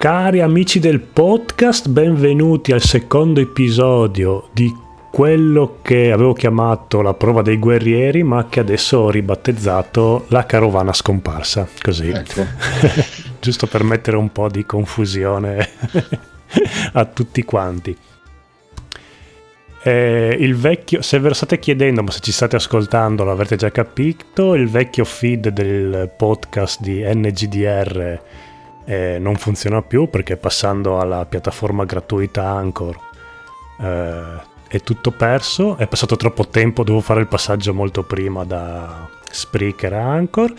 Cari amici del podcast, benvenuti al secondo episodio di quello che avevo chiamato la prova dei guerrieri, ma che adesso ho ribattezzato la carovana scomparsa. Così, ecco. giusto per mettere un po' di confusione a tutti quanti. Eh, il vecchio, se ve lo state chiedendo, ma se ci state ascoltando lo avrete già capito, il vecchio feed del podcast di NGDR eh, non funziona più perché passando alla piattaforma gratuita Anchor eh, è tutto perso, è passato troppo tempo, devo fare il passaggio molto prima da Spreaker a Anchor.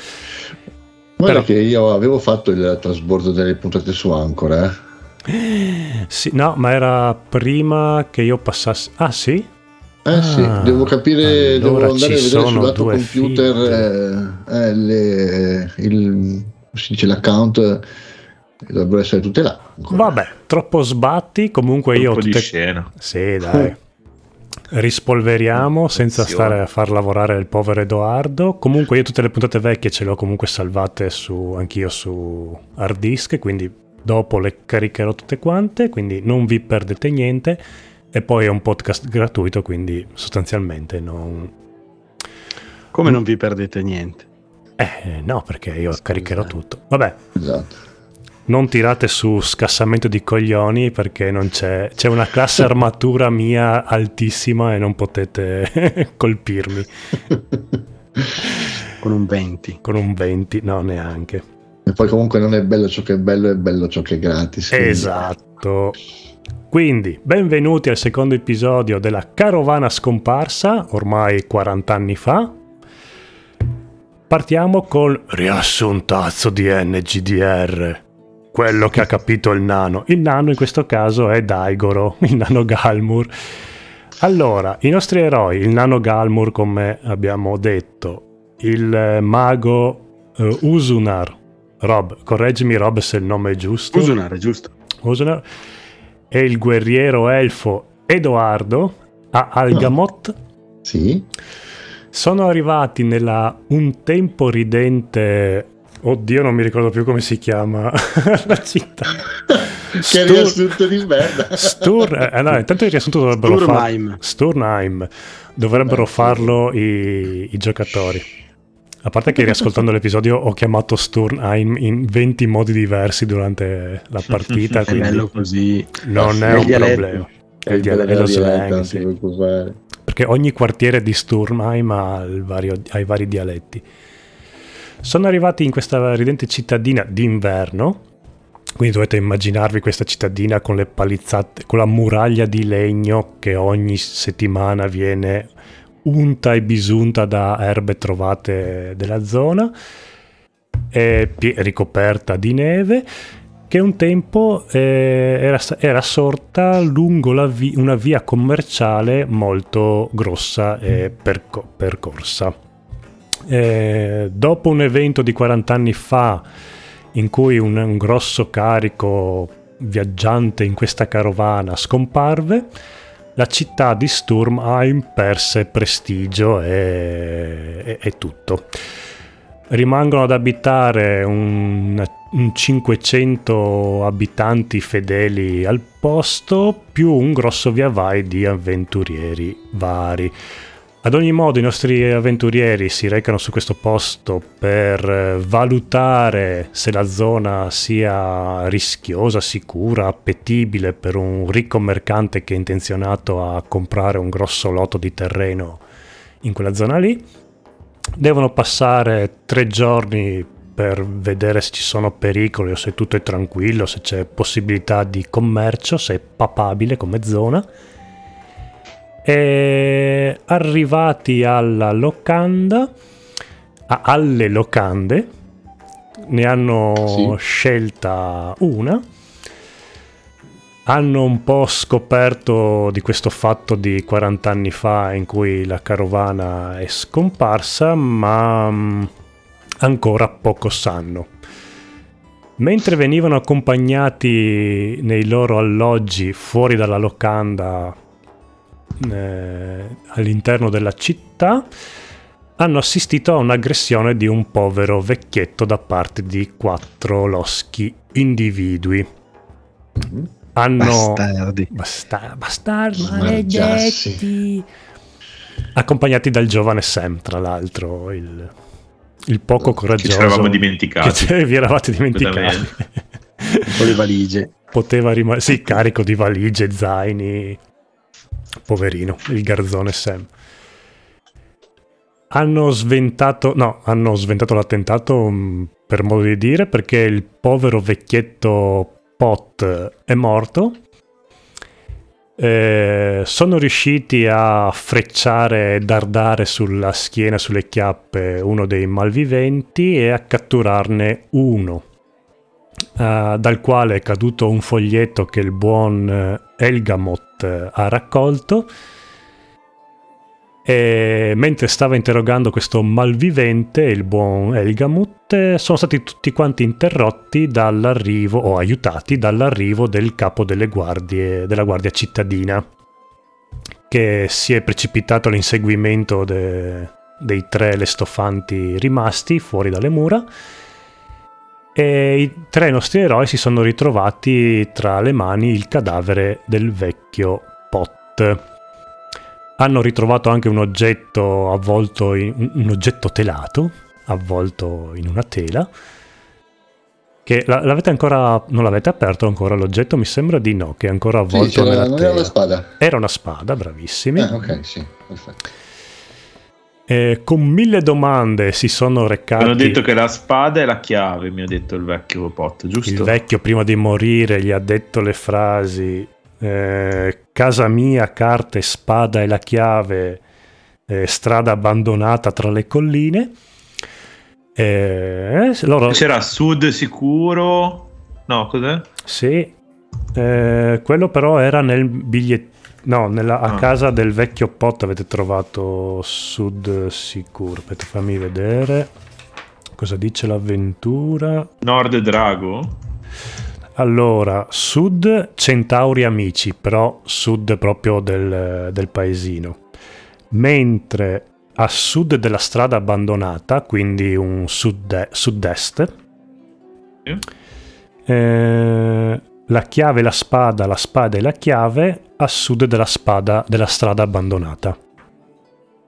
Guarda Però... che io avevo fatto il trasbordo delle puntate su Anchor, eh sì, no, ma era prima che io passassi. Ah, sì? Eh ah, sì, devo capire, allora devo andare a vedere sul lato computer eh, eh, le, il, si dice, l'account dovrebbero essere tutte là. Ancora. Vabbè, troppo sbatti, comunque io... Un po' tutte... di scena. Sì, dai. Rispolveriamo senza stare a far lavorare il povero Edoardo. Comunque io tutte le puntate vecchie ce le ho comunque salvate su, anch'io su hard disk, quindi dopo le caricherò tutte quante, quindi non vi perdete niente e poi è un podcast gratuito, quindi sostanzialmente non... Come non vi perdete niente? Eh no, perché io Scusa. caricherò tutto. Vabbè. Esatto. Non tirate su scassamento di coglioni perché non c'è, c'è una classe armatura mia altissima e non potete colpirmi. Con un 20. Con un 20, no neanche. E poi comunque non è bello ciò che è bello, è bello ciò che è gratis. Quindi... Esatto. Quindi, benvenuti al secondo episodio della Carovana scomparsa, ormai 40 anni fa. Partiamo col riassuntazzo di NGDR. Quello che ha capito il nano. Il nano in questo caso è Daigoro, il nano Galmur. Allora, i nostri eroi, il nano Galmur come abbiamo detto, il mago uh, Usunar, Rob, correggimi Rob se il nome è giusto. Usunar, è giusto. Usunar. E il guerriero elfo Edoardo a Algamot. Oh. Sì. Sono arrivati nella un tempo ridente Oddio, non mi ricordo più come si chiama la città. che Stur- riassunto di merda. Stur- eh, no, intanto il riassunto dovrebbero farlo. Sturnheim. Dovrebbero farlo i, i giocatori. A parte che riascoltando l'episodio ho chiamato Sturnheim in 20 modi diversi durante la partita. è bello così. Non è, è un problema. È il dialetto slang, sì. Perché ogni quartiere di Sturnheim ha, vario, ha i vari dialetti. Sono arrivati in questa ridente cittadina d'inverno, quindi dovete immaginarvi questa cittadina con le palizzate, con la muraglia di legno che ogni settimana viene unta e bisunta da erbe trovate della zona, è ricoperta di neve che un tempo eh, era, era, sorta lungo vi- una via commerciale molto grossa e perco- percorsa. Eh, dopo un evento di 40 anni fa in cui un, un grosso carico viaggiante in questa carovana scomparve, la città di Sturmheim perse prestigio e, e, e tutto. Rimangono ad abitare un, un 500 abitanti fedeli al posto, più un grosso via vai di avventurieri vari. Ad ogni modo i nostri avventurieri si recano su questo posto per valutare se la zona sia rischiosa, sicura, appetibile per un ricco mercante che è intenzionato a comprare un grosso lotto di terreno in quella zona lì. Devono passare tre giorni per vedere se ci sono pericoli o se tutto è tranquillo, se c'è possibilità di commercio, se è papabile come zona e arrivati alla locanda, a, alle locande, ne hanno sì. scelta una. Hanno un po' scoperto di questo fatto di 40 anni fa in cui la carovana è scomparsa, ma mm, ancora poco sanno. Mentre venivano accompagnati nei loro alloggi fuori dalla locanda eh, all'interno della città hanno assistito a un'aggressione di un povero vecchietto da parte di quattro loschi individui. Hanno... Bastardi. Basta... Bastardi, maledetti. Accompagnati dal giovane Sam, tra l'altro, il, il poco coraggioso. Che ci eravamo dimenticati. Che vi eravate dimenticati. Po' di valigie. Poteva rimanere... Sì, carico di valigie, zaini. Poverino, il garzone Sam hanno sventato, no, hanno sventato l'attentato mm, per modo di dire perché il povero vecchietto Pot è morto. Eh, sono riusciti a frecciare e dardare sulla schiena, sulle chiappe, uno dei malviventi e a catturarne uno, eh, dal quale è caduto un foglietto che il buon eh, Elgamot ha raccolto e mentre stava interrogando questo malvivente, il buon Elgamut, sono stati tutti quanti interrotti dall'arrivo, o aiutati dall'arrivo del capo delle guardie, della guardia cittadina, che si è precipitato all'inseguimento de, dei tre lestofanti rimasti fuori dalle mura. E i tre nostri eroi si sono ritrovati tra le mani il cadavere del vecchio Pot hanno ritrovato anche un oggetto avvolto in un oggetto telato, avvolto in una tela. Che l'avete ancora non l'avete aperto ancora l'oggetto? Mi sembra di no, che è ancora avvolto sì, nella tela. Era una spada. Era una spada, bravissimi. Ah, ok, sì, perfetto. E con mille domande si sono recati. Hanno detto che la spada è la chiave, mi ha detto il vecchio Pot, giusto? Il vecchio prima di morire gli ha detto le frasi eh, casa mia, carte, spada e la chiave, eh, strada abbandonata tra le colline. Eh, loro... C'era sud sicuro? No, cos'è? Sì, eh, quello però era nel biglietto. No, nella, a ah. casa del vecchio Pot avete trovato sud sicuro. Aspetta, fammi vedere. Cosa dice l'avventura? Nord Drago? Allora, sud Centauri Amici, però sud proprio del, del paesino. Mentre a sud della strada abbandonata, quindi un sud- sud-est, eh, la chiave, la spada, la spada e la chiave a sud della, spada, della strada abbandonata.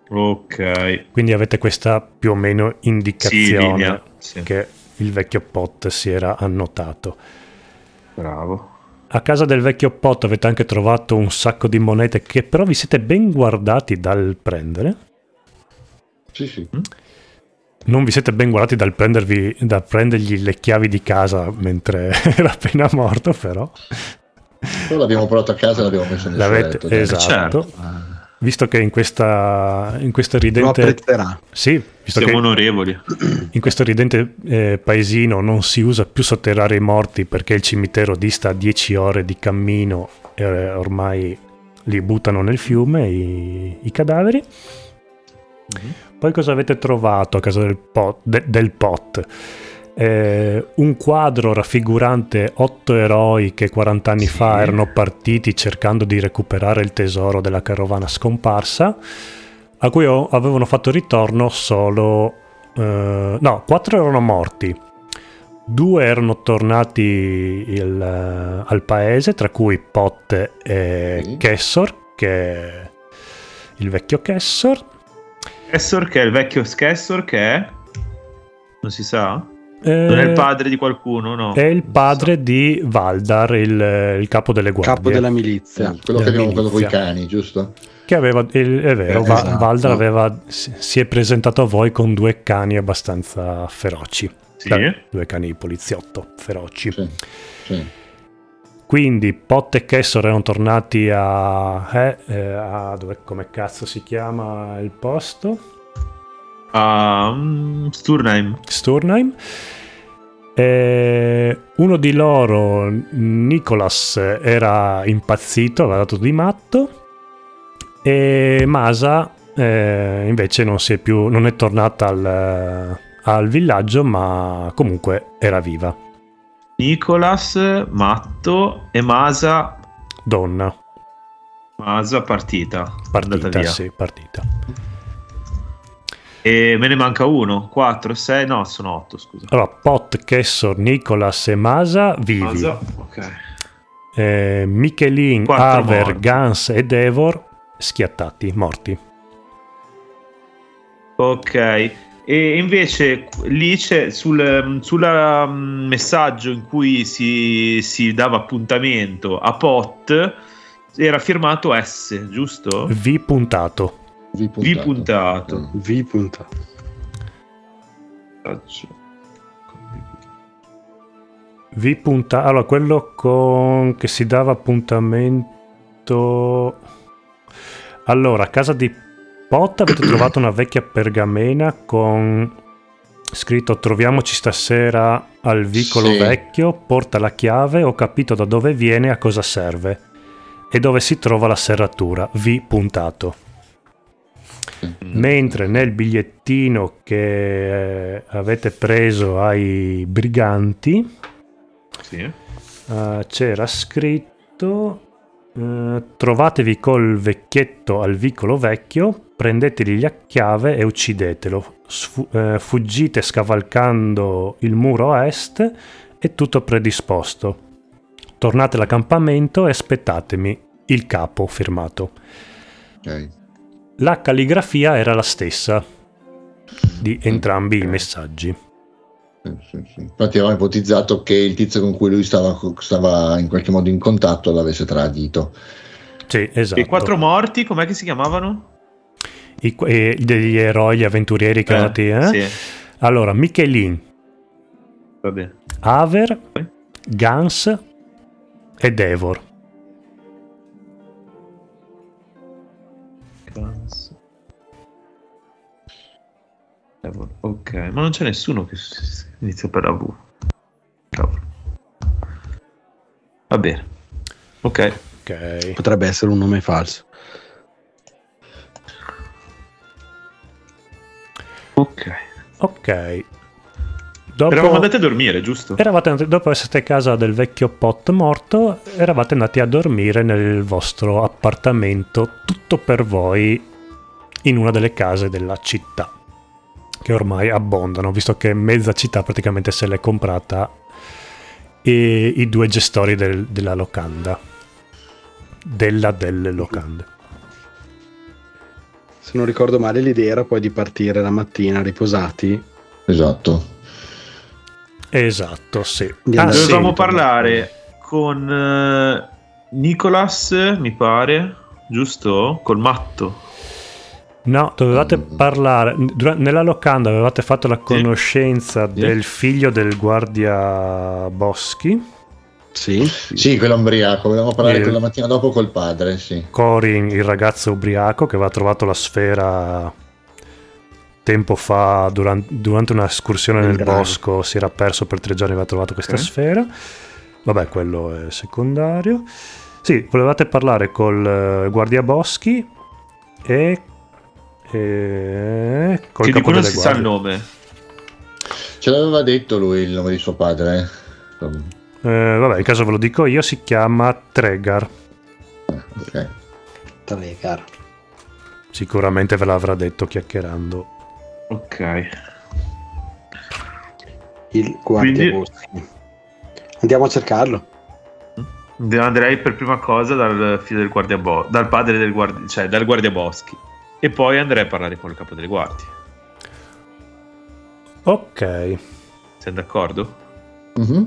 Ok. Quindi avete questa più o meno indicazione sì, sì. che il vecchio Pot si era annotato. Bravo. A casa del vecchio Pot avete anche trovato un sacco di monete che però vi siete ben guardati dal prendere. Sì, sì. Mm? Non vi siete ben guardati dal, prendervi, dal prendergli le chiavi di casa mentre era appena morto, però. Poi l'abbiamo portato a casa e l'abbiamo messo nel L'avete, letto, Esatto. Certo visto che in questa, in questa ridente... Sì, visto Siamo onorevoli. In questo ridente eh, paesino non si usa più sotterrare i morti perché il cimitero dista 10 ore di cammino e eh, ormai li buttano nel fiume i, i cadaveri. Mm-hmm. Poi cosa avete trovato a casa del pot? De, del pot? eh, un quadro raffigurante otto eroi che 40 anni sì. fa erano partiti cercando di recuperare il tesoro della carovana scomparsa, a cui avevano fatto ritorno solo... Eh, no, quattro erano morti. Due erano tornati il, uh, al paese, tra cui Pot e sì. Kessor, che il vecchio Kessor. Kessor che è il vecchio Kessor che è? Non si sa? Eh, non è il padre di qualcuno, no? È il padre di Valdar, il, il capo delle guardie. Capo della milizia. Eh, quello che abbiamo quello con i cani, giusto? Che aveva, il, è vero, eh, esatto. Valdar aveva, si è presentato a voi con due cani abbastanza feroci. Sì. Due cani poliziotto feroci. Sì. sì. Quindi Pot e Kessor erano tornati a, eh, eh, a dove, come cazzo si chiama il posto? A um, Sturnheim. Sturnheim e uno di loro, Nicholas, era impazzito, aveva dato di matto e Masa eh, invece non, si è più, non è tornata al, al villaggio ma comunque era viva. Nicholas, matto e Masa... Donna. Masa partita. Partita, sì, partita. E me ne manca uno, 4, 6, no, sono 8, scusa. Allora, Pot, Kessor, Nicolas e Masa vivi. Masa, ok. eh, Michelin, Aver, morti. Gans e Devor schiattati, morti. Ok. E invece lì c'è sul, sul mm, messaggio in cui si, si, dava appuntamento a Pot era firmato S, giusto? V puntato. V puntato. V puntato. V puntato. V puntato. Allora, quello con che si dava appuntamento. Allora, a casa di spot avete trovato una vecchia pergamena con scritto troviamoci stasera al vicolo sì. vecchio, porta la chiave, ho capito da dove viene e a cosa serve e dove si trova la serratura, V puntato. Mm. Mentre nel bigliettino che eh, avete preso ai briganti sì. uh, c'era scritto uh, trovatevi col vecchietto al vicolo vecchio prendetegli la chiave e uccidetelo. Sfu- eh, fuggite scavalcando il muro a est e tutto predisposto. Tornate all'accampamento e aspettatemi. Il capo firmato. Okay. La calligrafia era la stessa di entrambi okay. i messaggi. Sì, sì. Infatti avevamo ipotizzato che il tizio con cui lui stava, stava in qualche modo in contatto l'avesse tradito. Sì, esatto. I quattro morti, com'è che si chiamavano? I, i, degli eroi, gli avventurieri creati. Eh, eh? Sì. Allora, Michelin, Aver, Gans e Devor. Gans. Devor. Ok, ma non c'è nessuno che inizia per la V. Cavolo. Va bene. Ok. Ok. Potrebbe essere un nome falso. Ok. Ok. Dopo, eravamo andati a dormire, giusto? Eravate, dopo essere a casa del vecchio Pot morto, eravate andati a dormire nel vostro appartamento, tutto per voi, in una delle case della città, che ormai abbondano, visto che mezza città praticamente se l'è comprata e i due gestori del, della locanda. Della delle locande se non ricordo male, l'idea era poi di partire la mattina riposati. Esatto. Esatto, sì. Ah, Dovevamo parlare con uh, Nicolas, mi pare, giusto? Col matto. No, dovevate mm. parlare. Nella locanda avevate fatto la conoscenza sì. del figlio del guardia Boschi sì, sì, quello ubriaco. Volevamo parlare il... quella mattina dopo col padre. Sì. Corin, il ragazzo ubriaco che aveva trovato la sfera tempo fa durante, durante un'escursione nel grano. bosco. Si era perso per tre giorni e aveva trovato questa okay. sfera. Vabbè, quello è secondario. Sì, volevate parlare col uh, guardia boschi e. e col che di cui non si sa il nome. Ce l'aveva detto lui il nome di suo padre. Eh? Eh, vabbè, in caso ve lo dico io, si chiama Tregar. Ok. Tregar. Sicuramente ve l'avrà detto chiacchierando. Ok. Il guardia Quindi... Andiamo a cercarlo. Andrei per prima cosa dal figlio del guardia bo- dal padre del guardia, cioè dal guardia boschi. E poi andrei a parlare con il capo delle guardie. Ok. Sei d'accordo? Mm-hmm.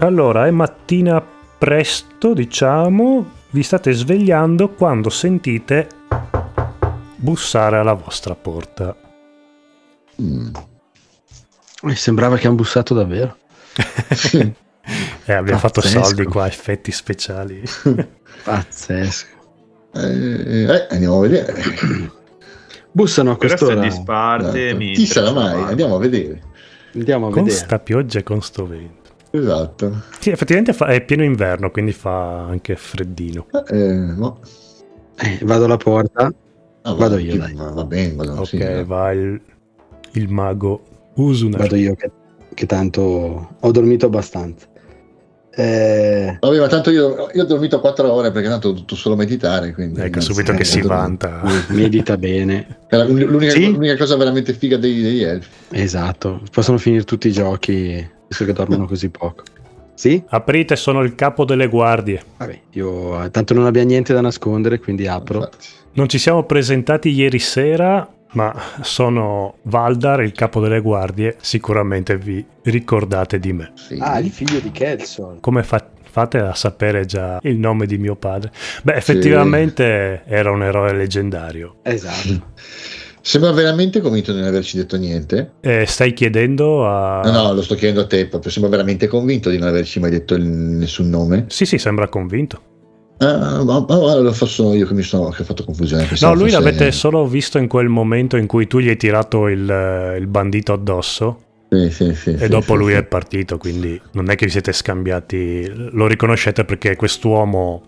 Allora, è mattina presto, diciamo, vi state svegliando quando sentite bussare alla vostra porta. Mm. Mi sembrava che hanno bussato davvero. eh, abbiamo fatto soldi qua, effetti speciali. Pazzesco. Eh, eh, andiamo a vedere. Bussano a quest'ora. Di sparte, esatto. Chi sarà mai? Andiamo a vedere. Andiamo a con vedere. sta pioggia e con sto vento. Esatto. Sì, effettivamente fa, è pieno inverno, quindi fa anche freddino. Eh, no. eh, vado alla porta. Ah, vado io. Dai. Va bene, vado, Ok, sì, va il, il, mago Usuna. Vado io che, che, tanto ho dormito abbastanza. Eh... Vabbè, ma tanto io, io, ho dormito 4 ore perché tanto ho dovuto solo meditare. Quindi ecco, subito che si vanta. Medita bene. L'unica, sì? l'unica, cosa veramente figa degli, degli elfi. Esatto, possono finire tutti i giochi visto che dormono così poco. Sì? Aprite, sono il capo delle guardie. Vabbè, io eh, tanto non abbia niente da nascondere, quindi apro. Infatti. Non ci siamo presentati ieri sera, ma sono Valdar, il capo delle guardie. Sicuramente vi ricordate di me. Sì. Ah, il figlio di Kelson. Come fa- fate a sapere già il nome di mio padre? Beh, effettivamente sì. era un eroe leggendario. Esatto. Sembra veramente convinto di non averci detto niente. Eh, stai chiedendo a... No, no, lo sto chiedendo a te proprio. Sembra veramente convinto di non averci mai detto nessun nome. Sì, sì, sembra convinto. Ah, ma, ma, lo faccio io che mi sono che ho fatto confusione. No, lui fosse... l'avete solo visto in quel momento in cui tu gli hai tirato il, il bandito addosso. Sì, sì, sì, e dopo lui è partito, quindi non è che vi siete scambiati. Lo riconoscete perché quest'uomo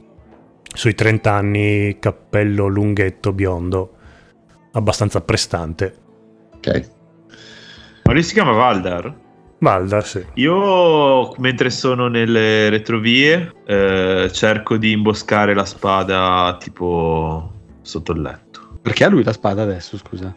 sui 30 anni, cappello lunghetto, biondo, abbastanza prestante. Ok. Ma lui si chiama Valdar? Valdar, sì. Io, mentre sono nelle retrovie, eh, cerco di imboscare la spada tipo sotto il letto. Perché ha lui la spada adesso, scusa?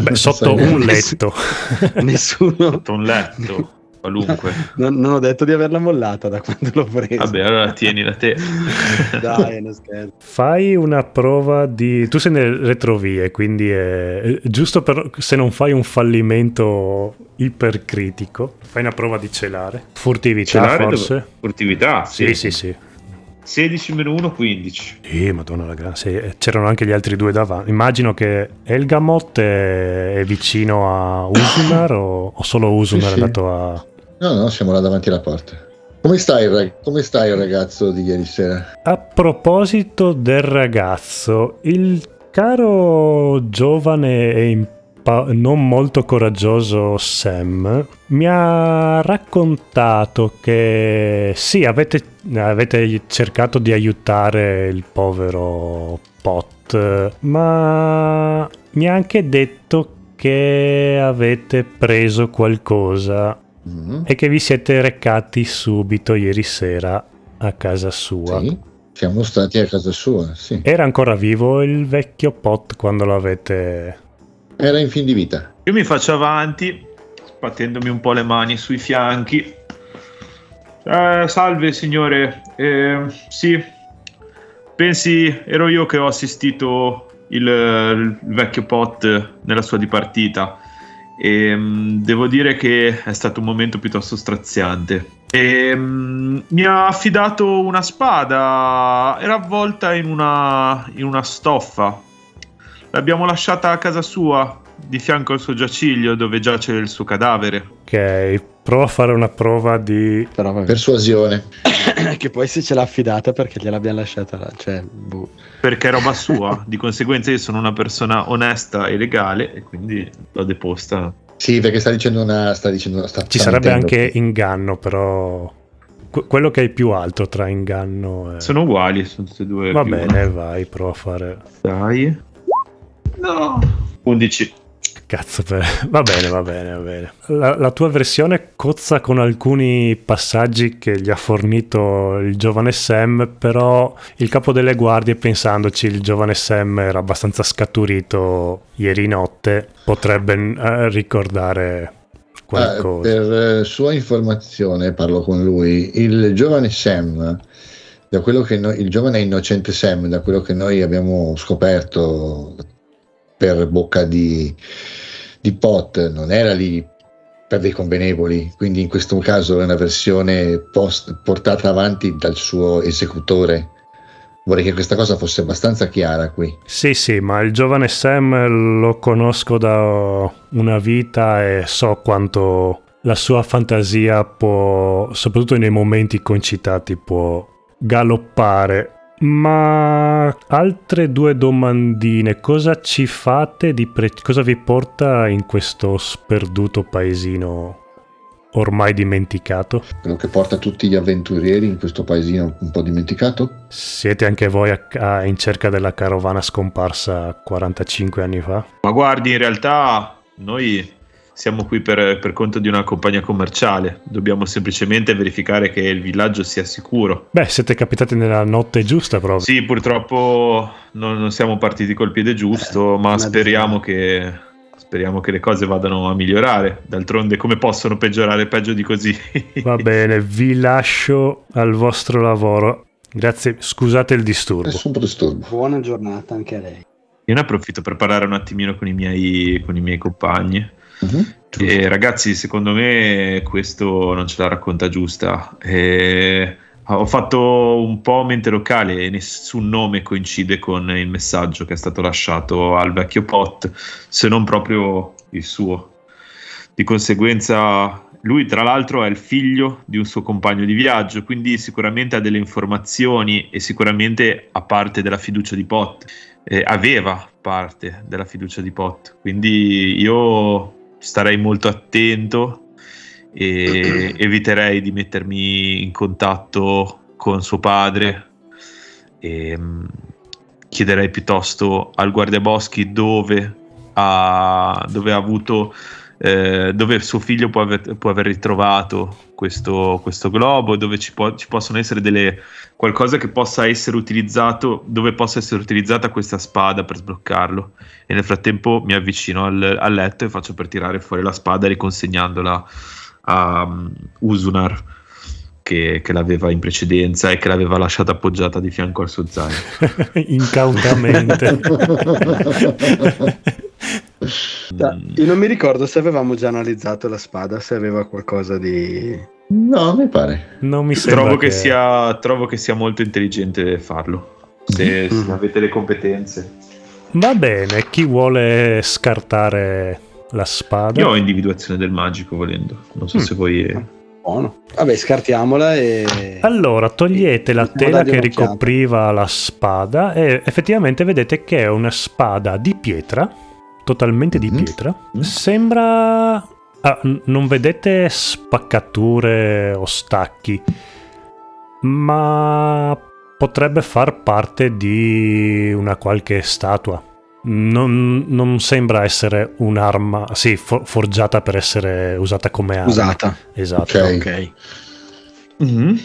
Beh, sotto un letto. Nessuno. Sotto un letto qualunque. Non, non, ho detto di averla mollata da quando l'ho presa. Vabbè, allora tieni da te. Dai, non scherzo. Fai una prova di... Tu sei nelle retrovie, quindi è giusto per... se non fai un fallimento ipercritico, fai una prova di celare. Furtività celare forse. Dove? Furtività? Sì, sì, sì. sì. 16 meno 1, 15. Sì, madonna sì, c'erano anche gli altri due davanti. Immagino che Elgamot è, è vicino a Usunar o, o, solo Usunar sì, è andato a... No, no, siamo là davanti alla porta. Come stai, come stai il ragazzo di ieri sera? A proposito del ragazzo, il caro giovane e impa- non molto coraggioso Sam mi ha raccontato che sì, avete, avete cercato di aiutare il povero Pot, ma mi ha anche detto che avete preso qualcosa mm-hmm. e che vi siete recati subito ieri sera a casa sua. Sì, siamo stati a casa sua, sì. Era ancora vivo il vecchio Pot quando l'avete... Era in fin di vita. Io mi faccio avanti, sbattendomi un po' le mani sui fianchi. Eh, salve signore, eh, sì, pensi ero io che ho assistito il, il vecchio Pot nella sua dipartita e um, devo dire che è stato un momento piuttosto straziante. E, um, mi ha affidato una spada, era avvolta in una, in una stoffa. L'abbiamo lasciata a casa sua, di fianco al suo giaciglio, dove giace il suo cadavere. Ok, prova a fare una prova di persuasione. che poi se ce l'ha affidata perché gliel'abbiamo lasciata là, cioè, boh. Perché è roba sua, di conseguenza io sono una persona onesta e legale e quindi l'ho deposta. Sì, perché sta dicendo una... Sta dicendo, sta, Ci sta sarebbe mettendo. anche inganno, però... quello che è più alto tra inganno e... Sono uguali, sono tutte e due. Va bene, vai, prova a fare... Dai. No. 11. Cazzo, va bene, va bene, va bene. La, la, tua versione cozza con alcuni passaggi che gli ha fornito il giovane Sam, però il capo delle guardie, pensandoci, il giovane Sam era abbastanza scaturito ieri notte, potrebbe eh, ricordare qualcosa. Eh, per sua informazione, parlo con lui, il giovane Sam da quello che noi, il giovane innocente Sam, da quello che noi abbiamo scoperto per bocca di, di Pot, non era lì per dei convenevoli, quindi in questo caso è una versione post, portata avanti dal suo esecutore. Vorrei che questa cosa fosse abbastanza chiara qui. Sì, sì, ma il giovane Sam lo conosco da una vita e so quanto la sua fantasia può, soprattutto nei momenti concitati, può galoppare ma altre due domandine, cosa ci fate di pre- cosa vi porta in questo sperduto paesino ormai dimenticato? Quello che porta tutti gli avventurieri in questo paesino un po' dimenticato? Siete anche voi a, a, in cerca della carovana scomparsa 45 anni fa? Ma guardi, in realtà noi siamo qui per, per, conto di una compagnia commerciale. Dobbiamo semplicemente verificare che il villaggio sia sicuro. Beh, siete capitati nella notte giusta proprio. Sì, purtroppo non, non siamo partiti col piede giusto, eh, ma speriamo che, speriamo che le cose vadano a migliorare. D'altronde, come possono peggiorare peggio di così? Va bene, vi lascio al vostro lavoro. Grazie, scusate il disturbo. Nessun disturbo. Buona giornata anche a lei. Io ne approfitto per parlare un attimino con i miei, con i miei compagni. Uh-huh. E ragazzi, secondo me questo non ce la racconta giusta. E ho fatto un po' mente locale e nessun nome coincide con il messaggio che è stato lasciato al vecchio Pot, se non proprio il suo. Di conseguenza, lui tra l'altro è il figlio di un suo compagno di viaggio, quindi sicuramente ha delle informazioni e sicuramente ha parte della fiducia di Pot. Eh, aveva parte della fiducia di Pot, quindi io starei molto attento e eviterei di mettermi in contatto con suo padre. E mm, chiederei piuttosto al guardiaboschi dove ha, dove ha avuto eh, dove suo figlio può aver, può aver ritrovato questo, questo, globo, dove ci, può, ci, possono essere delle qualcosa che possa essere utilizzato, dove possa essere utilizzata questa spada per sbloccarlo. E nel frattempo mi avvicino al, al letto e faccio per tirare fuori la spada riconsegnandola a um, Usunar che, che, l'aveva in precedenza e che l'aveva lasciata appoggiata di fianco al suo zaino. Incautamente. Io non mi ricordo se avevamo già analizzato la spada, se aveva qualcosa di... No, mi pare. Non mi sembra trovo che... che sia, trovo che sia molto intelligente farlo, se, mm. se avete le competenze. Va bene, chi vuole scartare la spada. Io ho individuazione del magico volendo. Non so mm. se voi. Buono. Vabbè, scartiamola e. Allora, togliete la tela che ricopriva la spada e effettivamente vedete che è una spada di pietra, totalmente mm-hmm. di pietra. Mm-hmm. Sembra. Ah, non vedete spaccature o stacchi, ma potrebbe far parte di una qualche statua non, non, sembra essere un'arma, sì, for- forgiata per essere usata come arma. Usata. Esatto. Ok. okay. Mm-hmm.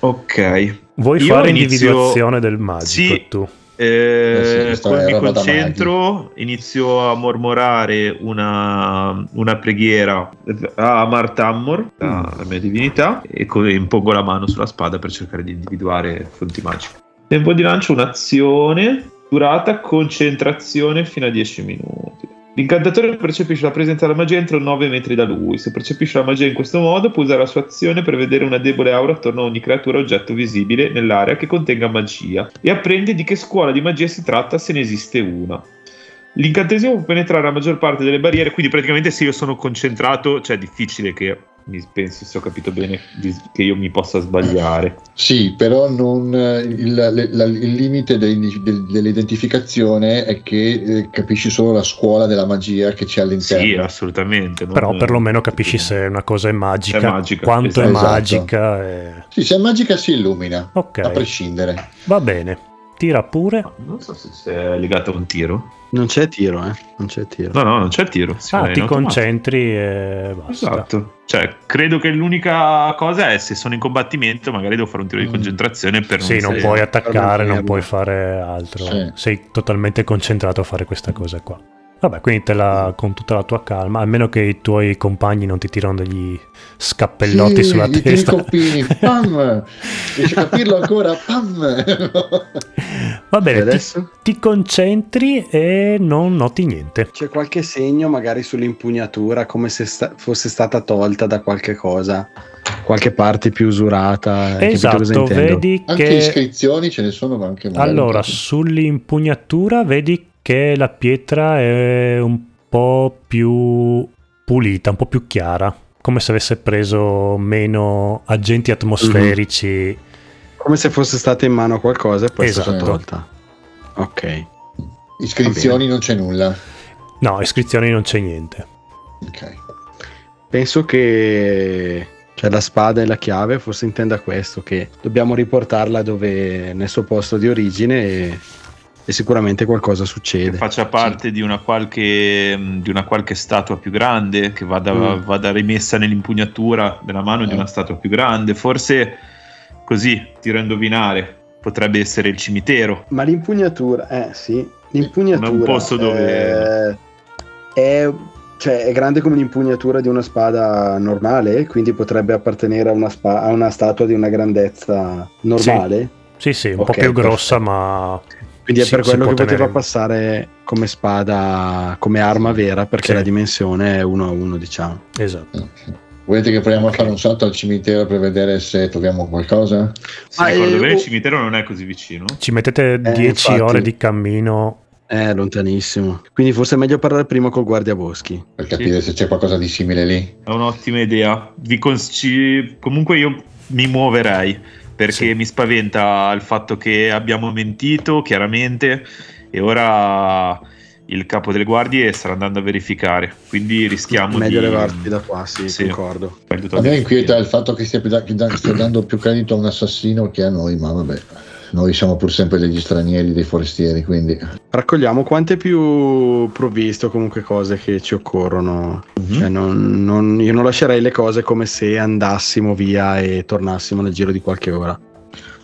Ok. Vuoi Io fare inizio... individuazione del magico sì. tu? Eh, eh sì, mi concentro, inizio a mormorare una, una preghiera a Martammor, la, mm. la mia divinità, e impongo la mano sulla spada per cercare di individuare fonti magiche. Tempo di lancio un'azione Durata concentrazione fino a 10 minuti. L'incantatore percepisce la presenza della magia entro 9 metri da lui. Se percepisce la magia in questo modo, può usare la sua azione per vedere una debole aura attorno a ogni creatura o oggetto visibile nell'area che contenga magia e apprende di che scuola di magia si tratta se ne esiste una. L'incantesimo può penetrare la maggior parte delle barriere, quindi praticamente se io sono concentrato, cioè è difficile che mi pensi se ho capito bene che io mi possa sbagliare. Sì, però non, il, la, il, limite dell'identificazione è che eh, capisci solo la scuola della magia che c'è all'interno. Sì, assolutamente. Non, però perlomeno capisci se una cosa è magica, è magica quanto esatto. è magica. E... Sì, se è magica si illumina, okay. a prescindere. Va bene, tira pure. Non so se è legato a un tiro. Non c'è tiro, eh? Non c'è tiro. No, no, non c'è tiro. ah, ti concentri e basta. Esatto. Cioè, credo che l'unica cosa è se sono in combattimento, magari devo fare un tiro di mm. concentrazione per non Sì, non puoi attaccare, non puoi fare altro. Sì. Sei totalmente concentrato a fare questa cosa qua. Vabbè, quindi te la, con tutta la tua calma, almeno che i tuoi compagni non ti tirano degli scappellotti sì, sulla testa. Coppini, pam! Riesci a capirlo ancora? Pam! Va bene, ti, ti, concentri e non noti niente. C'è qualche segno magari sull'impugnatura come se sta- fosse stata tolta da qualche cosa? Qualche parte più usurata? Esatto, vedi anche che... iscrizioni ce ne sono anche Allora, sull'impugnatura vedi che la pietra è un po' più pulita, un po' più chiara, come se avesse preso meno agenti atmosferici. Mm-hmm. Come se fosse stata in mano qualcosa e poi esatto. è stata tolta. Ok. Iscrizioni non c'è nulla. No, iscrizioni non c'è niente. Ok. Penso che cioè la spada e la chiave forse intenda questo, che dobbiamo riportarla dove nel suo posto di origine e e sicuramente qualcosa succede. Che faccia parte sì. di, una qualche, di, una qualche, statua più grande, che vada, mm. vada rimessa nell'impugnatura della mano mm. di una statua più grande. Forse così, tiro a indovinare, potrebbe essere il cimitero. Ma l'impugnatura, eh sì, l'impugnatura... È un posto dove... Eh, è cioè, è grande come l'impugnatura di una spada normale, quindi potrebbe appartenere a una, spa- a una statua di una grandezza normale. Sì, sì, sì un okay, po' più grossa, perfetto. ma. Quindi è per quello che poteva passare come spada, come arma vera, perché sì. la dimensione è uno a uno, diciamo. Esatto. Volete che proviamo okay. a fare un salto al cimitero per vedere se troviamo qualcosa? Se ah, ricordo eh, bene, il cimitero non è così vicino. Ci mettete 10 eh, ore di cammino eh, lontanissimo. Quindi forse è meglio parlare prima col guardiaboschi. Per capire sì. se c'è qualcosa di simile lì. È un'ottima idea. Cons- comunque io mi muoverei perché sì. mi spaventa il fatto che abbiamo mentito chiaramente e ora il capo delle guardie sta andando a verificare quindi rischiamo meglio di levarti da qua sì, sì. concordo a me inquieta il fatto che stia, stia dando più credito a un assassino che a noi ma vabbè noi siamo pur sempre degli stranieri, dei forestieri, quindi... Raccogliamo quante più provvisto comunque cose che ci occorrono. Mm-hmm. Cioè non, non, io non lascerei le cose come se andassimo via e tornassimo nel giro di qualche ora.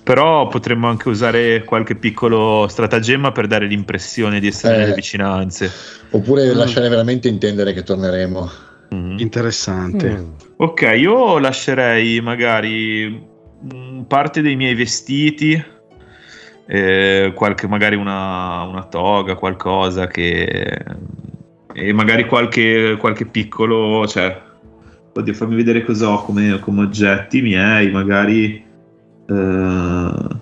Però potremmo anche usare qualche piccolo stratagemma per dare l'impressione di essere eh, nelle vicinanze. Oppure mm. lasciare veramente intendere che torneremo. Mm. Interessante. Mm. Ok, io lascerei magari parte dei miei vestiti eh, qualche, magari una, una, toga, qualcosa che... e magari qualche, qualche piccolo... Cioè, oddio, fammi vedere cosa ho come, come oggetti miei, magari... Eh,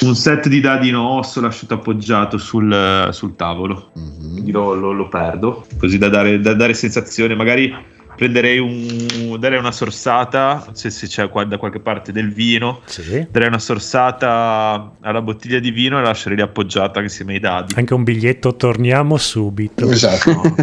un set di dadi in osso lasciato appoggiato sul, sul tavolo, mm-hmm. quindi lo, lo, lo, perdo, così da dare, da dare sensazione, magari prenderei un, darei una sorsata, se, se c'è qua, da qualche parte del vino, sì. darei una sorsata alla bottiglia di vino e lascerei lì appoggiata insieme ai dadi. Anche un biglietto, torniamo subito. Esatto. No.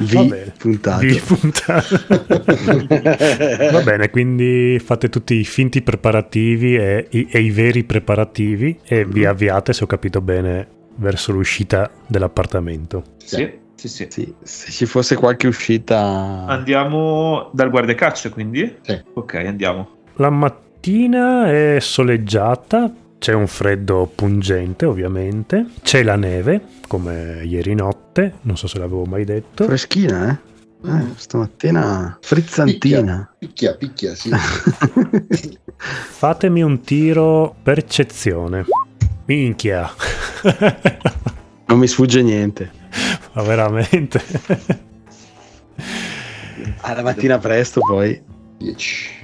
Vi puntato. Vi puntato. Va bene, quindi fate tutti i finti preparativi e, e, e i veri preparativi e vi avviate, se ho capito bene, verso l'uscita dell'appartamento. Sì. Sì, sì. sì, se ci fosse qualche uscita. Andiamo dal guardacaccia, quindi? Sì. Ok, andiamo. La mattina è soleggiata, c'è un freddo pungente, ovviamente. C'è la neve, come ieri notte, non so se l'avevo mai detto. Freschina, eh? eh stamattina frizzantina. Picchia, picchia, picchia sì. Fatemi un tiro percezione. Minchia. non mi sfugge niente. Ma veramente. Alla mattina presto poi. 10.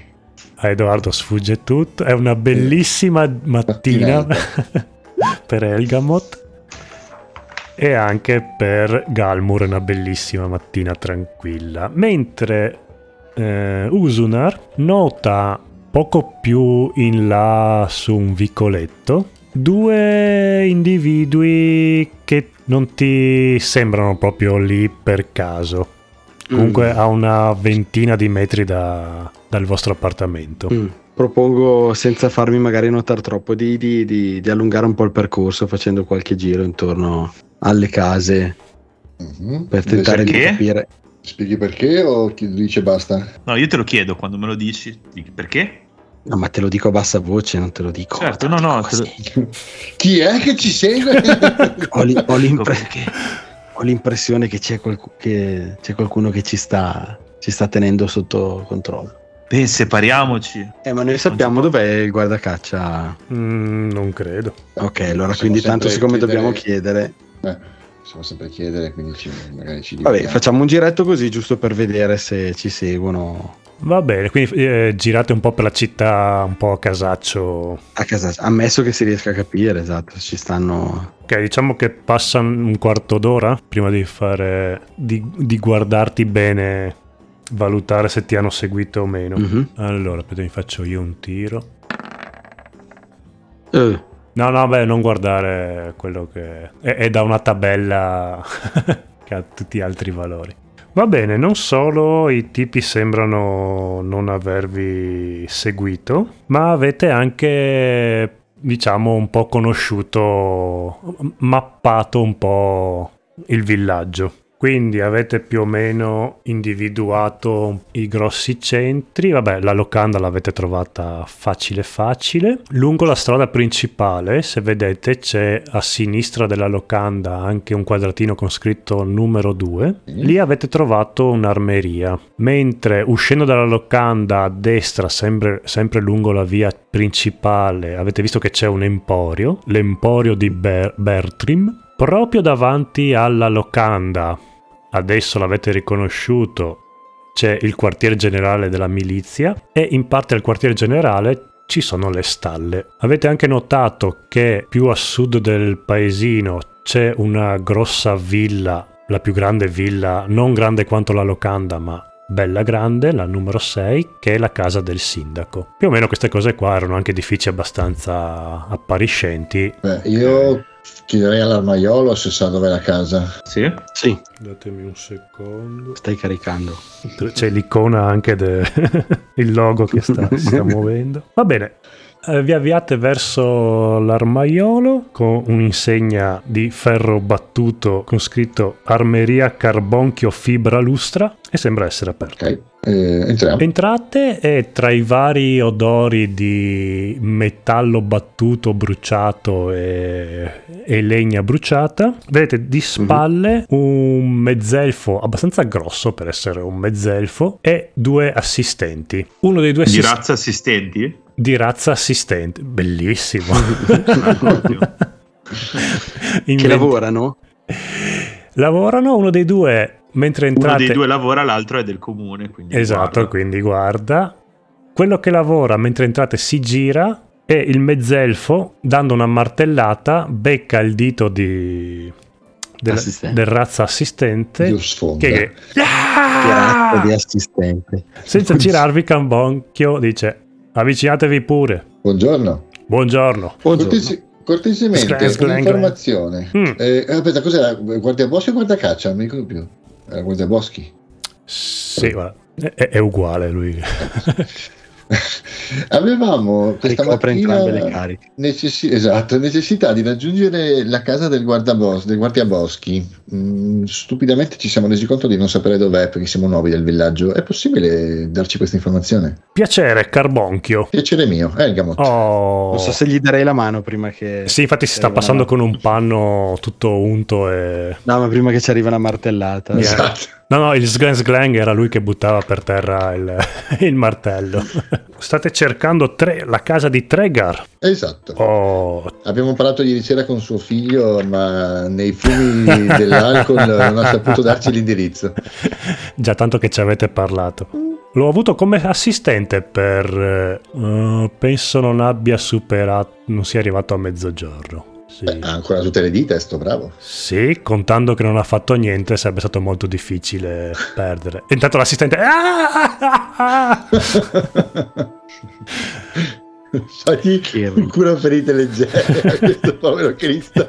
A Edoardo sfugge tutto. È una bellissima mattina per Elgamot. E anche per Galmur una bellissima mattina tranquilla. Mentre eh, Usunar nota poco più in là su un vicoletto due individui che non ti sembrano proprio lì per caso. Comunque mm. a una ventina di metri da, dal vostro appartamento. Mm. Propongo, senza farmi magari notare troppo, di, di, di, di, allungare un po' il percorso facendo qualche giro intorno alle case mm-hmm. per tentare perché? di capire. Spieghi perché o chi dice basta? No, io te lo chiedo quando me lo dici. Perché? No, ma te lo dico a bassa voce, non te lo dico. Certo, no, no. Lo... Chi è che ci segue? ho, li, ho, l'impre... ho, l'impressione che c'è, qualc... che c'è, qualcuno che ci sta, ci sta tenendo sotto controllo. Beh, separiamoci. Eh, ma noi sappiamo dov'è il guardacaccia? Mm, non credo. Ok, allora Possiamo quindi tanto siccome chiedere... dobbiamo chiedere... Eh, possiamo sempre chiedere, quindi ci, magari ci Vabbè, facciamo un giretto così giusto per vedere se ci seguono Va bene, quindi eh, girate un po' per la città, un po' a casaccio. A casaccio, ammesso che si riesca a capire, esatto, ci stanno... Ok, diciamo che passa un quarto d'ora prima di fare... di, di guardarti bene, valutare se ti hanno seguito o meno. Mm-hmm. Allora, aspetta, mi faccio io un tiro. Uh. No, no, beh, non guardare quello che... è, è da una tabella che ha tutti gli altri valori. Va bene, non solo i tipi sembrano non avervi seguito, ma avete anche, diciamo, un po' conosciuto, mappato un po' il villaggio. Quindi avete più o meno individuato i grossi centri. Vabbè, la locanda l'avete trovata facile facile. Lungo la strada principale, se vedete, c'è a sinistra della locanda anche un quadratino con scritto numero 2. Lì avete trovato un'armeria. Mentre uscendo dalla locanda a destra, sempre, sempre lungo la via principale, avete visto che c'è un emporio, l'emporio di Ber- Bertrim. Proprio davanti alla locanda adesso l'avete riconosciuto, c'è il quartier generale della milizia e in parte al quartier generale ci sono le stalle. Avete anche notato che più a sud del paesino c'è una grossa villa, la più grande villa, non grande quanto la locanda, ma bella grande, la numero 6, che è la casa del sindaco. Più o meno queste cose qua erano anche edifici abbastanza appariscenti. Beh, io chiederei all'armaiolo se sa dov'è la casa. Sì? Sì. Datemi un secondo. Stai caricando. C'è l'icona anche del logo che sta, si sta muovendo. Va bene, vi avviate verso l'armaiolo con un'insegna di ferro battuto con scritto Armeria Carbonchio Fibra Lustra e sembra essere aperto. Ok, eh, entriamo. Entrate e tra i vari odori di metallo battuto, bruciato e, e legna bruciata, vedete di spalle uh-huh. un mezzelfo abbastanza grosso per essere un mezzelfo e due assistenti. Uno dei due assistenti... Di razza assistenti? Di razza assistente, bellissimo. che lavorano? Lavorano uno dei due mentre entrate. Uno dei due lavora, l'altro è del comune. Quindi esatto, guarda. quindi guarda. Quello che lavora mentre entrate si gira e il mezzelfo, dando una martellata, becca il dito di, del, del, razza assistente che, che ah! di assistente senza girarvi cambonchio dice Avvicinatevi pure. Buongiorno. Buongiorno. Buongiorno. Cortesi- cortesemente, sclang, sclang, un'informazione. Mm. Eh, aspetta, cos'era? Guardia Boschi o Guardia Caccia? Non mi ricordo più. Era Guardia Boschi? Sì, guarda, è, è uguale lui. Avevamo questa mattina necessi- esatto, necessità di raggiungere la casa del, guardabos- del guardiaboschi. Mm, stupidamente ci siamo resi conto di non sapere dov'è perché siamo nuovi del villaggio. È possibile darci questa informazione? Piacere, Carbonchio. Piacere mio, Elgamot. Oh. Non so se gli darei la mano prima che. Sì, infatti si sta passando con un panno tutto unto e. No, ma prima che ci arriva una martellata. Esatto. No, no, il Sglen Sglang era lui che buttava per terra il, il martello. State cercando tre, la casa di Tregar. Esatto. Oh. Abbiamo parlato ieri sera con suo figlio, ma nei fumi dell'alcol non ha saputo darci l'indirizzo. Già tanto che ci avete parlato. L'ho avuto come assistente per... Uh, penso non abbia superato... non sia arrivato a mezzogiorno. Sì. Beh, ha ancora tutte le dita, sto bravo. Sì, contando che non ha fatto niente, sarebbe stato molto difficile perdere. E intanto l'assistente. Ah! Fagli cura ferite leggere a questo povero Cristo.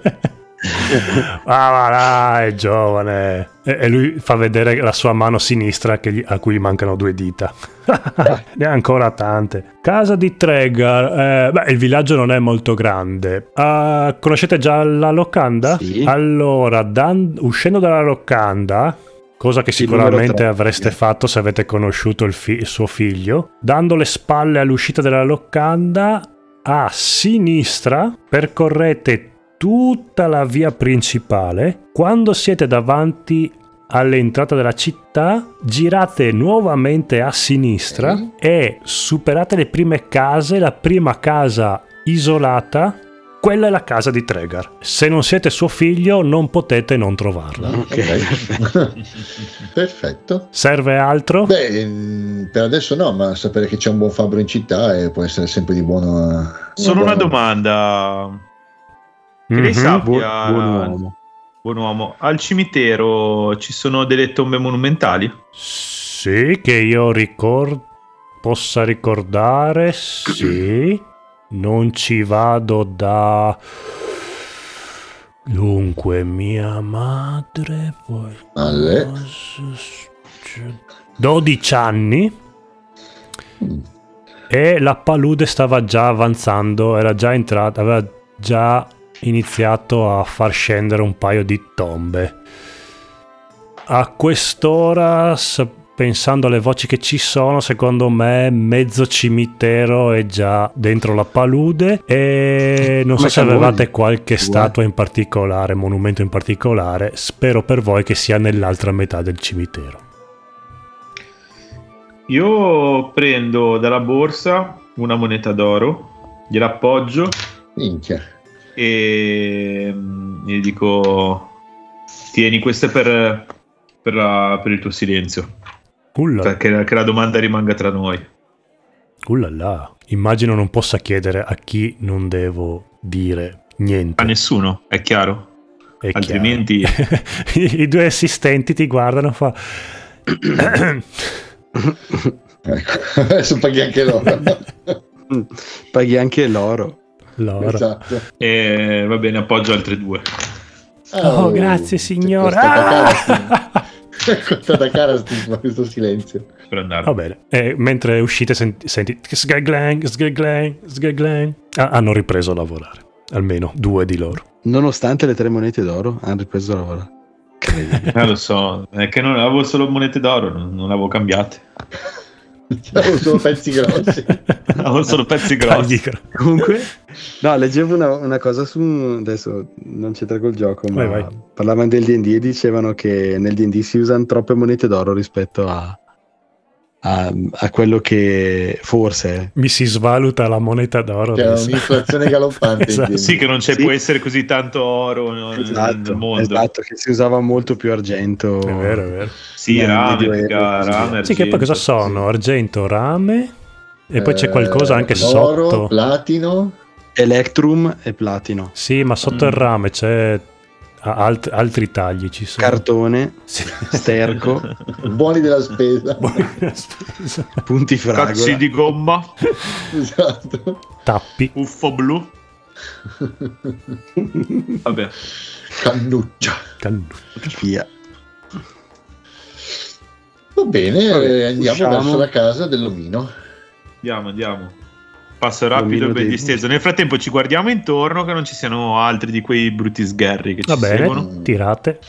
ah, dai, è giovane. E, e, lui fa vedere la sua mano sinistra gli, a cui mancano due dita. ne ha ancora tante. Casa di Tregar. Eh, beh, il villaggio non è molto grande. Uh, conoscete già la locanda? Sì. Allora, dan- uscendo dalla locanda, cosa che sicuramente avreste fatto se avete conosciuto il, fi- il suo figlio, dando le spalle all'uscita della locanda, a sinistra percorrete tutta la via principale. Quando siete davanti all'entrata della città, girate nuovamente a sinistra e superate le prime case, la prima casa isolata, quella è la casa di Tregar. Se non siete suo figlio non potete non trovarla. Ok. Perfetto. Serve altro? Beh, per adesso no, ma sapere che c'è un buon fabbro in città e può essere sempre di buono. Solo una domanda. Che mm-hmm. lei sappia, buon, buon, uomo. buon uomo, al cimitero ci sono delle tombe monumentali? Sì, che io ricord- possa ricordare, sì. Non ci vado da... Dunque, mia madre... Alle. 12 anni. Mm. E la palude stava già avanzando, era già entrata, aveva già iniziato a far scendere un paio di tombe. a quest'ora, pensando alle voci che ci sono, secondo me mezzo cimitero è già dentro la palude e non so se avevate qualche statua in particolare, monumento in particolare, spero per voi che sia nell'altra metà del cimitero. Io prendo dalla borsa una moneta d'oro, gliela appoggio Minchia. E mm, gli dico tieni queste per, per, la, per il tuo silenzio. Ulla. Che, che la domanda rimanga tra noi. Ullala. Immagino non possa chiedere a chi non devo dire niente. A nessuno, è chiaro. È Altrimenti... Chiaro. I, I due assistenti ti guardano fa... ecco, adesso paghi anche loro. paghi anche l'oro. L'oro. Esatto. E va bene, appoggio altre due. Oh, oh grazie signora. È costata cara questo silenzio. Per andare. Va bene. E mentre uscite senti, senti sgaglang, sgaglang, sgaglang. Ah, hanno ripreso a lavorare. Almeno due di loro. Nonostante le tre monete d'oro, hanno ripreso a lavorare. Eh, lo so, è che non avevo solo monete d'oro, non, non avevo cambiate. Avevo solo pezzi grossi. avevo solo pezzi grossi. Comunque, no, leggevo una, una, cosa su. Adesso non c'entra col gioco, ma vai, vai. parlavano del DD e dicevano che nel DD si usano troppe monete d'oro rispetto a, a, a, quello che forse mi si svaluta la moneta d'oro. C'è un'inflazione galoppante. esatto. Sì, che non c'è, sì. può essere così tanto oro esatto, nel mondo. Esatto, che si usava molto più argento. È vero, è vero. Sì, rame, rame, Sì, che poi cosa sono? Argento, rame e poi c'è qualcosa anche eh, oro, sotto. platino. Electrum e platino. Sì, ma sotto mm. il rame c'è Alt- altri tagli ci sono. Cartone, sì. sterco, buoni della spesa, punti fragola, cazzi di gomma, esatto. tappi, uffo blu. Vabbè. Cannuccia. Cannuccia. Via. Va bene, Vabbè, andiamo usciamo. verso la casa dell'omino. Andiamo, andiamo passo rapido e ben disteso. Nel frattempo ci guardiamo intorno che non ci siano altri di quei brutti sgherri che ci Va bene, seguono. tirate.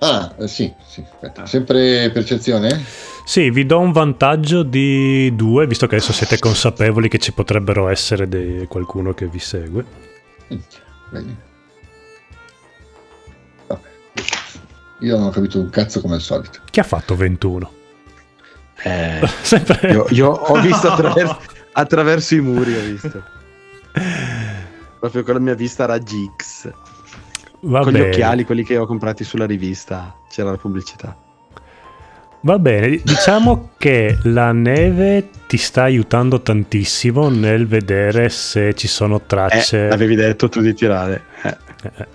Ah, eh, sì, sì. Aspetta. Sempre percezione? Sì, vi do un vantaggio di due, visto che adesso siete consapevoli che ci potrebbero essere de- qualcuno che vi segue. Bene. Io non ho capito un cazzo come al solito. Chi ha fatto 21? Eh, Sempre... io, io ho visto attraverso, attraverso i muri ho visto. Proprio con la mia vista raggi X. Va con bene. gli occhiali, quelli che ho comprati sulla rivista, c'era la pubblicità. Va bene, diciamo che la neve ti sta aiutando tantissimo nel vedere se ci sono tracce. Eh, avevi detto tu di tirare. Eh. Eh,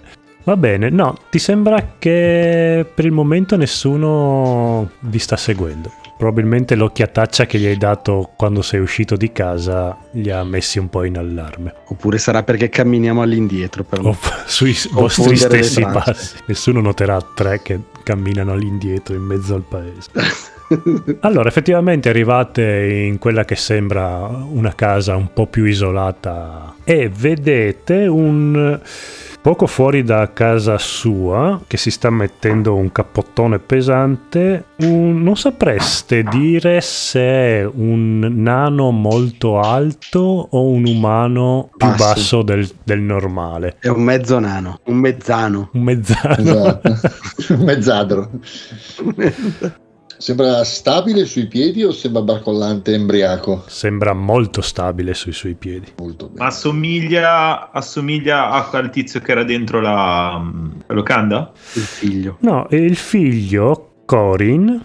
va bene, no, ti sembra che per il momento nessuno vi sta seguendo probabilmente l'occhiataccia che gli hai dato quando sei uscito di casa li ha messi un po' in allarme. Oppure sarà perché camminiamo all'indietro per o sui vostri stessi passi. Nessuno noterà tre che camminano all'indietro in mezzo al paese. allora, effettivamente arrivate in quella che sembra una casa un po' più isolata e vedete un Poco fuori da casa sua, che si sta mettendo un cappottone pesante, un... non sapreste dire se è un nano molto alto o un umano più basso, basso del, del, normale. È un mezzo nano, un mezzano. Un mezzano. Esatto. un mezzadro. Sembra stabile sui piedi o sembra barcollante embriaco? Sembra molto stabile sui suoi piedi. Molto bene. Assomiglia, assomiglia al tizio che era dentro la, la locanda? Il figlio. No, il figlio, Corin,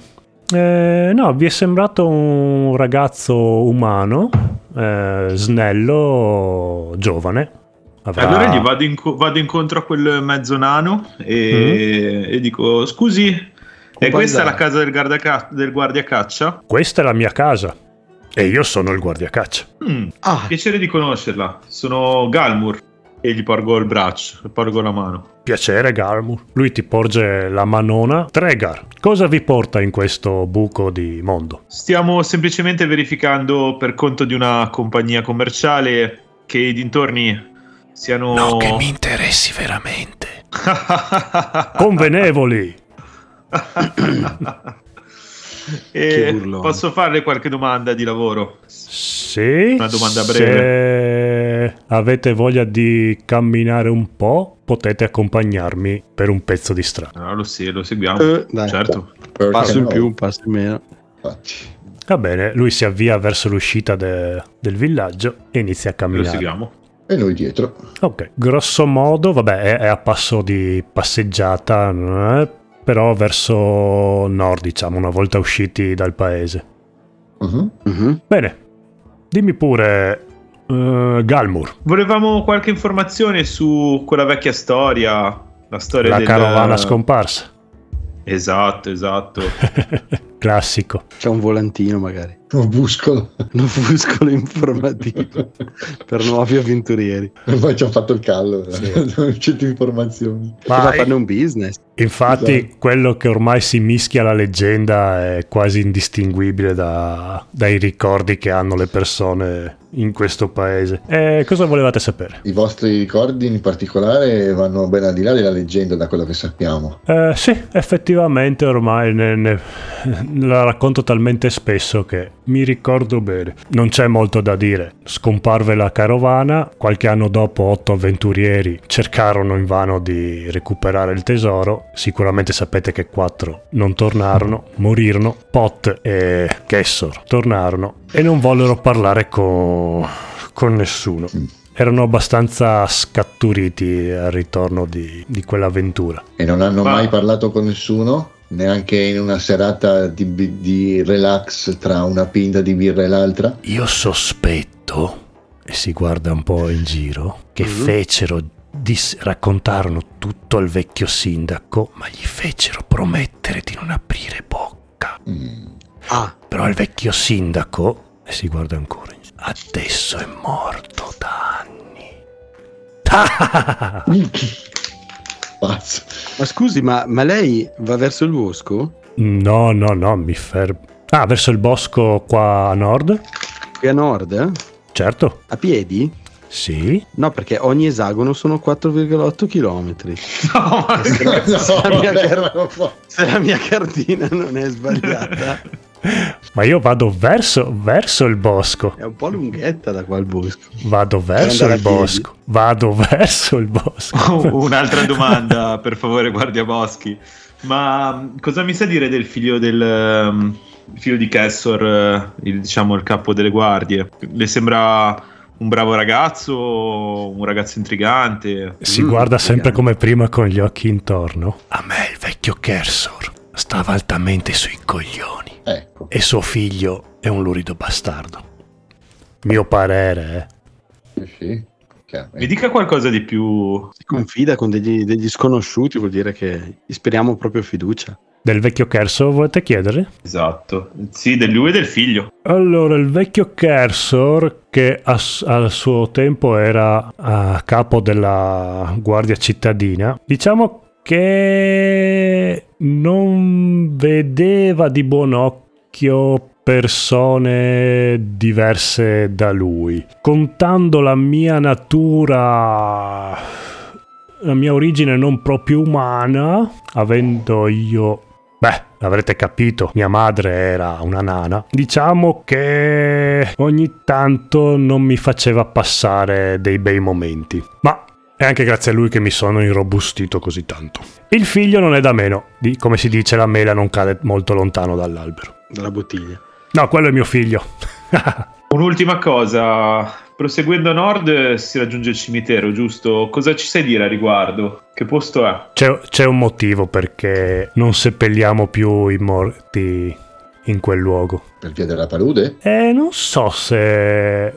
eh, no, vi è sembrato un ragazzo umano, eh, snello, giovane. Avrà... Allora gli vado, inco- vado, incontro a quel mezzo nano e, mm. e dico: Scusi, e questa è la casa del, del guardiacaccia? Questa è la mia casa. E io sono il guardiacaccia. Mm, ah. Piacere di conoscerla. Sono Galmur. E gli porgo il braccio, porgo la mano. Piacere, Galmur. Lui ti porge la manona. Tregar, cosa vi porta in questo buco di mondo? Stiamo semplicemente verificando per conto di una compagnia commerciale che i dintorni siano... No, che mi interessi veramente. Convenevoli. Posso farle qualche domanda di lavoro? Sì. Una domanda breve. Se avete voglia di camminare un po', potete accompagnarmi per un pezzo di strada. No, lo, sì, lo seguiamo. Uh, certo. Un passo in più, un passo in meno. Va bene, lui si avvia verso l'uscita de- del villaggio e inizia a camminare. Lo seguiamo. E noi dietro. Ok, grosso modo, vabbè, è, è a passo di passeggiata, eh, però verso nord, diciamo, una volta usciti dal paese. Uh-huh. Uh-huh. Bene, dimmi pure, uh, Galmur. Volevamo qualche informazione su quella vecchia storia, la storia la del... carovana scomparsa. Esatto, esatto. Classico. C'è un volantino magari. Un opuscolo informativo per nuovi avventurieri. Poi ci ha fatto il callo, non c'è informazioni. Ma farne un business. Infatti, esatto. quello che ormai si mischia alla leggenda è quasi indistinguibile da, dai ricordi che hanno le persone in questo paese. E cosa volevate sapere? I vostri ricordi in particolare vanno ben al di là della leggenda, da quello che sappiamo. Eh, sì, effettivamente ormai ne, ne, la racconto talmente spesso che mi ricordo bene. Non c'è molto da dire. Scomparve la carovana, qualche anno dopo otto avventurieri cercarono invano di recuperare il tesoro. Sicuramente sapete che quattro non tornarono, morirono. Pot e Kessor tornarono e non vollero parlare con, con nessuno erano abbastanza scatturiti al ritorno di, di quell'avventura. E non hanno Ma... mai parlato con nessuno? Neanche in una serata di, di, relax tra una pinta di birra e l'altra? Io sospetto, e si guarda un po' in giro, che mm-hmm. fecero, dis- raccontarono tutto al vecchio sindaco, ma gli fecero promettere di non aprire bocca. Mm. Ah. Però il vecchio sindaco, e si guarda ancora in giro, adesso è morto da anni. Pazzo. Ma scusi, ma, ma, lei va verso il bosco? No, no, no, mi fermo. Ah, verso il bosco qua a nord? Qui a nord? Eh? Certo. A piedi? Sì. No, perché ogni esagono sono 4,8 km. No, ma se, no, se, la mia, se la mia cartina non è sbagliata. Ma io vado verso, verso, il bosco. È un po' lunghetta da qua il bosco. Vado verso il bosco. Vado verso il bosco. Un'altra domanda, per favore, guardia boschi. Ma mm, cosa mi sa dire del figlio del um, figlio di Kessor, uh, il, diciamo il capo delle guardie? Le sembra un bravo ragazzo, un ragazzo intrigante? Si mm, guarda sempre come prima con gli occhi intorno. A me il vecchio Kersor stava altamente sui coglioni. Ecco. E suo figlio è un lurido bastardo. Mio parere, eh. Sì, Mi dica qualcosa di più. Si confida con degli, degli, sconosciuti, vuol dire che gli speriamo proprio fiducia. Del vecchio Kersor volete chiedere? Esatto, sì, del lui e del figlio. Allora, il vecchio Kersor, che a, al suo tempo era a capo della guardia cittadina, diciamo che non vedeva di buon occhio persone diverse da lui. Contando la mia natura, la mia origine non proprio umana, avendo io Beh, avrete capito, mia madre era una nana. Diciamo che ogni tanto non mi faceva passare dei bei momenti. Ma è anche grazie a lui che mi sono irrobustito così tanto. Il figlio non è da meno, di, come si dice la mela non cade molto lontano dall'albero. Dalla bottiglia. No, quello è mio figlio. Un'ultima cosa, proseguendo a nord si raggiunge il cimitero, giusto? Cosa ci sai dire a riguardo? Che posto è? C'è, c'è un motivo perché non seppelliamo più i morti in quel luogo. Per via della palude? Eh, non so se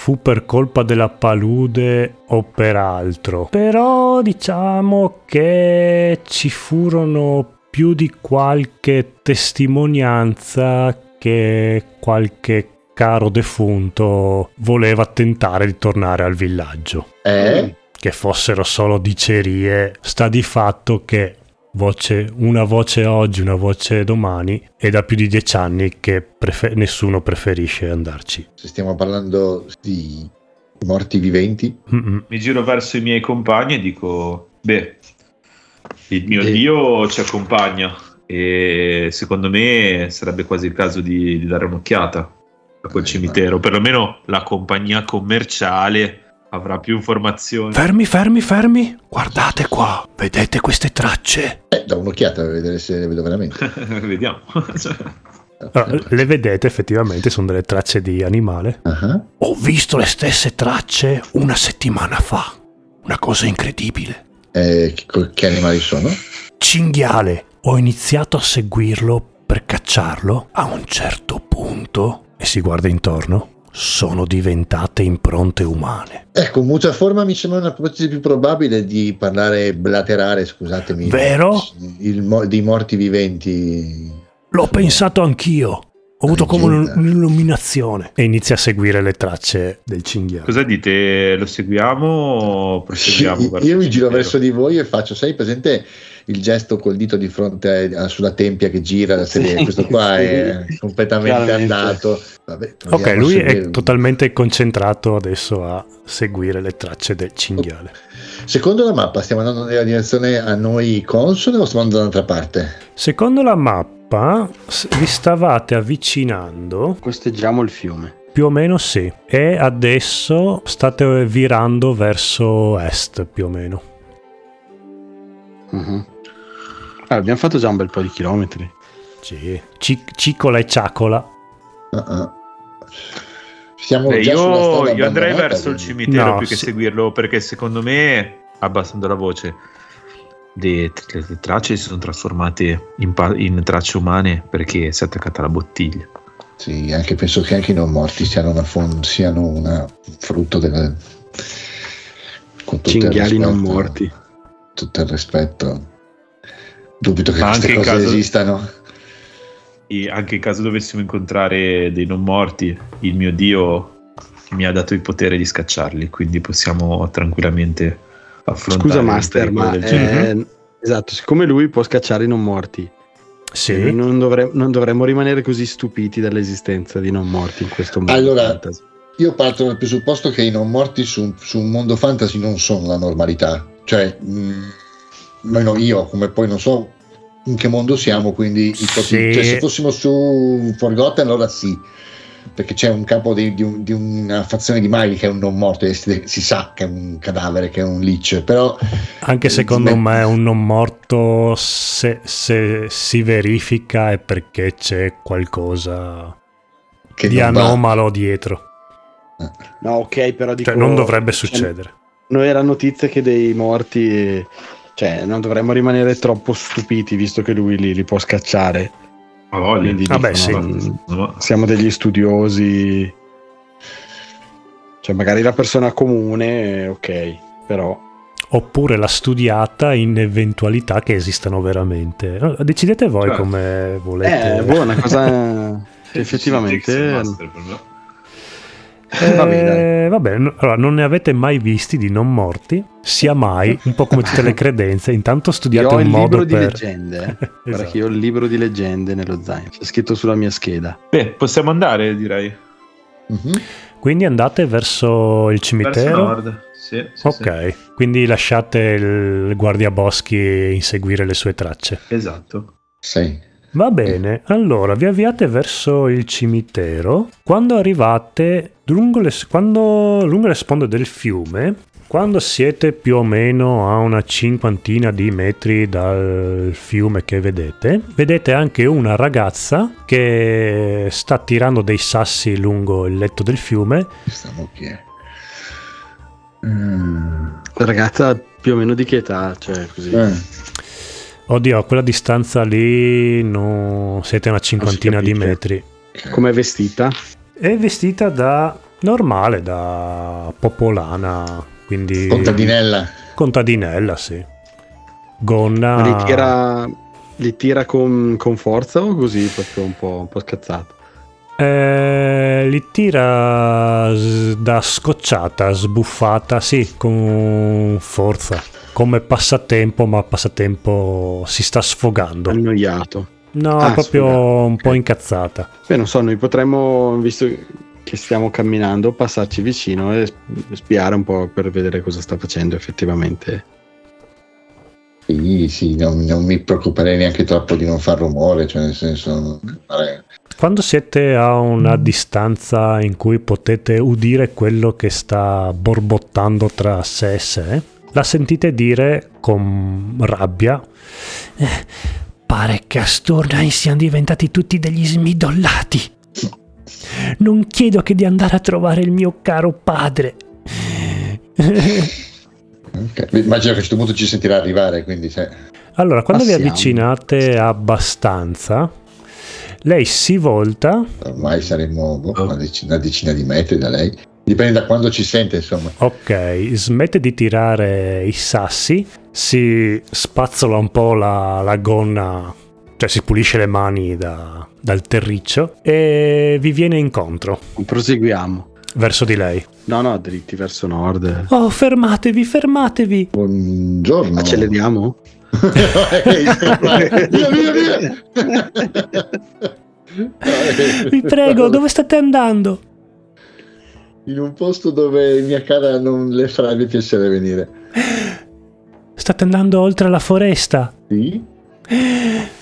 fu per colpa della palude o per altro. Però diciamo che ci furono più di qualche testimonianza che qualche caro defunto voleva tentare di tornare al villaggio. Eh? Che fossero solo dicerie, sta di fatto che voce, una voce oggi, una voce domani, è da più di dieci anni che prefer- nessuno preferisce andarci. Se stiamo parlando di morti viventi, Mm-mm. mi giro verso i miei compagni e dico: Beh, il mio e... Dio ci accompagna e secondo me sarebbe quasi il caso di, di dare un'occhiata a quel cimitero, perlomeno la compagnia commerciale avrà più informazioni. Fermi, fermi, fermi. Guardate qua, vedete queste tracce? Eh, da un'occhiata per vedere se le vedo veramente. Vediamo. allora, le vedete effettivamente, sono delle tracce di animale. Uh-huh. Ho visto le stesse tracce una settimana fa. Una cosa incredibile. Eh, che, che animali sono? Cinghiale. Ho iniziato a seguirlo per cacciarlo. A un certo punto, e si guarda intorno, sono diventate impronte umane. Ecco, muta forma mi sembra una ipotesi più probabile di parlare blaterare, scusatemi. Vero? Il, di morti viventi. L'ho pensato anch'io. Ho avuto come un'illuminazione e inizia a seguire le tracce del cinghiale. Cosa dite? Lo seguiamo o proseguiamo? Io mi giro verso di voi e faccio, sei presente il gesto col dito di fronte a, sulla tempia che gira la serie, sì, questo qua sì. è completamente andato. Vabbè, ok, lui è totalmente concentrato adesso a seguire le tracce del cinghiale. Secondo la mappa stiamo andando nella direzione a noi console o stiamo andando da un'altra parte? Secondo la mappa vi stavate avvicinando. Costeggiamo il fiume. Più o meno sì. E adesso state virando verso est, più o meno. Uh-huh. Ah, abbiamo fatto già un bel po' di chilometri. Sì, Cic- cicola e ciacola. Uh-uh. Siamo Beh, io, io andrei verso il cimitero no, più che seguirlo perché secondo me, abbassando la voce, le, le, le tracce si sono trasformate in, in, tracce umane perché si è attaccata alla bottiglia. Sì, anche penso che anche i non morti siano una, fon- siano una frutto del... Cinghiali non morti tutto il rispetto, dubito che Ma queste cose caso, esistano. Anche in caso dovessimo incontrare dei non morti, il mio Dio mi ha dato il potere di scacciarli, quindi possiamo tranquillamente affrontare. Scusa, Master, ma eh, esatto, siccome lui può scacciare i non morti. Sì. Non, dovre- non, dovremmo rimanere così stupiti dall'esistenza di non morti in questo mondo. Allora, fantasy. io parto dal presupposto che i non morti su, su un mondo fantasy non sono la normalità cioè mh, almeno io come poi non so in che mondo siamo quindi sì. cioè, se fossimo su Forgotten allora sì perché c'è un capo di, di, un, di una fazione di maghi che è un non morto si, si, sa che è un cadavere che è un lich però anche secondo me un non morto se, se si verifica è perché c'è qualcosa che di anomalo va. dietro no ok però dico, cioè, non dovrebbe succedere non era notizia che dei morti, cioè non dovremmo rimanere troppo stupiti visto che lui li, li può scacciare. Ah, Quindi Vabbè, dicono, sì. siamo degli studiosi, cioè magari la persona comune, ok, però oppure l'ha studiata in eventualità che esistano veramente. Decidete voi cioè, come volete. Eh, buona cosa effettivamente eh, vabbè, vabbè, allora non ne avete mai visti di non morti, sia mai, un po' come tutte le credenze. Intanto studiate un modo per... Io ho il libro di leggende, eh. esatto. che io ho il libro di leggende nello zaino, c'è scritto sulla mia scheda. Beh, possiamo andare, direi. Mm-hmm. Quindi andate verso il cimitero. Verso nord. Sì, sì, ok, sì. quindi lasciate il guardiaboschi inseguire le sue tracce. Esatto. Sì. Va bene, allora vi avviate verso il cimitero. Quando arrivate lungo le, quando, lungo le sponde del fiume, quando siete più o meno a una cinquantina di metri dal fiume che vedete, vedete anche una ragazza che sta tirando dei sassi lungo il letto del fiume. Stiamo chi è? Mm. Ragazza più o meno di che età? Cioè, così. Eh. Oddio, a quella distanza lì no, siete una cinquantina di metri. Com'è vestita? È vestita da normale, da popolana, quindi... Contadinella. Contadinella, sì. Gonna... Ma li tira, li tira con, con, forza o così proprio un po', un po scazzato? Eh, li tira da scocciata, sbuffata, sì, con forza come passatempo, ma passatempo si sta sfogando. Annoiato. No, ah, proprio sfogato. un po' incazzata. Beh, non so, noi potremmo, visto che stiamo camminando, passarci vicino e spiare un po' per vedere cosa sta facendo effettivamente. Sì, sì, non, non, mi preoccuperei neanche troppo di non far rumore, cioè nel senso... Quando siete a una distanza in cui potete udire quello che sta borbottando tra sé e sé, la sentite dire con rabbia: eh, Pare che a Sturnain siano diventati tutti degli smidollati. Non chiedo che di andare a trovare il mio caro padre. Okay. Immagino che a questo punto ci sentirà arrivare, quindi se... Allora, quando Passiamo. vi avvicinate abbastanza, lei si volta. Ormai saremo boh, una, decina, una decina di metri da lei. Dipende da quando ci sente, insomma. Ok, smette di tirare i sassi, si spazzola un po' la, la gonna, cioè si pulisce le mani da, dal terriccio e vi viene incontro. Proseguiamo. Verso di lei. No, no, dritti verso nord. Oh, fermatevi, fermatevi. Buongiorno. Acceleriamo? via, via, via. Vi prego, dove state andando? In un posto dove mia cara non le farebbe piacere venire. State andando oltre la foresta? Sì.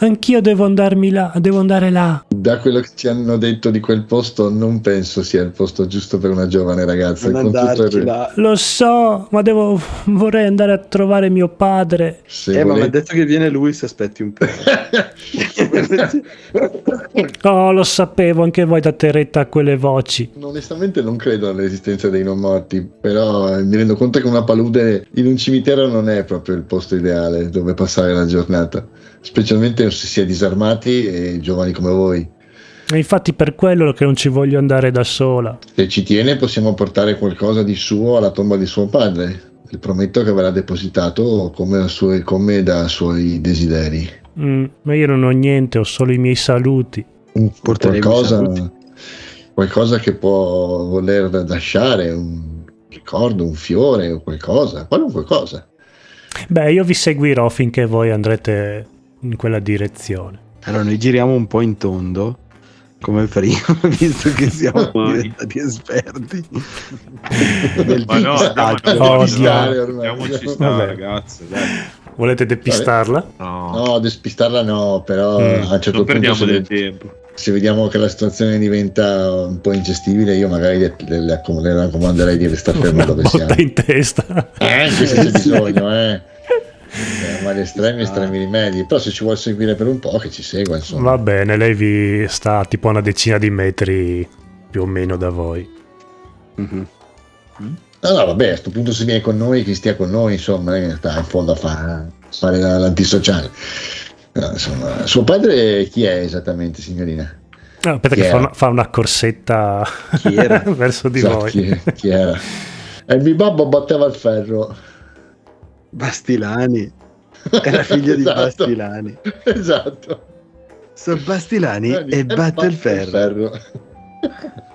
Anch'io devo andarmi là, devo andare là. Da quello che ci hanno detto di quel posto, non penso sia il posto giusto per una giovane ragazza. Non il... là. Lo so, ma devo, vorrei andare a trovare mio padre. Se eh, volete... ma mi ha detto che viene lui se aspetti un po'. oh, lo sapevo, anche voi date retta a quelle voci. Onestamente non credo all'esistenza dei non morti, però mi rendo conto che una palude in un cimitero non è proprio il posto ideale dove passare la giornata specialmente se si è disarmati e giovani come voi. E infatti per quello che non ci voglio andare da sola. Se ci tiene possiamo portare qualcosa di suo alla tomba di suo padre. Le prometto che verrà depositato come, sue, come da suoi desideri. Mm, ma io non ho niente, ho solo i miei saluti. Qualcosa, qualcosa che può voler lasciare, un ricordo, un fiore o qualcosa, qualunque cosa. Beh, io vi seguirò finché voi andrete in quella direzione. Allora noi giriamo un po' in tondo come prima, visto che siamo diventati esperti. Ma no, ormai. Sta, ragazzi, dai. Volete depistarla? No. no, despistarla no, però mm. a un certo non punto perdiamo del tempo. Se vediamo che la situazione diventa un po' ingestibile, io magari le, le, le, le raccomanderei di restare fermo dove siamo. in testa. Eh, anche se c'è bisogno, eh. Eh, ma gli estremi, estremi rimedi. Però se ci vuole seguire per un po', che ci segua. Insomma. Va bene, lei vi sta tipo a una decina di metri più o meno da voi. Mm-hmm. No, no, vabbè, a questo punto se viene con noi, chi stia con noi, insomma, sta in fondo a fare, fare l'antisociale. No, insomma, suo padre chi è esattamente, signorina? No, aspetta chi che fa una, fa una, corsetta verso di esatto, voi. Chi, chi era? E il mio babbo batteva il ferro. Bastilani. Era figlio esatto. di Bastilani. Esatto. Sono Bastilani e, e batte il ferro. ferro.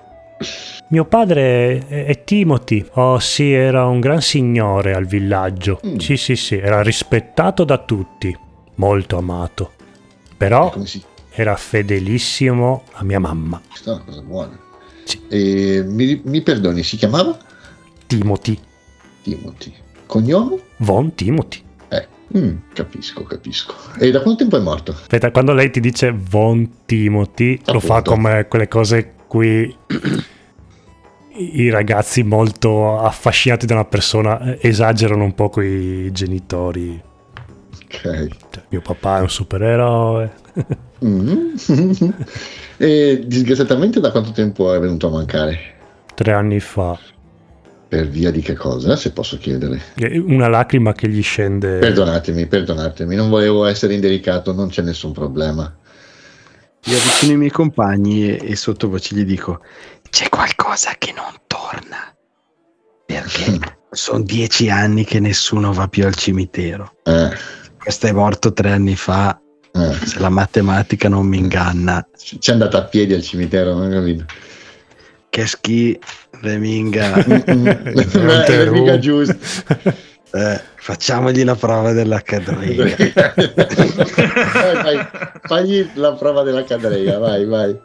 Mio padre è Timothy. Oh sì, era un gran signore al villaggio. Mm. Sì, sì, sì, era rispettato da tutti, molto amato. Però si... era fedelissimo a mia mamma. Questa è una cosa buona. Sì. E, mi, mi perdoni, si chiamava? Timothy. Timothy. Cognome? Von Timothy. Mm, capisco, capisco. E da quanto tempo è morto? Aspetta, quando lei ti dice Von Timothy, Appunto. lo fa come quelle cose qui i ragazzi molto affascinati da una persona eh, esagerano un po' i genitori. Ok. Cioè, mio papà è un supereroe. mm. e disgraziatamente da quanto tempo è venuto a mancare? Tre anni fa. Per via di che cosa, se posso chiedere? Una lacrima che gli scende. Perdonatemi, perdonatemi, non volevo essere indelicato, non c'è nessun problema. Io avvicino i miei compagni e, e sottovoce gli dico: C'è qualcosa che non torna. Perché sono dieci anni che nessuno va più al cimitero. Eh. Questo è morto tre anni fa. Eh. Se la matematica non mi inganna, c'è andata a piedi al cimitero, non ho capito. Che Reminga. Reminga giusto. Eh, facciamogli la prova della cadrega. vai, vai, fagli la prova della cadrega, vai, vai.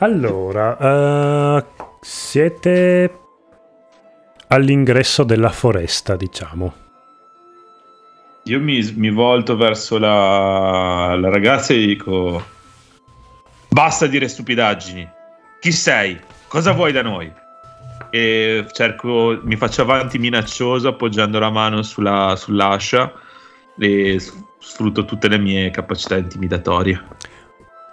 Allora, uh, siete all'ingresso della foresta, diciamo. Io mi, mi volto verso la, la ragazza e dico: Basta dire stupidaggini. Chi sei? Cosa vuoi da noi? E cerco, mi faccio avanti minaccioso appoggiando la mano sulla, sull'ascia e sfrutto tutte le mie capacità intimidatorie.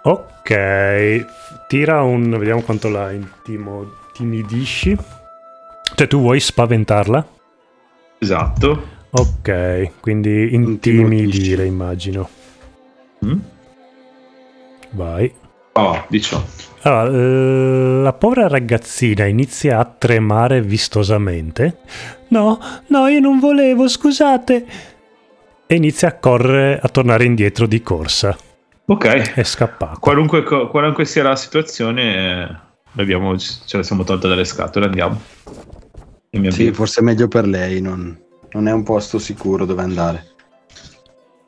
Ok, tira un. vediamo quanto la intimo, intimidisci. Cioè, tu vuoi spaventarla? Esatto. Ok, quindi intimidire, immagino. Mm? Vai. Oh, 18. Allora, eh, la povera ragazzina inizia a tremare vistosamente. No, no, io non volevo, scusate. E inizia a correre, a tornare indietro di corsa. Ok. È scappato. Qualunque, qualunque sia la situazione, abbiamo, ce la siamo tolta dalle scatole, andiamo. Sì, forse è meglio per lei, non, non è un posto sicuro dove andare.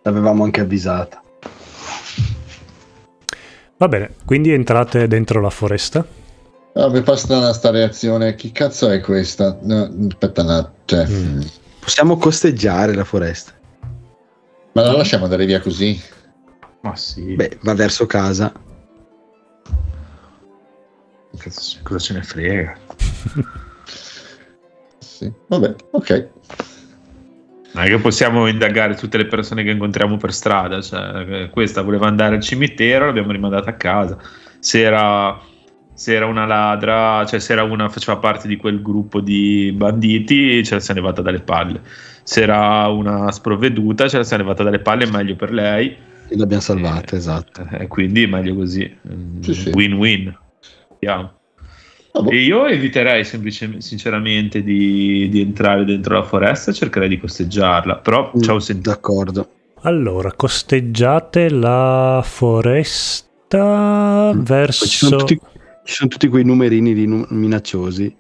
L'avevamo anche avvisata. Va bene, quindi entrate dentro la foresta? Ah, mi fa strana sta reazione. Chi cazzo è questa? No, aspetta un cioè... mm. Possiamo costeggiare la foresta. Ma la lasciamo andare via così? Ma sì. Beh, va verso casa. Cosa ce ne frega? sì. Vabbè, ok. Non è che possiamo indagare tutte le persone che incontriamo per strada. Cioè, questa voleva andare al cimitero, l'abbiamo rimandata a casa. Se era, se era una ladra, cioè se era una faceva parte di quel gruppo di banditi, ce la si è levata dalle palle. Se era una sprovveduta, ce la si è levata dalle palle, meglio per lei. E l'abbiamo salvata, eh, esatto. E quindi meglio così. Sì, Win-win. Yeah. Boh. io eviterei semplicemente, sinceramente, di, di, entrare dentro la foresta e cercherei di costeggiarla. Però mm, ciao, sentito. D'accordo. Allora, costeggiate la foresta mm. verso. Ci sono, tutti, ci sono, tutti, quei numerini di minacciosi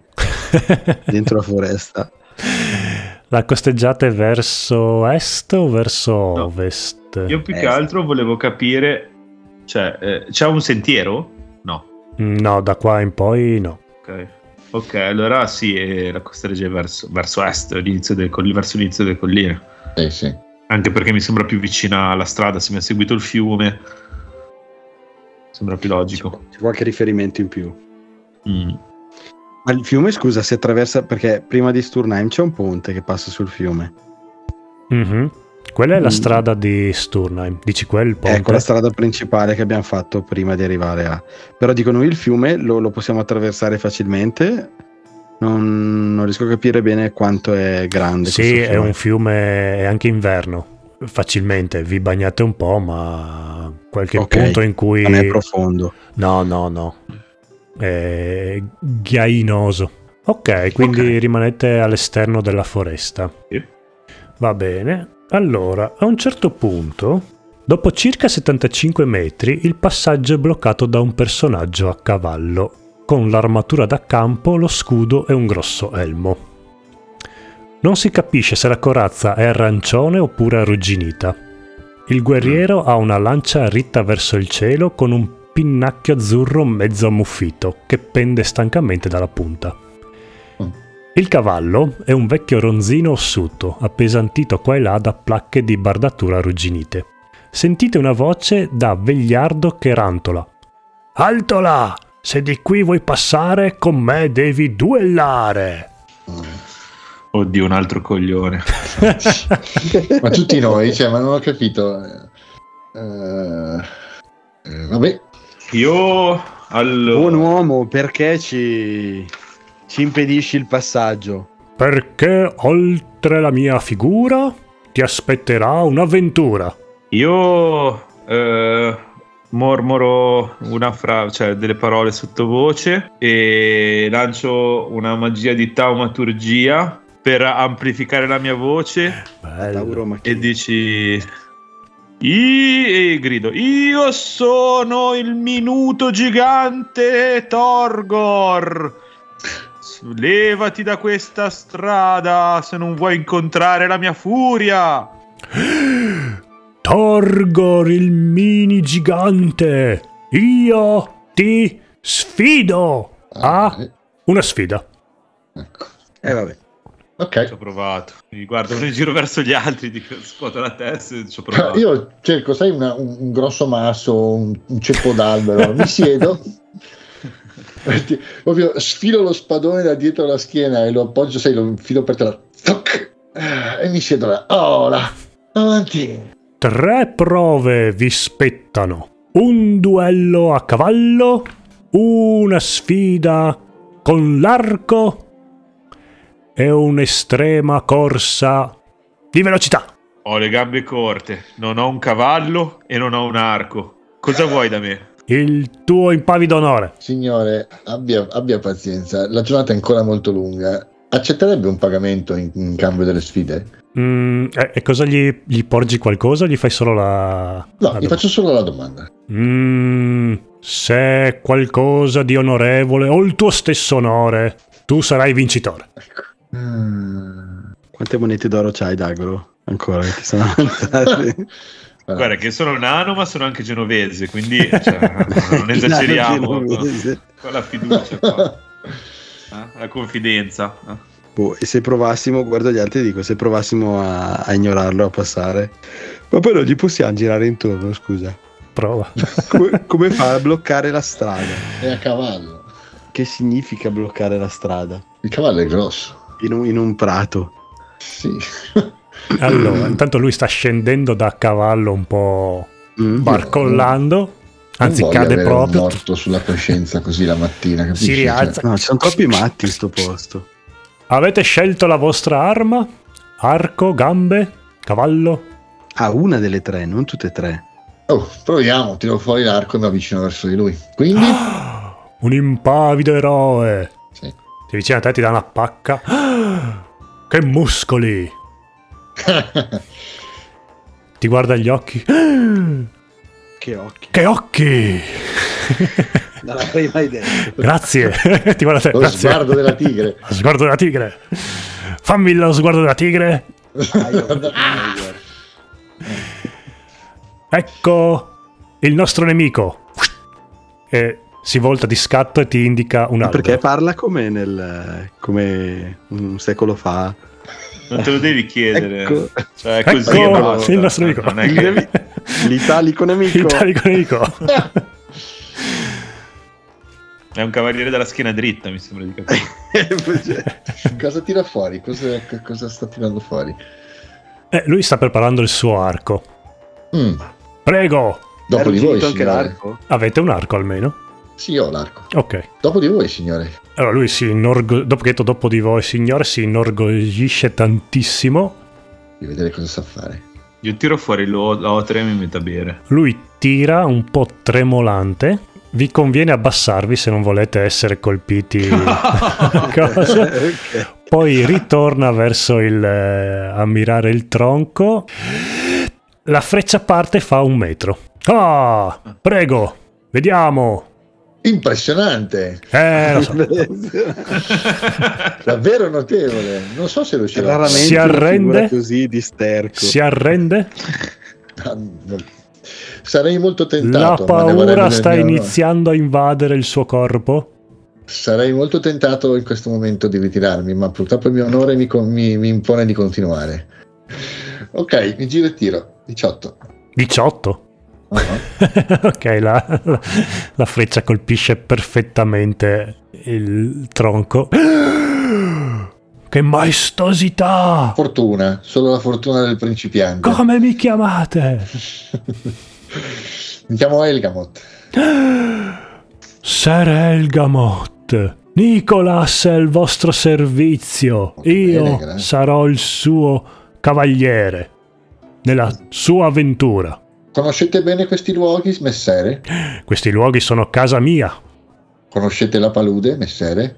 dentro la foresta. La costeggiate verso est o verso no. ovest? Io più est. che altro volevo capire, cioè, eh, c'è un sentiero? No. No, da qua in poi no. Ok, allora sì, la costeregge verso, verso est, l'inizio del, verso l'inizio delle colline. Sì, sì. Anche perché mi sembra più vicina alla strada, se mi ha seguito il fiume. Sembra più logico. C'è qualche riferimento in più. Mm. Ma il fiume, scusa, si attraversa perché prima di Sturnheim c'è un ponte che passa sul fiume. Mm-hmm. Quella è la mm. strada di Sturnheim, dici quel ponte? Ecco la strada principale che abbiamo fatto prima di arrivare a... Però dico noi il fiume lo, lo possiamo attraversare facilmente, non, non, riesco a capire bene quanto è grande. Sì, è un fiume, è anche inverno, facilmente, vi bagnate un po', ma qualche okay. punto in cui... Non è profondo. No, no, no, è ghiainoso. Ok, quindi okay. rimanete all'esterno della foresta. Sì. Va bene. Allora, a un certo punto, dopo circa 75 metri, il passaggio è bloccato da un personaggio a cavallo, con l'armatura da campo, lo scudo e un grosso elmo. Non si capisce se la corazza è arancione oppure arrugginita. Il guerriero ha una lancia ritta verso il cielo con un pinnacchio azzurro mezzo ammuffito che pende stancamente dalla punta. Il cavallo è un vecchio ronzino ossuto, appesantito qua e là da placche di bardatura arrugginite. Sentite una voce da vegliardo che rantola. Altola! Se di qui vuoi passare, con me devi duellare! Oddio, un altro coglione. ma tutti noi, cioè, ma non ho capito. Uh, eh, vabbè. Io allora... Buon uomo, perché ci ci impedisci il passaggio? Perché oltre la mia figura ti aspetterà un'avventura. Io eh, mormoro una fra- cioè delle parole sottovoce e lancio una magia di taumaturgia per amplificare la mia voce. Bello. E dici e grido: Io sono il minuto gigante Torgor. Levati da questa strada se non vuoi incontrare la mia furia. Torgor il mini gigante. Io ti sfido a una sfida. Ecco. Eh vabbè. Ok. Ci ho provato. Mi guardo in giro verso gli altri, dico, scuoto la testa e ci ho provato. Io cerco, sai, una, un, un, grosso masso, un, un ceppo d'albero, mi siedo, proprio sfilo lo spadone da dietro la schiena e lo appoggio, sai, lo infilo per terra, e mi siedo là. Là, avanti. Tre prove vi spettano. Un duello a cavallo, una sfida con l'arco e un'estrema corsa di velocità. Ho le gambe corte, non ho un cavallo e non ho un arco. Cosa vuoi da me? Il tuo impavido onore. Signore, abbia, abbia pazienza, la giornata è ancora molto lunga. Accetterebbe un pagamento in, in cambio delle sfide? Mm, e, e, cosa gli, gli, porgi qualcosa o gli fai solo la... No, la gli faccio solo la domanda. Mm, se è qualcosa di onorevole o il tuo stesso onore, tu sarai vincitore. Ecco. Mm. Quante monete d'oro c'hai, Dagoro? Ancora che ti sono avanzate? Guarda che sono nano ma sono anche genovese, quindi cioè, non esageriamo con la fiducia qua. Eh? La confidenza. Eh? Boh, e se provassimo, guardo gli altri e dico, se provassimo a, a, ignorarlo, a passare, ma poi non gli possiamo girare intorno, scusa. Prova. come, come fa a bloccare la strada? È a cavallo. Che significa bloccare la strada? Il cavallo è grosso in un, in un prato. Sì. allora, intanto lui sta scendendo da cavallo un po' mm. barcollando. Anzi, cade proprio. morto sulla coscienza così la mattina. Capisci? Si rialza. No, ci sono troppi matti in sto posto. Avete scelto la vostra arma? Arco, gambe, cavallo? Ah, una delle tre, non tutte e tre. Oh, proviamo, tiro fuori l'arco e mi avvicino verso di lui. Quindi. un impavido eroe. Sì. Ti vicina a te, ti dà una pacca. Che muscoli! Ti guarda gli occhi. Che occhi! Che occhi! Non l'avrei mai detto. Grazie. ti guarda te. Lo grazie. sguardo della tigre. Lo sguardo della tigre. Fammi lo sguardo della tigre. ecco il nostro nemico. E si volta di scatto e ti indica un albero. Perché parla come, nel, come un secolo fa. Non te lo devi chiedere. Ecco, cioè, così ecco no, il nostro nemico. Che... L'italico nemico. L'italico nemico. È un cavaliere dalla schiena dritta, mi sembra di capire. cosa tira fuori? Cosa, cosa, sta tirando fuori? Eh, lui sta preparando il suo arco. Mm. Prego. Dopo di voi, anche l'arco? Avete un arco almeno? Sì, ho l'arco. Ok. Dopo di voi, signore. Allora lui si inorgo- dopo che dopo di voi, signore, si inorgoglisce tantissimo. Di vedere cosa sa fare. Io tiro fuori l'otre e mi metto a bere. Lui tira un po' tremolante. Vi conviene abbassarvi se non volete essere colpiti. okay. Poi ritorna verso il eh, ammirare il tronco. La freccia parte fa un metro. Ah, prego, vediamo. Impressionante, eh, lo so. davvero notevole. Non so se lo riuscirà. Si arrende così di sterco. Si arrende? Sarei molto tentato. La paura sta iniziando a invadere il suo corpo. Sarei molto tentato in questo momento di ritirarmi, ma purtroppo il mio onore mi, mi, mi impone di continuare. Ok, mi giro e tiro. 18. 18? Uh-huh. ok, la, la, freccia colpisce perfettamente il tronco. Che maestosità! Fortuna, solo la fortuna del principiante. Come mi chiamate? mi chiamo Elgamot. Ser Elgamot. Nicolas è il vostro servizio. Io bene, sarò il suo cavaliere nella sua avventura. Conoscete bene questi luoghi, messere? Questi luoghi sono casa mia. Conoscete la palude, messere?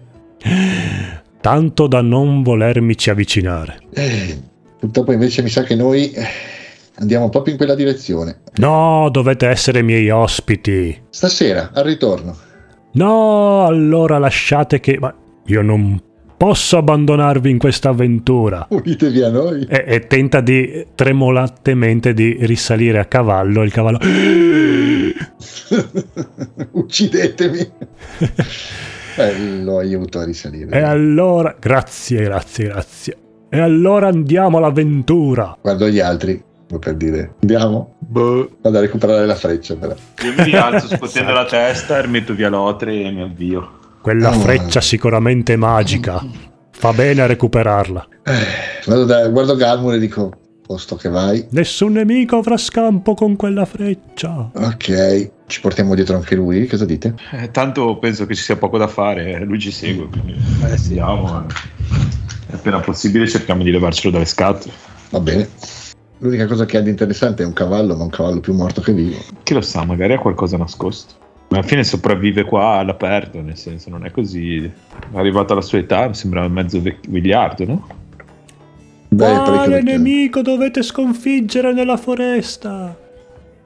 Tanto da non volermici avvicinare. Eh, purtroppo invece mi sa che noi eh, andiamo proprio in quella direzione. No, dovete essere miei ospiti. Stasera, al ritorno. No, allora lasciate che... Ma io non posso abbandonarvi in questa avventura. Unitevi a noi. E, e, tenta di tremolattemente di risalire a cavallo. Il cavallo. Uccidetemi. eh, lo aiuto a risalire. E allora, grazie, grazie, grazie. E allora andiamo all'avventura. Guardo gli altri per dire andiamo boh. vado a recuperare la freccia però. io mi rialzo scuotendo la testa e metto via l'otre e mi avvio quella oh. freccia sicuramente magica fa bene a recuperarla eh, da, guardo Galmur e dico posto che vai nessun nemico avrà scampo con quella freccia ok ci portiamo dietro anche lui cosa dite? Eh, tanto penso che ci sia poco da fare eh, lui ci segue quindi eh, sì. andiamo eh. appena possibile cerchiamo di levarcelo dalle scatole va bene L'unica cosa che ha di interessante è un cavallo, ma un cavallo più morto che vivo. Chi lo sa, magari ha qualcosa nascosto. Ma alla fine sopravvive qua all'aperto, nel senso non è così. Arrivato alla sua età, mi sembra mezzo vegliardo, no? Beh, Quale nemico dovete sconfiggere nella foresta?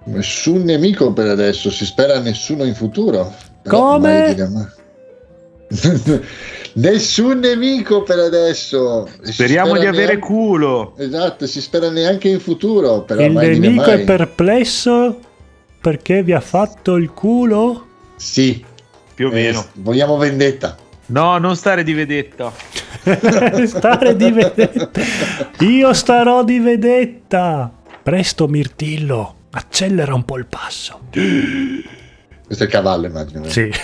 Nessun nemico per adesso, si spera nessuno in futuro. Come? Nessun nemico per adesso. Speriamo di avere neanche... culo. Esatto, si spera neanche in futuro. Però il nemico è perplesso perché vi ha fatto il culo? Sì. Più o meno. Eh, vogliamo vendetta. No, non stare di vedetta. stare di vedetta. Io starò di vedetta. Presto, Mirtillo, accelera un po' il passo. Questo è il cavallo, immagino. Sì.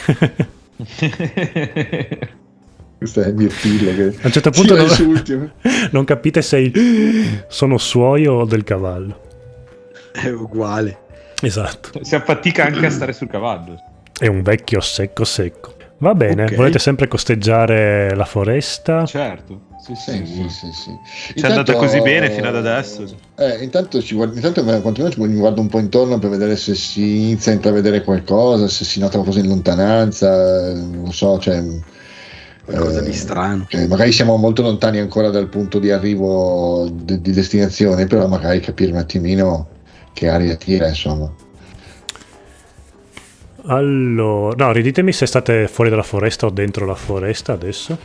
Questo è Mirtillo che a un certo punto non, non, capite se il, sono suoi o del cavallo. È uguale. Esatto. Si affatica anche a stare sul cavallo. È un vecchio secco secco. Va bene, okay. volete sempre costeggiare la foresta? Certo. Sì, sì, sì, sì, sì. Ci è andata così bene fino ad adesso. Eh, intanto, ci guardo, intanto mi guardo un po' intorno per vedere se si inizia a intravedere qualcosa, se si nota qualcosa in lontananza, non so, cioè qualcosa eh, di strano. Cioè, magari siamo molto lontani ancora dal punto di arrivo de- di destinazione, però magari capire un attimino che aria tira, insomma. Allora, no, riditemi se state fuori dalla foresta o dentro la foresta adesso.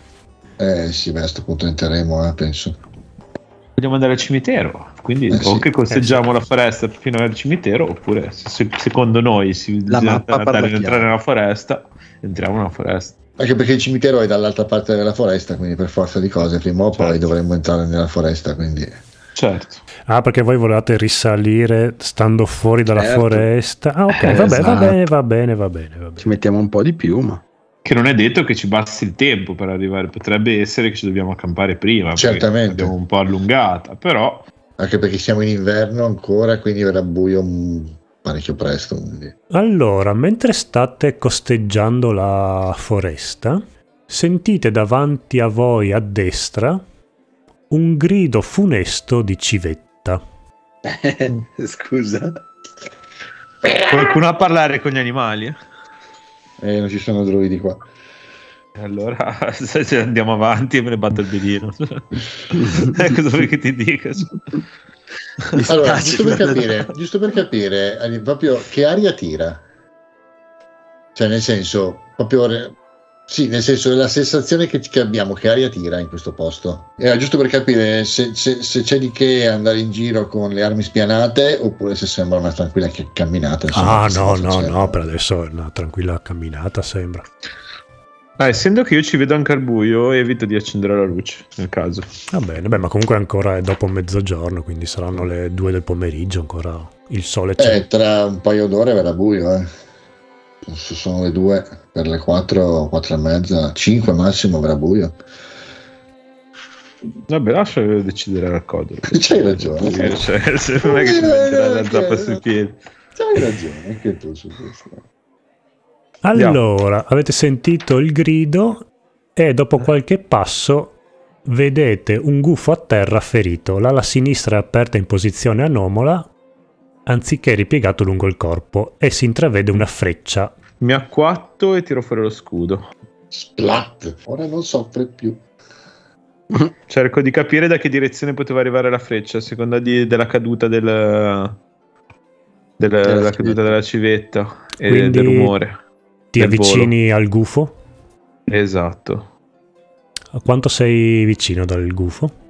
Eh sì, beh, a questo punto entreremo, eh, penso. Vogliamo andare al cimitero, quindi eh, o sì. che costeggiamo eh, la foresta fino al cimitero, oppure se, secondo noi si la mappa entrare nella foresta, entriamo nella foresta. Anche perché il cimitero è dall'altra parte della foresta, quindi per forza di cose prima o poi certo. dovremmo entrare nella foresta. Quindi... Certo. Ah, perché voi volevate risalire stando fuori dalla certo. foresta. Ah, ok, eh, va, esatto. va, bene, va bene, va bene, va bene. Ci mettiamo un po' di più, ma. Che non è detto che ci basti il tempo per arrivare, potrebbe essere che ci dobbiamo accampare prima. Certamente. Abbiamo un po' allungata, però. Anche perché siamo in inverno ancora, quindi verrà buio parecchio presto. Quindi. Allora, mentre state costeggiando la foresta, sentite davanti a voi a destra un grido funesto di civetta. Scusa. Qualcuno a parlare con gli animali? Eh, non ci sono druidi qua. Allora, se andiamo avanti, me ne batto il bedino. Cosa vuoi che ti dica? allora, giusto per, capire, giusto per capire, proprio che aria tira? Cioè, nel senso, proprio sì, nel senso la sensazione che, che, abbiamo, che aria tira in questo posto. Era giusto per capire se, se, se, c'è di che andare in giro con le armi spianate oppure se sembra una tranquilla camminata. Insomma, ah, no, no, no, per adesso è una tranquilla camminata sembra. Ah, essendo che io ci vedo anche al buio, evito di accendere la luce nel caso. Va bene, beh, ma comunque ancora è dopo mezzogiorno, quindi saranno le due del pomeriggio, ancora il sole c'è. Eh, tra un paio d'ore verrà buio, eh. Se sono le due, per le quattro, quattro e mezza, cinque massimo verrà buio. Vabbè, lascia decidere al codolo. C'hai ragione. Eh, cioè, non è che ti metterà la zappa sui piedi. C'hai ragione, anche tu su questo. Allora, avete sentito il grido e dopo qualche passo vedete un gufo a terra ferito. L'ala sinistra è aperta in posizione anomala, anziché ripiegato lungo il corpo, e si intravede una freccia. Mi acquatto e tiro fuori lo scudo. Splat! Ora non soffre più. Cerco di capire da che direzione poteva arrivare la freccia, a seconda di, della caduta del, del, della caduta della civetta e Quindi... del rumore. Ti avvicini volo. al gufo? Esatto. A quanto sei vicino dal gufo?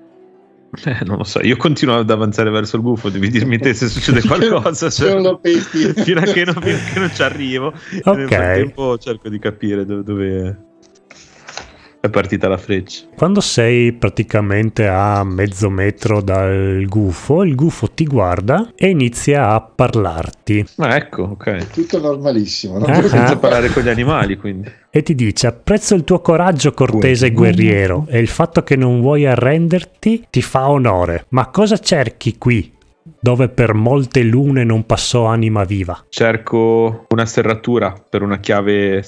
Eh, non lo so, io continuo ad avanzare verso il gufo, devi dirmi te se succede qualcosa. Cioè, fino, a che non, fino a che non ci arrivo. Ok. Nel frattempo cerco di capire dove, dove... è partita la freccia. Quando sei praticamente a mezzo metro dal gufo, il gufo ti guarda e inizia a parlarti. Ma ecco, ok. Tutto normalissimo, no? Ah, senza parlare con gli animali, quindi. E ti dice: Apprezzo il tuo coraggio cortese e guerriero e il fatto che non vuoi arrenderti ti fa onore. Ma cosa cerchi qui? Dove per molte lune non passò anima viva. Cerco una serratura per una chiave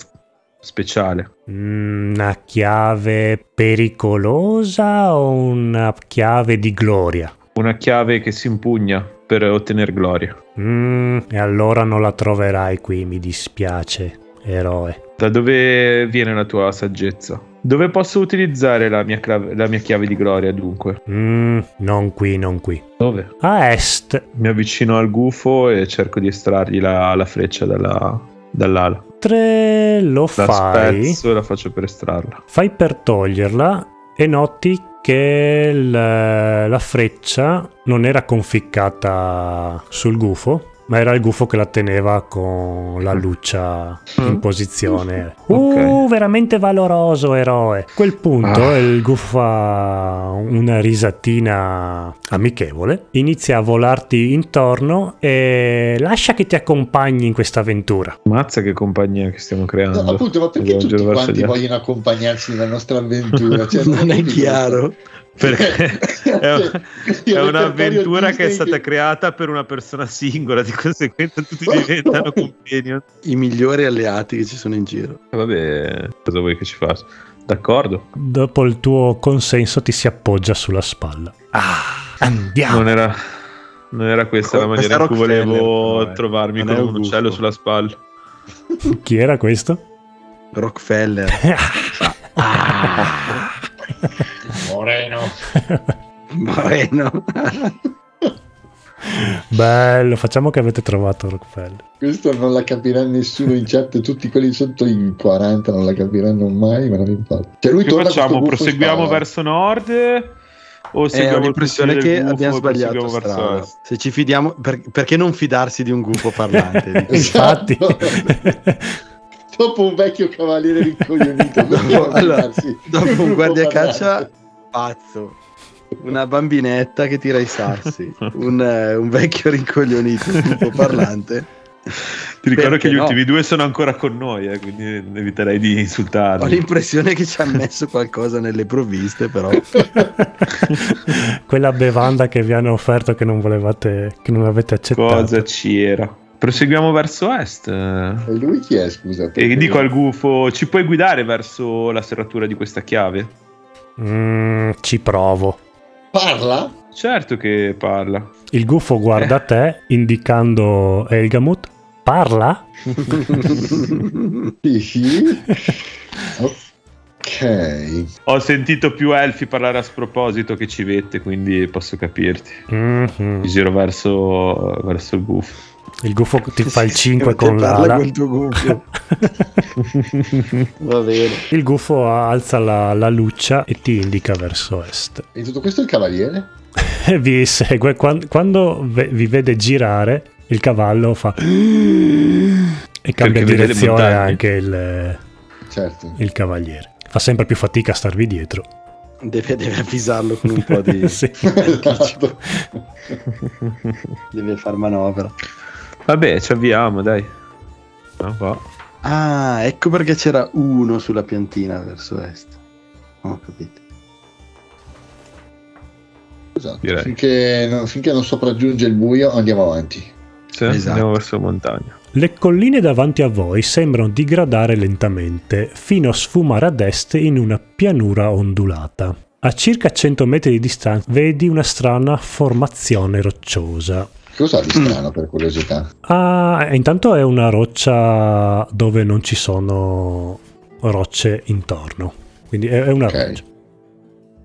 speciale. Mm, una chiave pericolosa o una chiave di gloria? Una chiave che si impugna per ottenere gloria. Mm, e allora non la troverai qui, mi dispiace, eroe. Da dove viene la tua saggezza? Dove posso utilizzare la mia, clave, la mia chiave di gloria, dunque? Mm, non qui, non qui. Dove? A est. Mi avvicino al gufo e cerco di estrargli la, la freccia dalla, dall'ala. Mentre lo la fai... Spezzo e la faccio per estrarla. Fai per toglierla e noti che la, la freccia non era conficcata sul gufo, ma era il gufo che la teneva con la luccia in mm. posizione. Okay. Uh, veramente valoroso eroe. A quel punto ah. il gufo fa una risatina amichevole, inizia a volarti intorno e lascia che ti accompagni in questa avventura. Mazza che compagnia che stiamo creando. No, appunto, ma perché tutti quanti vogliono accompagnarsi nella nostra avventura? Cioè, non, non è chiaro perché è, è un'avventura che è stata creata per una persona singola, di conseguenza tutti diventano companion. I migliori alleati che ci sono in giro. Vabbè, cosa vuoi che ci faccia? D'accordo. Dopo il tuo consenso ti si appoggia sulla spalla. Ah, andiamo. Non era, non era questa oh, la maniera in cui volevo no, trovarmi con un uccello sulla spalla. Chi era questo? Rockefeller. ah. Moreno. Moreno. Bello, facciamo che avete trovato Rockefeller. Questo non la capirà nessuno in chat, tutti quelli sotto i 40 non la capiranno mai, ma non importa. Cioè lui che facciamo? Proseguiamo verso nord? O eh, ho l'impressione che abbiamo sbagliato strada. Se ci fidiamo, per, perché non fidarsi di un gufo parlante? Infatti. dopo un vecchio cavaliere rincoglionito. dopo, allora, dopo un guardiacaccia pazzo, una bambinetta che tira i sassi, un, eh, un vecchio rincoglionito, tipo parlante. Ti ricordo Perché che gli no? ultimi due sono ancora con noi, eh, quindi eviterei di insultarli. Ho l'impressione che ci ha messo qualcosa nelle provviste, però. Quella bevanda che vi hanno offerto che non volevate, che non avete accettato. Cosa c'era? Proseguiamo verso est. E lui chi è, scusa? E dico al gufo, ci puoi guidare verso la serratura di questa chiave? Mm, ci provo. Parla? Certo che parla. Il gufo guarda eh. te, indicando Elgamut. Parla? sì. ok. Ho sentito più elfi parlare a sproposito che civette, quindi posso capirti. Mm-hmm. Mi giro verso, verso il gufo. Il gufo ti fa il 5 con l'ala. Con il tuo gufo. Va bene. Il gufo alza la, la, luccia e ti indica verso est. E tutto questo il cavaliere? vi segue. Quando, quando vi vede girare, il cavallo fa... e cambia Perché direzione anche il, certo. il cavaliere. Fa sempre più fatica a starvi dietro. Deve, deve, avvisarlo con un po' di... sì. esatto. deve far manovra. Vabbè, ci avviamo, dai. No, ah, ecco perché c'era uno sulla piantina verso est. Ho capito. Esatto. Finché non, finché non sopraggiunge il buio, andiamo avanti. Sì, esatto. andiamo verso montagna. Le colline davanti a voi sembrano digradare lentamente fino a sfumare ad est in una pianura ondulata. A circa 100 metri di distanza vedi una strana formazione rocciosa. Cosa di strano per curiosità? Ah, intanto è una roccia dove non ci sono rocce intorno. Quindi è, una okay. roccia.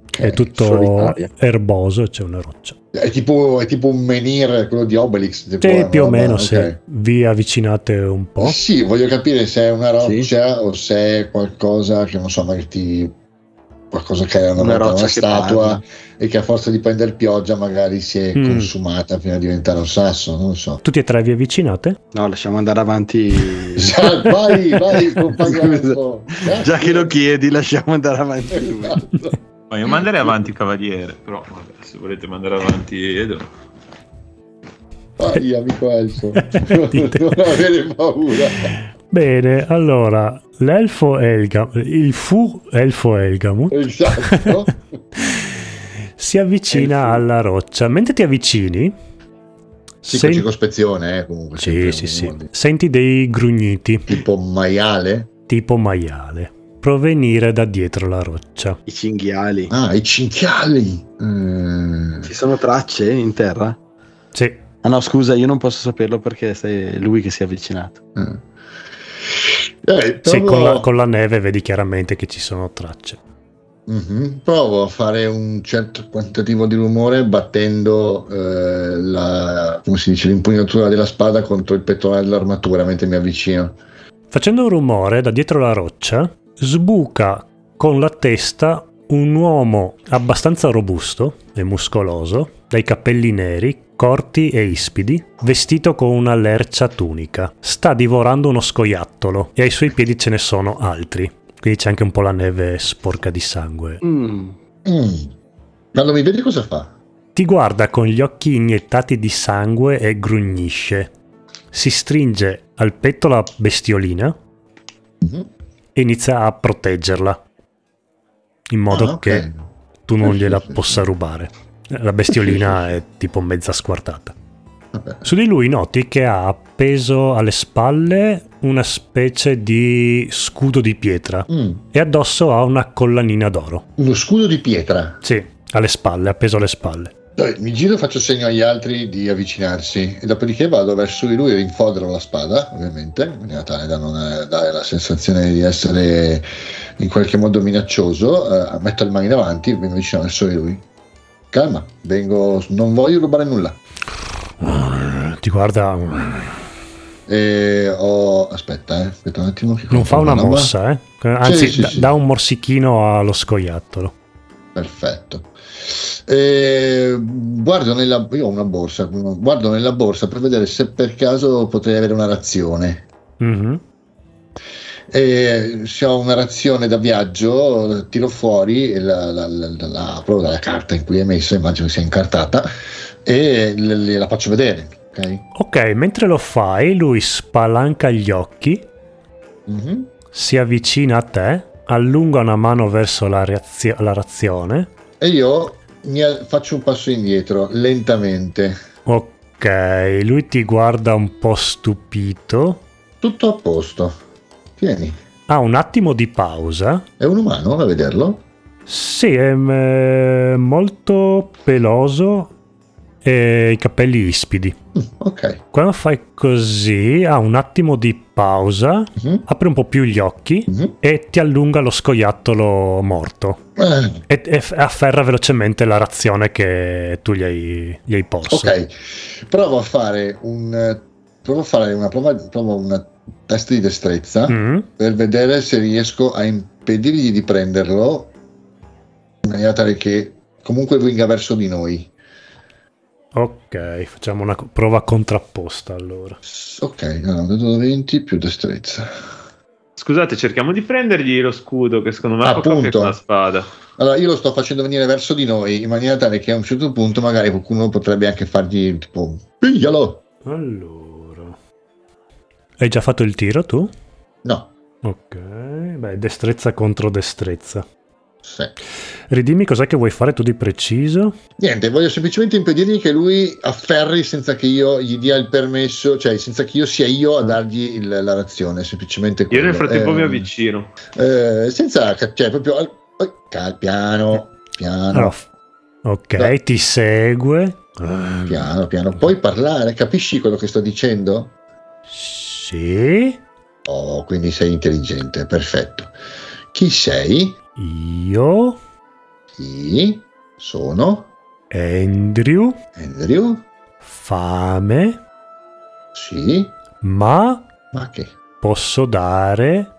Okay. È tutto Solitaria. erboso e c'è una roccia. È tipo, è tipo, un menhir, quello di Obelix. Tipo sì, più o meno, okay. se vi avvicinate un po'. Sì, voglio capire se è una roccia sì. o se è qualcosa che non so, magari ti qualcosa che era una, una, una statua parla. e che a forza di prendere pioggia magari si è mm. consumata fino a diventare un sasso, non so. Tutti e tre vi avvicinate? No, lasciamo andare avanti. vai, vai, compagno. Già che lo chiedi, lasciamo andare avanti. Esatto. Ma io manderei avanti il cavaliere, però vabbè, se volete mandare avanti Edo. Vai, amico Elfo, non avere paura. Bene, allora, l'elfo Elgam, il fu elfo Elgamu esatto. si avvicina elfo. alla roccia. Mentre ti avvicini, sì, senti... circospezione, eh, comunque. Sì, sì, sì. Senti dei grugniti. Tipo maiale? Tipo maiale. Provenire da dietro la roccia. I cinghiali. Ah, i cinghiali. Mm. Ci sono tracce in terra? Sì. Ah no, scusa, io non posso saperlo perché è lui che si è avvicinato. Mm. Eh, provo... Sì, con la, con la, neve vedi chiaramente che ci sono tracce. Mm-hmm. Provo a fare un certo quantitativo di rumore battendo eh, la, come si dice, l'impugnatura della spada contro il pettorale dell'armatura mentre mi avvicino. Facendo un rumore da dietro la roccia, sbuca con la testa un uomo abbastanza robusto e muscoloso, dai capelli neri, corti e ispidi, vestito con una lercia tunica. Sta divorando uno scoiattolo e ai suoi piedi ce ne sono altri. Quindi c'è anche un po' la neve sporca di sangue. Mm. Mm. Quando mi vedi cosa fa? Ti guarda con gli occhi iniettati di sangue e grugnisce. Si stringe al petto la bestiolina mm-hmm. e inizia a proteggerla. In modo ah, okay. che tu non gliela possa rubare. La bestiolina è tipo mezza squartata. Su di lui noti che ha appeso alle spalle una specie di scudo di pietra mm. e addosso ha una collanina d'oro. Uno scudo di pietra? Sì, alle spalle, appeso alle spalle. Dai, mi giro e faccio segno agli altri di avvicinarsi e dopodiché vado verso di lui e rinfodero la spada, ovviamente, in maniera tale da non eh, dare la sensazione di essere in qualche modo minaccioso. Eh, metto le mani davanti e vengo vicino verso di lui calma, vengo, non voglio rubare nulla. Ti guarda. E ho... Aspetta, eh. aspetta un attimo. non fa una mossa, eh? Anzi, sì, sì, sì. dà un morsichino allo scoiattolo. Perfetto. E guardo nella io ho una borsa guardo nella borsa per vedere se per caso potrei avere una razione mm-hmm. E se ho una razione da viaggio, tiro fuori la, la, la, la, proprio dalla carta in cui è messo, immagino che sia incartata, e le, le, la faccio vedere. Okay? ok, mentre lo fai, lui spalanca gli occhi, mm-hmm. si avvicina a te, allunga una mano verso la, reazio- la razione. E io mi faccio un passo indietro, lentamente. Ok, lui ti guarda un po' stupito. Tutto a posto. Tieni. Ha un attimo di pausa. È un umano a vederlo? Sì, è eh, molto peloso e i capelli ispidi. Mm, ok. Quando fai così, ha un attimo di pausa, mm-hmm. apre un po' più gli occhi mm-hmm. e ti allunga lo scoiattolo morto. Eh. E, e, afferra velocemente la razione che tu gli hai, gli hai posto. Ok, provo a fare un. Provo a fare una prova, provo una test di destrezza mm. per vedere se riesco a impedirgli di prenderlo in maniera tale che comunque venga verso di noi. Ok, facciamo una prova contrapposta allora. Ok, allora, 20 più destrezza. Scusate, cerchiamo di prendergli lo scudo che secondo me Appunto. è con la spada. Allora, io lo sto facendo venire verso di noi in maniera tale che a un certo punto magari qualcuno potrebbe anche fargli tipo piglialo. Allora. Hai già fatto il tiro tu? No. Ok, beh, destrezza contro destrezza. Sì. Ridimmi cos'è che vuoi fare tu di preciso? Niente, voglio semplicemente impedirgli che lui afferri senza che io gli dia il permesso, cioè senza che io sia io a dargli il, la razione, semplicemente quello. Io nel frattempo eh, mi avvicino. Eh, senza, cioè proprio al, cal, piano, piano. Allora, ok, no. ti segue. Piano, piano. Puoi parlare, capisci quello che sto dicendo? Sì. Oh, quindi sei intelligente, perfetto. Chi sei? Io. Chi sono? Andrew. Andrew. Fame. Sì. Ma. Ma che? Posso dare.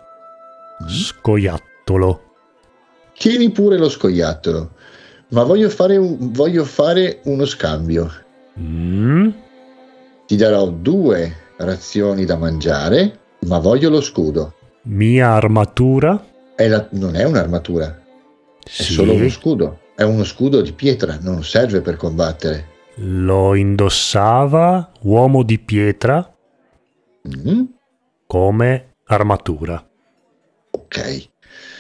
Mm. Scoiattolo. tieni pure lo scoiattolo, ma voglio fare, un, voglio fare uno scambio. Mm. Ti darò due razioni da mangiare, ma voglio lo scudo. Mia armatura? È la, non è un'armatura, sì. è solo uno scudo. È uno scudo di pietra, non serve per combattere. Lo indossava uomo di pietra mm. come armatura. Ok.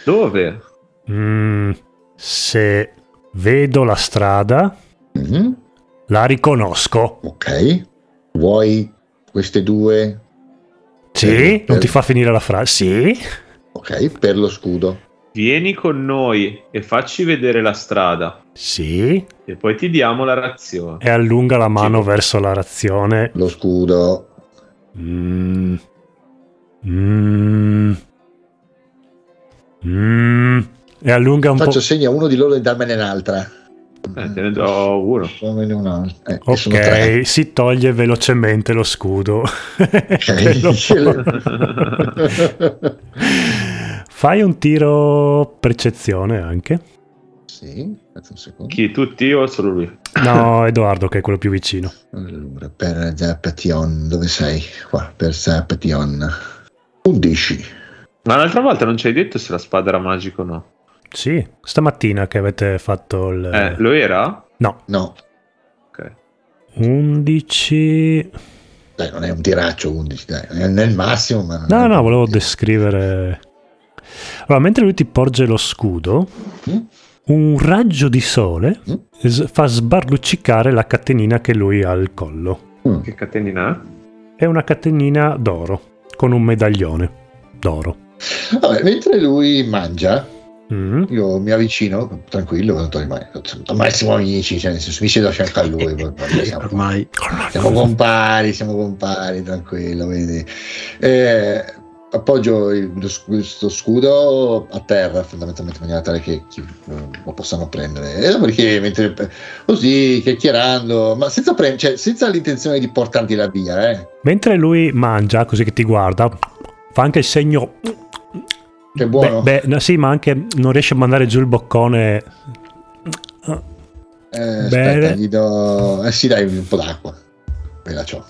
Dove? Mm, se vedo la strada, mm. la riconosco. Ok. Vuoi queste due? Sì, per, non ti fa finire la frase. Sì. Ok, per lo scudo. Vieni con noi e facci vedere la strada. Sì. E poi ti diamo la razione. E allunga la mano sì. verso la razione. Lo scudo. Mm. Mm. Mm. E allunga un Faccio po'. Faccio segno a uno di loro di darmene un'altra. Eh, te ne do uno. Eh, ok, si toglie velocemente lo scudo. Fai un tiro percezione anche. Sì, aspetta un secondo. Chi, tutti o solo lui? No, Edoardo che è quello più vicino. Allora, per Zapation, dove sei? Qua, per Zapation. 11. Ma l'altra volta non ci hai detto se la spada era magica o no? Sì, stamattina che avete fatto il... Eh, lo era? No. No. Ok. 11... Dai, non è un tiraccio 11, dai, è nel massimo, ma... No, no, volevo descrivere... Allora, mentre lui ti porge lo scudo, mm? un raggio di sole mm? fa sbarluccicare la catenina che lui ha al collo. Mm. Che catenina è? È una catenina d'oro, con un medaglione d'oro. Vabbè, mentre lui mangia, Mm. Io mi avvicino tranquillo, ormai, ormai siamo amici, cioè, mi siedo a fianco a lui. siamo, ormai siamo compari, siamo compari, tranquillo. Quindi. Eh, appoggio il, questo scudo a terra fondamentalmente in maniera tale che chi, lo possano prendere e dopodiché mentre così chiacchierando ma senza, pre- cioè, senza l'intenzione di portarti la via eh. mentre lui mangia così che ti guarda fa anche il segno che buono. Beh, beh sì, ma anche non riesce a mandare giù il boccone. Eh, aspetta, gli do... Eh sì, dai, un po' d'acqua. Quella c'ho.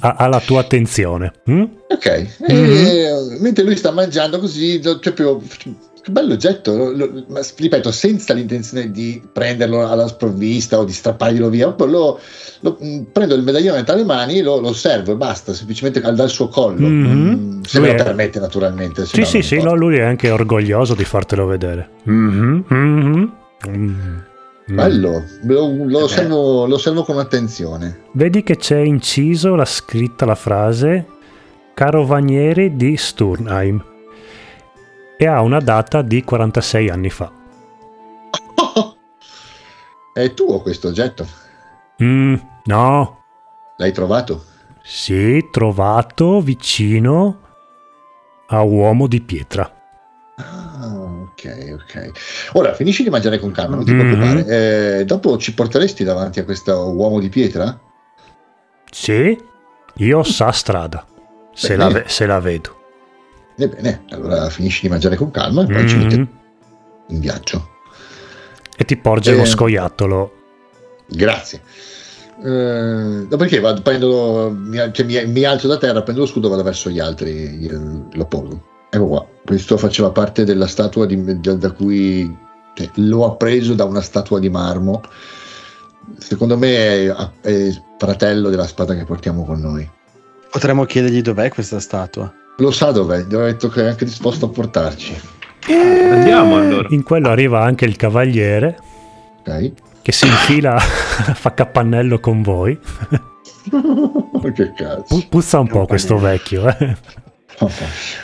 Ha, ha la tua attenzione. Mm? Ok. Mm-hmm. E, mentre lui sta mangiando così, cioè, proprio che bello oggetto, lo, lo, ripeto, senza l'intenzione di prenderlo alla sprovvista o di strapparglielo via, lo, lo mm, prendo il medaglione tra le mani e lo, osservo e basta, semplicemente dal suo collo, mm-hmm. mm, se lui me lo è... permette naturalmente. Sì, sì, sì, no, lui è anche orgoglioso di fartelo vedere. Mm-hmm. Mm-hmm. Mm. Bello, lo, lo, osservo, lo osservo con attenzione. Vedi che c'è inciso la scritta, la frase Carovanieri di Sturnheim e ha una data di 46 anni fa. È tuo questo oggetto? Mm, no. L'hai trovato? Sì, trovato vicino a uomo di pietra. Ah, ok, ok. Ora finisci di mangiare con calma, non ti mm-hmm. preoccupare. Eh, dopo ci porteresti davanti a questo uomo di pietra? Sì, io sa strada, se la, se la vedo. Ebbene, allora finisci di mangiare con calma e poi mm-hmm. ci metti in viaggio. E ti porge eh, lo scoiattolo. Grazie. Eh, dopodiché vado, prendo, mi, cioè, mi, mi, alzo da terra, prendo lo scudo e vado verso gli altri, lo pongo. Ecco qua, questo faceva parte della statua di, da, da cui cioè, l'ho appreso da una statua di marmo. Secondo me è, è fratello della spada che portiamo con noi. Potremmo chiedergli dov'è questa statua. Lo sa dov'è, che è anche disposto a portarci. Andiamo allora. In quello arriva anche il cavaliere. Ok. Che si infila, fa capannello con voi. che cazzo. Puzza un po' questo vecchio, eh.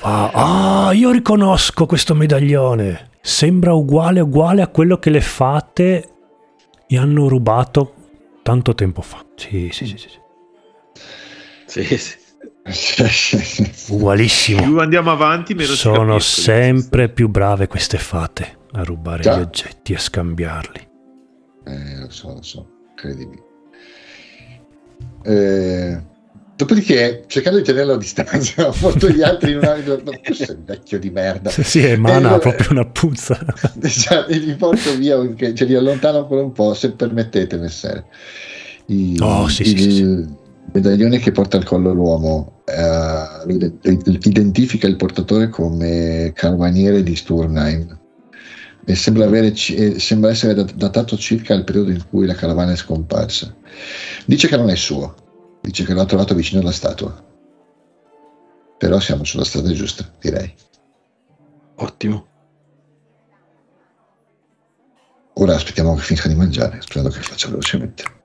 Ah, ah, io riconosco questo medaglione. Sembra uguale uguale a quello che le fate mi hanno rubato tanto tempo fa. Sì, sì, sì, sì. Sì, sì. Ugualissimo. Più andiamo avanti, meno Sono sempre più brave queste fate a rubare Già. gli oggetti e scambiarli. Eh, lo so, lo so, credimi. Eh, Dopodiché, cercando di tenerlo a distanza, ho portato gli altri in una... No, questo è un vecchio di merda. Sì, emana e proprio una puzza. Esatto, e li porto via, cioè li allontano ancora un po', se permettete, messere. I, oh, sì, il, sì, sì. Medaglione che porta al collo l'uomo eh, identifica il portatore come carabiniere di Sturnheim e sembra, avere, sembra essere datato circa al periodo in cui la carovana è scomparsa. Dice che non è suo, Dice che l'ha trovato vicino alla statua. Però siamo sulla strada giusta, direi. Ottimo. Ora aspettiamo che finisca di mangiare, sperando che faccia velocemente.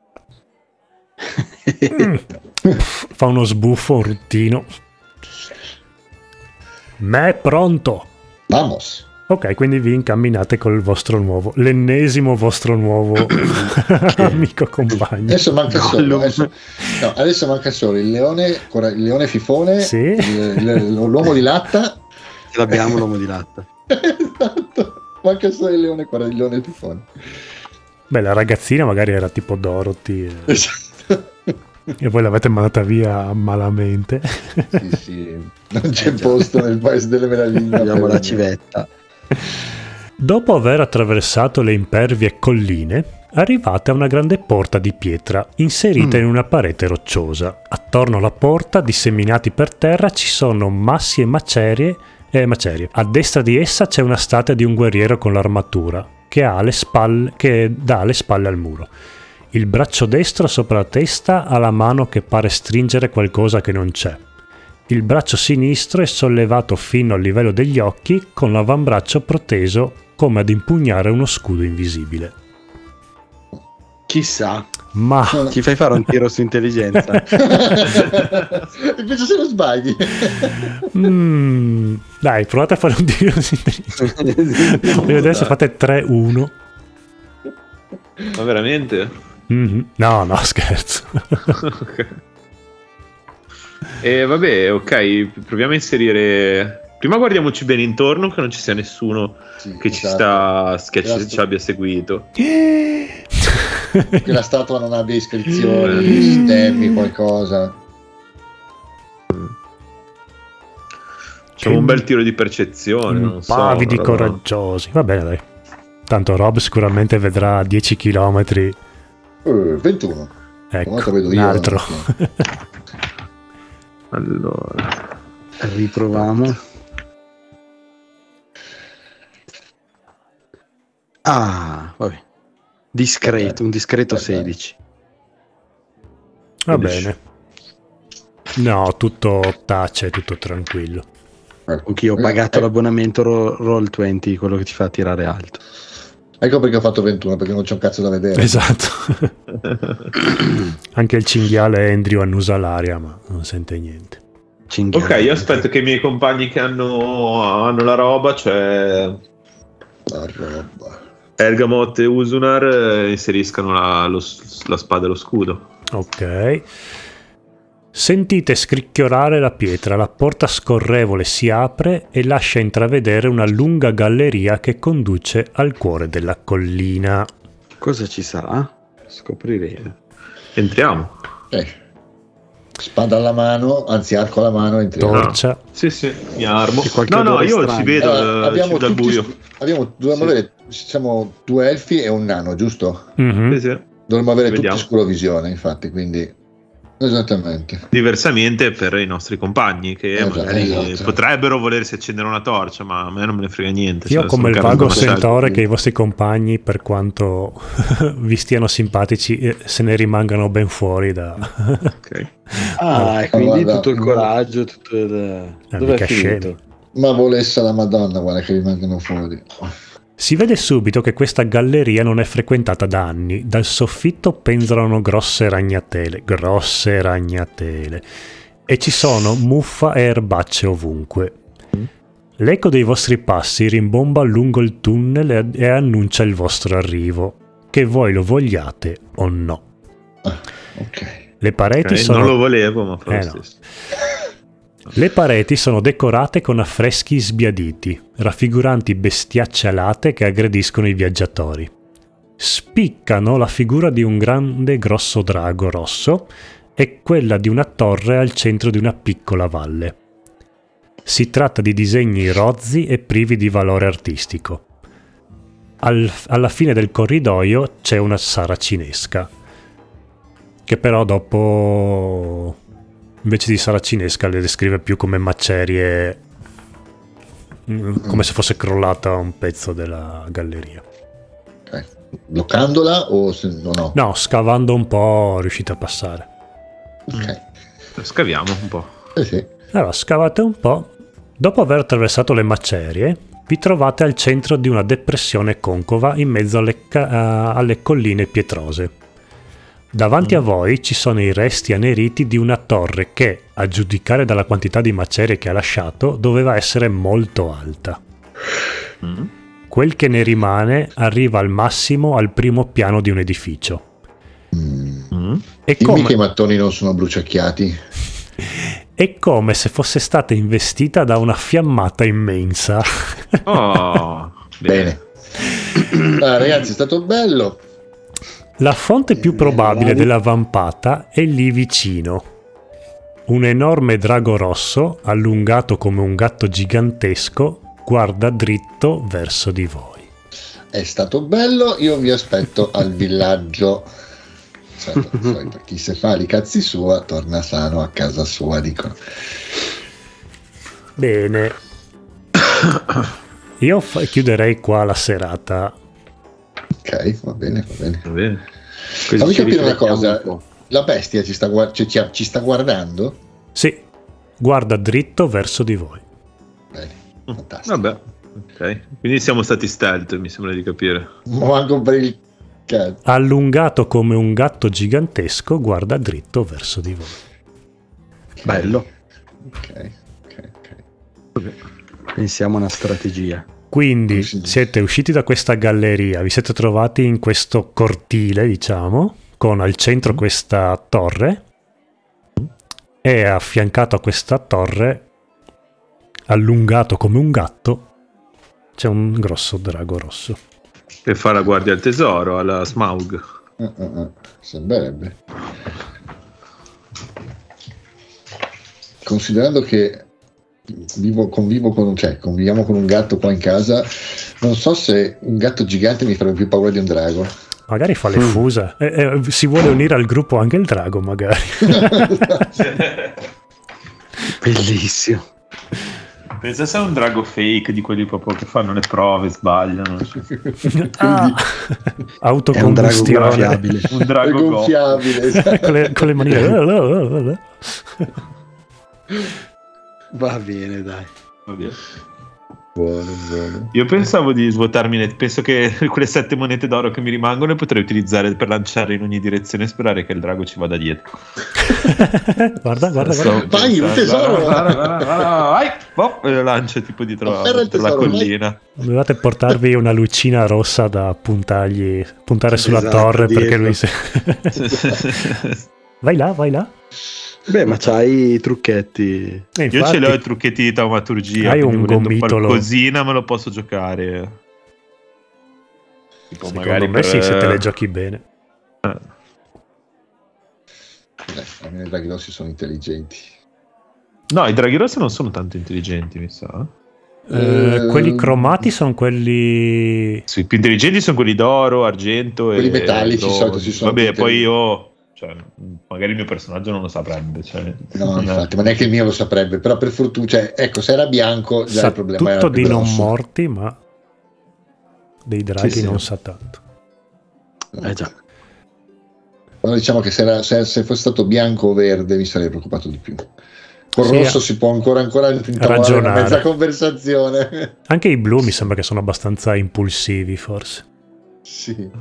Mm. Fa uno sbuffo, un ruttino. Me è pronto. Vamos. Ok, quindi vi incamminate col vostro nuovo, l'ennesimo vostro nuovo amico compagno. Adesso manca solo, adesso, no, adesso manca solo il leone, il leone fifone, sì. il, l'uomo di latta. Ce l'abbiamo l'uomo di latta. esatto, manca solo il leone, il leone fifone. Beh, la ragazzina magari era tipo Dorothy. Esatto. E voi l'avete mandata via malamente. sì, sì, non c'è eh, posto nel paese delle meraviglie. Abbiamo la civetta. Dopo aver attraversato le impervie colline, arrivate a una grande porta di pietra inserita mm. in una parete rocciosa. Attorno alla porta, disseminati per terra, ci sono massi e macerie, eh, macerie. A destra di essa c'è una statua di un guerriero con l'armatura che, ha le spalle, che dà le spalle al muro. Il braccio destro sopra la testa ha la mano che pare stringere qualcosa che non c'è. Il braccio sinistro è sollevato fino al livello degli occhi con l'avambraccio proteso come ad impugnare uno scudo invisibile. Chissà. Ma ti fai fare un tiro su intelligenza. Invece se lo sbagli. mm, dai, provate a fare un tiro su intelligenza. Voglio vedere se fate 3-1. Ma veramente? Mm-hmm. No, no, scherzo. okay. E vabbè, ok, proviamo a inserire. Prima guardiamoci bene intorno, che non ci sia nessuno sì, che ci esatto. sta, che ci, ci abbia seguito. che la statua non abbia iscrizioni, stemmi, qualcosa. Facciamo un bel tiro di percezione. Non pavidi so, coraggiosi. Va bene, dai. Tanto Rob sicuramente vedrà 10 km. Uh, 21. Ecco, un altro. Allora, riproviamo. Ah, vabbè. Discreto, un discreto 16. Va bene. No, tutto tace, tutto tranquillo. Anch'io ho pagato l'abbonamento Roll20, quello che ti fa tirare alto. Ecco perché ho fatto 21, perché non c'è un cazzo da vedere. Esatto. Anche il cinghiale Andrew annusa l'aria, ma non sente niente. Cinghiale. Ok, io aspetto che i miei compagni che hanno, hanno la roba, cioè... La roba. Ergamot e Usunar eh, inseriscano la, lo, la spada e lo scudo. Ok. Sentite scricchiolare la pietra, la porta scorrevole si apre e lascia intravedere una lunga galleria che conduce al cuore della collina. Cosa ci sarà? Scopriremo. Entriamo. Eh. Spada alla mano, anzi arco alla mano, entriamo. Torcia. No. Sì, sì, mi armo. No, no, io strano. ci vedo allora, abbiamo dal buio. Abbiamo, dobbiamo sì. avere, siamo due elfi e un nano, giusto? Mm-hmm. Sì, sì. Dovremmo avere tutti scurovisione, infatti, quindi Esattamente. Diversamente per i nostri compagni che esatto, magari esatto. potrebbero volersi accendere una torcia, ma a me non me ne frega niente. Io ho come il vago sentore che i vostri compagni, per quanto vi stiano simpatici, eh, se ne rimangano ben fuori da... okay. Ah, e quindi tutto il coraggio, tutto il... Eh, Dove è finito? Ma volesse la Madonna, guarda che rimangano fuori. Si vede subito che questa galleria non è frequentata da anni. Dal soffitto penzolano grosse ragnatele, grosse ragnatele. E ci sono muffa e erbacce ovunque. L'eco dei vostri passi rimbomba lungo il tunnel e annuncia il vostro arrivo, che voi lo vogliate o no. Ah, ok. Le pareti okay, sono... Non lo volevo, ma fa eh no. Le pareti sono decorate con affreschi sbiaditi, raffiguranti bestiacce alate che aggrediscono i viaggiatori. Spiccano la figura di un grande grosso drago rosso è quella di una torre al centro di una piccola valle. Si tratta di disegni rozzi e privi di valore artistico. Al, alla fine del corridoio c'è una saracinesca, che però dopo invece di saracinesca le descrive più come macerie, mm, come se fosse crollata un pezzo della galleria. Okay. Bloccandola o no, no? No, scavando un po' riuscite a passare. Ok. Scaviamo un po'. Eh sì. Allora, scavate un po'. Dopo aver attraversato le macerie, vi trovate al centro di una depressione concava in mezzo alle, ca- uh, alle colline pietrose. Davanti mm. a voi ci sono i resti anneriti di una torre che, a giudicare dalla quantità di macerie che ha lasciato, doveva essere molto alta. Mm. Quel che ne rimane arriva al massimo al primo piano di un edificio. Mm. E Dimmi come... che i mattoni non sono bruciacchiati. È come se fosse stata investita da una fiammata immensa. Oh, bene. Ah, ragazzi, è stato bello. La fonte più probabile della vampata è lì vicino. Un enorme drago rosso, allungato come un gatto gigantesco, guarda dritto verso di voi. È stato bello, io vi aspetto al villaggio. Solito, chi se fa i cazzi sua torna sano a casa sua, dicono. Bene. Io fa- chiuderei qua la serata Ok, va bene, va bene. Va bene. Fammi capire una cosa. Un la bestia ci sta, ci, ci sta, guardando? Sì, guarda dritto verso di voi. Bene, mm. fantastico. Vabbè, ok. Quindi siamo stati stealth, mi sembra di capire. Manco per il cazzo. Allungato come un gatto gigantesco, guarda dritto verso di voi. Bello. Ok, ok, ok. Pensiamo a una strategia. Quindi siete usciti da questa galleria, vi siete trovati in questo cortile, diciamo, con al centro mm. questa torre e affiancato a questa torre, allungato come un gatto, c'è un grosso drago rosso. Che fa la guardia al tesoro, alla Smaug. Uh, uh, uh. Sembrerebbe. Considerando che vivo, convivo con, cioè, conviviamo con un gatto qua in casa. Non so se un gatto gigante mi farebbe più paura di un drago. Magari fa le mm. fusa. Eh, eh, si vuole unire al gruppo anche il drago, magari. Bellissimo. Pensa se è un drago fake di quelli proprio che fanno le prove, sbagliano. ah. Autocombustione. Un drago gonfiabile. con, le, con le manine. Va bene, dai. Va bene. Buono, buono. Io pensavo di svuotarmi, penso che quelle sette monete d'oro che mi rimangono le potrei utilizzare per lanciare in ogni direzione e sperare che il drago ci vada dietro. guarda, guarda, guarda. Vai, un tesoro! Guarda, guarda, vai! Oh, e lo lancio tipo dietro, dietro la collina. Vai. Dovevate portarvi una lucina rossa da puntargli, puntare sulla esatto, torre dietro. perché lui si... vai là, vai là. Beh, ma c'hai i trucchetti. Eh, Io ce l'ho i trucchetti di taumaturgia. Hai un gomitolo. Qualcosina me lo posso giocare. Tipo Secondo magari me per... sì, se te le giochi bene. Eh. Beh, almeno i draghi rossi sono intelligenti. No, i draghi rossi non sono tanto intelligenti, mi sa. Eh, quelli cromati sono quelli. Sì, i più intelligenti sono quelli d'oro, argento quelli e. Quelli metallici, solito si sono. Vabbè, poi io cioè, magari il mio personaggio non lo saprebbe. Cioè, no, infatti, ma neanche il mio lo saprebbe. Però per fortuna, cioè, ecco, se era bianco, già sa il problema tutto di grosso. non morti, ma dei draghi sì, sì. non sa tanto. Eh già. Però diciamo che se, era, se, se, fosse stato bianco o verde mi sarei preoccupato di più. Con sì, rosso si può ancora, ancora ragionare una mezza conversazione. Anche i blu mi sembra che sono abbastanza impulsivi, forse. Sì.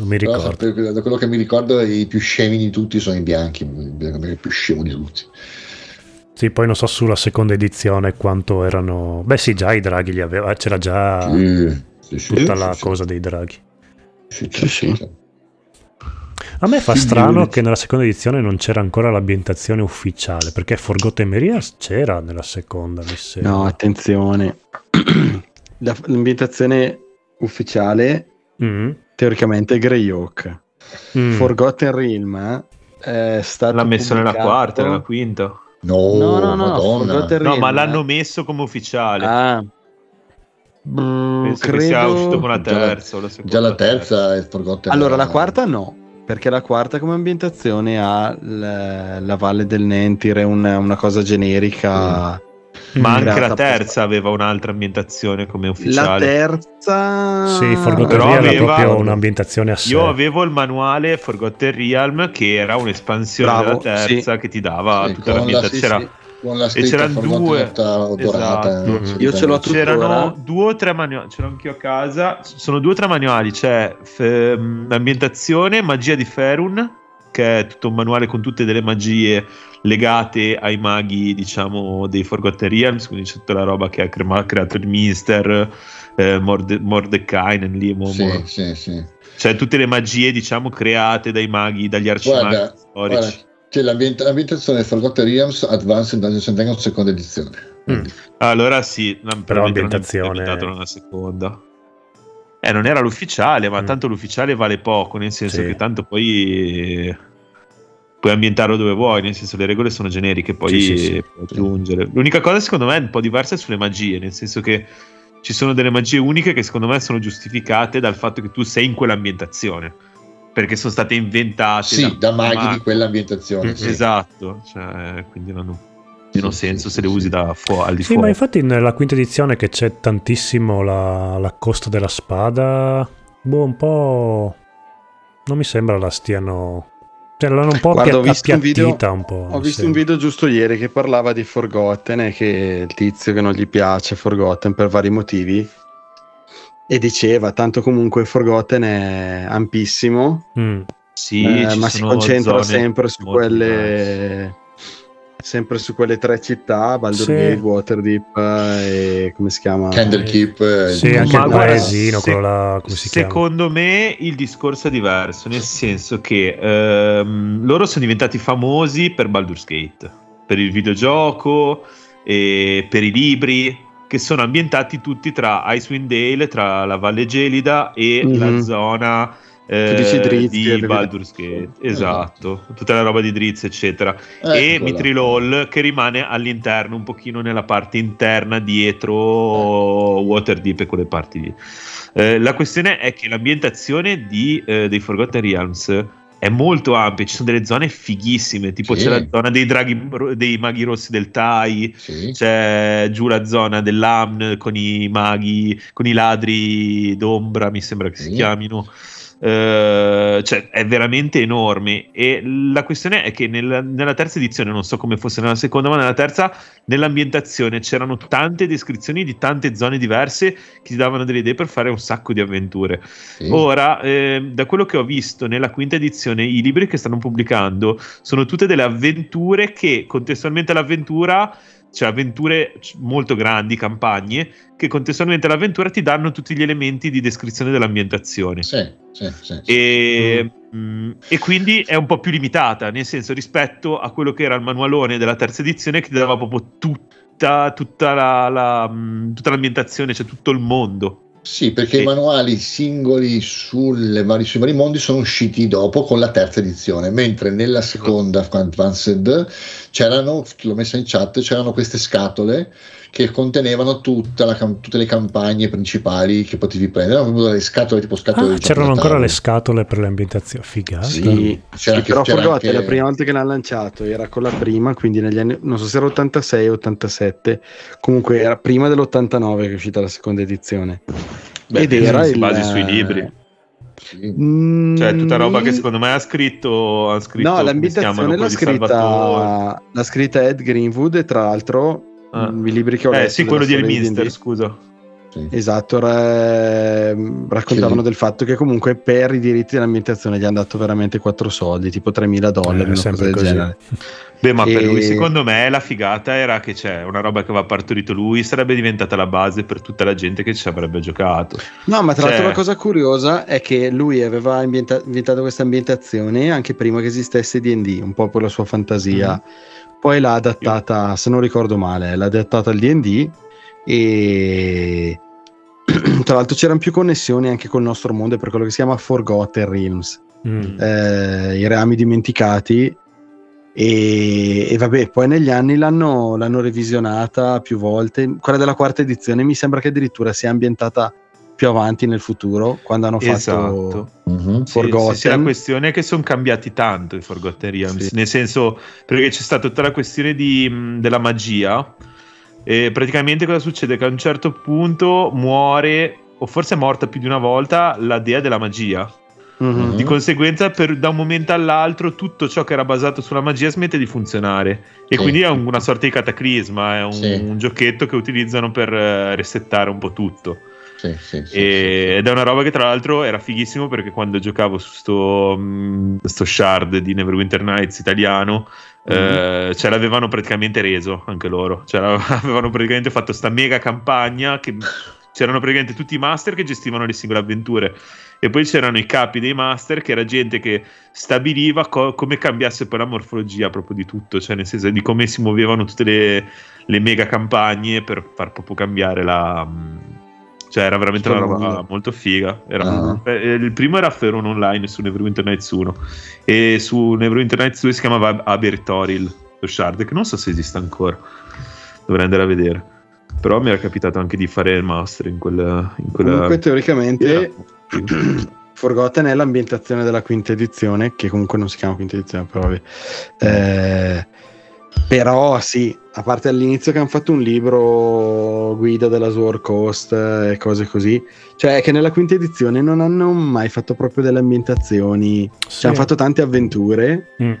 Non mi ricordo. Però, da quello che mi ricordo, i più scemi di tutti sono i bianchi. Il più scemo di tutti. Sì, poi non so sulla seconda edizione quanto erano. Beh, sì, già i draghi li aveva. C'era già sì, sì, tutta sì, la cosa dei draghi. Sì, sì, sì. A me fa strano che nella seconda edizione non c'era ancora l'ambientazione ufficiale, perché Forgotten Merias c'era nella seconda, mi sembra. No, attenzione. l'ambientazione ufficiale mm teoricamente Greyhawk. Mm. Forgotten Realm è stato l'ha messo pubblicato... nella quarta, nella quinta. No, no, no, no, no ma l'hanno messo come ufficiale. Ah. Penso credo... che sia uscito con la terza. Già la, già la terza è Forgotten. Allora, la quarta no, perché la quarta come ambientazione ha la, la Valle del Nentire, una, una cosa generica. Mm ma anche la terza aveva un'altra ambientazione come ufficiale. La terza... Sì, Forgotten Realm aveva proprio un'ambientazione a sé. Io avevo il manuale Forgotten Realm che era un'espansione Bravo, della terza sì. che ti dava sì, tutta l'ambientazione. La, sì, e c'erano due odorata, esatto. mm-hmm. io ce l'ho tuttora. c'erano due o tre manuali ce l'ho anch'io a casa sono due o tre manuali c'è f- mm, ambientazione magia di Ferun che è tutto un manuale con tutte delle magie legate ai maghi, diciamo, dei Forgotten Realms, quindi c'è tutta la roba che ha creato il Mister, eh, Morde- Mordecai, Limo, sì, Mor- sì, sì. Cioè tutte le magie, diciamo, create dai maghi, dagli arcimaghi guarda, storici. Guarda, c'è l'ambient- l'ambientazione Forgotten Realms Advanced Dungeons and Dragons seconda edizione. Mm. Allora sì, però ambientazione... Non una seconda. Eh, non era l'ufficiale, ma mm. tanto l'ufficiale vale poco, nel senso sì. che tanto poi puoi ambientarlo dove vuoi, nel senso le regole sono generiche, poi sì, sì, puoi aggiungere. L'unica cosa secondo me è un po' diversa è sulle magie, nel senso che ci sono delle magie uniche che secondo me sono giustificate dal fatto che tu sei in quell'ambientazione. Perché sono state inventate sì, da, da maghi da di quell'ambientazione. Sì. Esatto, cioè, quindi non, meno senso se le usi da fuori al di sì, fuori. ma infatti nella quinta edizione che c'è tantissimo la, la costa della spada, boh, un po'... Non mi sembra la stiano... Cioè, l'hanno un po' Guarda, ho visto un video, un po', Ho visto un video giusto ieri che parlava di Forgotten e che il tizio che non gli piace Forgotten per vari motivi e diceva tanto comunque Forgotten è ampissimo. Mm. sì, eh, ma si concentra sempre su quelle diverse sempre su quelle tre città, Baldur sì. Gate, Waterdeep e come si chiama? Candlekeep. Eh, sì, anche il paesino, se, là, come si Secondo chiama? me il discorso è diverso, nel senso che ehm, loro sono diventati famosi per Baldur's Gate, per il videogioco e per i libri che sono ambientati tutti tra Icewind Dale, tra la Valle Gelida e mm-hmm. la zona eh, di Baldur's Gate, esatto, tutta la roba di Drizzt, eccetera. Eccola. E Mitrilol che rimane all'interno, un pochino nella parte interna, dietro Waterdeep e quelle parti lì. Eh, la questione è che l'ambientazione di, eh, dei Forgotten Realms è molto ampia, ci sono delle zone fighissime, tipo sì. c'è la zona dei draghi dei maghi rossi del Tai, sì. c'è giù la zona dell'Amn con i maghi, con i ladri d'ombra, mi sembra che sì. si chiamino. Uh, cioè è veramente enorme e la questione è che nel, nella terza edizione non so come fosse nella seconda ma nella terza nell'ambientazione c'erano tante descrizioni di tante zone diverse che ti davano delle idee per fare un sacco di avventure sì. ora eh, da quello che ho visto nella quinta edizione i libri che stanno pubblicando sono tutte delle avventure che contestualmente all'avventura cioè avventure molto grandi, campagne, che contestualmente all'avventura ti danno tutti gli elementi di descrizione dell'ambientazione. Sì, sì, sì. E, mm. e, quindi è un po' più limitata, nel senso rispetto a quello che era il manualone della terza edizione che ti dava proprio tutta, tutta, la, la, mh, tutta l'ambientazione, cioè tutto il mondo. Sì, perché e... i manuali singoli vari, sui vari mondi sono usciti dopo con la terza edizione, mentre nella seconda Advanced c'erano, l'ho messa in chat, c'erano queste scatole che contenevano la, tutte le campagne principali che potevi prendere, erano proprio delle scatole tipo scatole ah, c'erano ancora le scatole per le ambientazioni, figata. Sì, c'era sì, però Forgotten anche... la prima volta che l'hanno lanciato era con la prima, quindi negli anni, non so se era 86 o 87, comunque era prima dell'89 che è uscita la seconda edizione. Beh, Ed era si il... basi sui libri. Sì. Mm, cioè, tutta roba che secondo me ha scritto. Ha scritto no, l'ambientazione l'ha scritta, l'ha scritta Ed Greenwood. E tra l'altro, ah. i libri che ho letto. Eh, sì, quello di Elminster, scusa. Sì. Esatto, ra- raccontavano sì. del fatto che comunque per i diritti dell'ambientazione gli hanno dato veramente 4 soldi, tipo 3.000 dollari, eh, una cosa del genere. Beh, ma e... per lui, secondo me, la figata era che c'è una roba che aveva partorito lui, sarebbe diventata la base per tutta la gente che ci avrebbe giocato. No, ma tra cioè... l'altro la cosa curiosa è che lui aveva ambienta- inventato questa ambientazione anche prima che esistesse DD, un po' per la sua fantasia. Mm. Poi l'ha adattata, se non ricordo male, l'ha adattata al DD e tra l'altro c'erano più connessioni anche col nostro mondo per quello che si chiama Forgotten Realms, mm. eh, i reami dimenticati. E, e, vabbè, poi negli anni l'hanno, l'hanno revisionata più volte. Quella della quarta edizione mi sembra che addirittura sia ambientata più avanti nel futuro quando hanno esatto. fatto uh-huh. Forgotten. Sì, sì, la questione è che sono cambiati tanto i Forgotten Realms, sì. nel senso perché c'è stata tutta la questione di, della magia e praticamente cosa succede? Che a un certo punto muore, o forse è morta più di una volta, la dea della magia. Mm-hmm. Di conseguenza, per, da un momento all'altro, tutto ciò che era basato sulla magia smette di funzionare. E sì. quindi è un, una sorta di cataclisma, è un, sì. un, giochetto che utilizzano per uh, resettare un po' tutto. Sì, sì, sì, ed è una roba che tra l'altro era fighissimo perché quando giocavo su sto, mm, sto shard di Neverwinter Nights italiano mm-hmm. eh, ce l'avevano praticamente reso anche loro. Cioè avevano praticamente fatto sta mega campagna che c'erano praticamente tutti i master che gestivano le singole avventure. E poi c'erano i capi dei master che era gente che stabiliva co- come cambiasse poi la morfologia proprio di tutto. Cioè nel senso di come si muovevano tutte le, le mega campagne per far proprio cambiare la mm, cioè, era veramente una roba molto figa. Era, uh-huh. il primo era Feron Online su Neverwinter Nights 1 e su Neverwinter Nights 2 si chiamava Abertoril, lo shard, che non so se esiste ancora. Dovrei andare a vedere. Però mi era capitato anche di fare il master in quella... In quella... Comunque, teoricamente... Forgotten è l'ambientazione della quinta edizione, che comunque non si chiama quinta edizione, però vabbè. Eh, però sì, a parte all'inizio che hanno fatto un libro guida della Sword Coast e cose così, cioè che nella quinta edizione non hanno mai fatto proprio delle ambientazioni, cioè, sì. cioè hanno fatto tante avventure mm.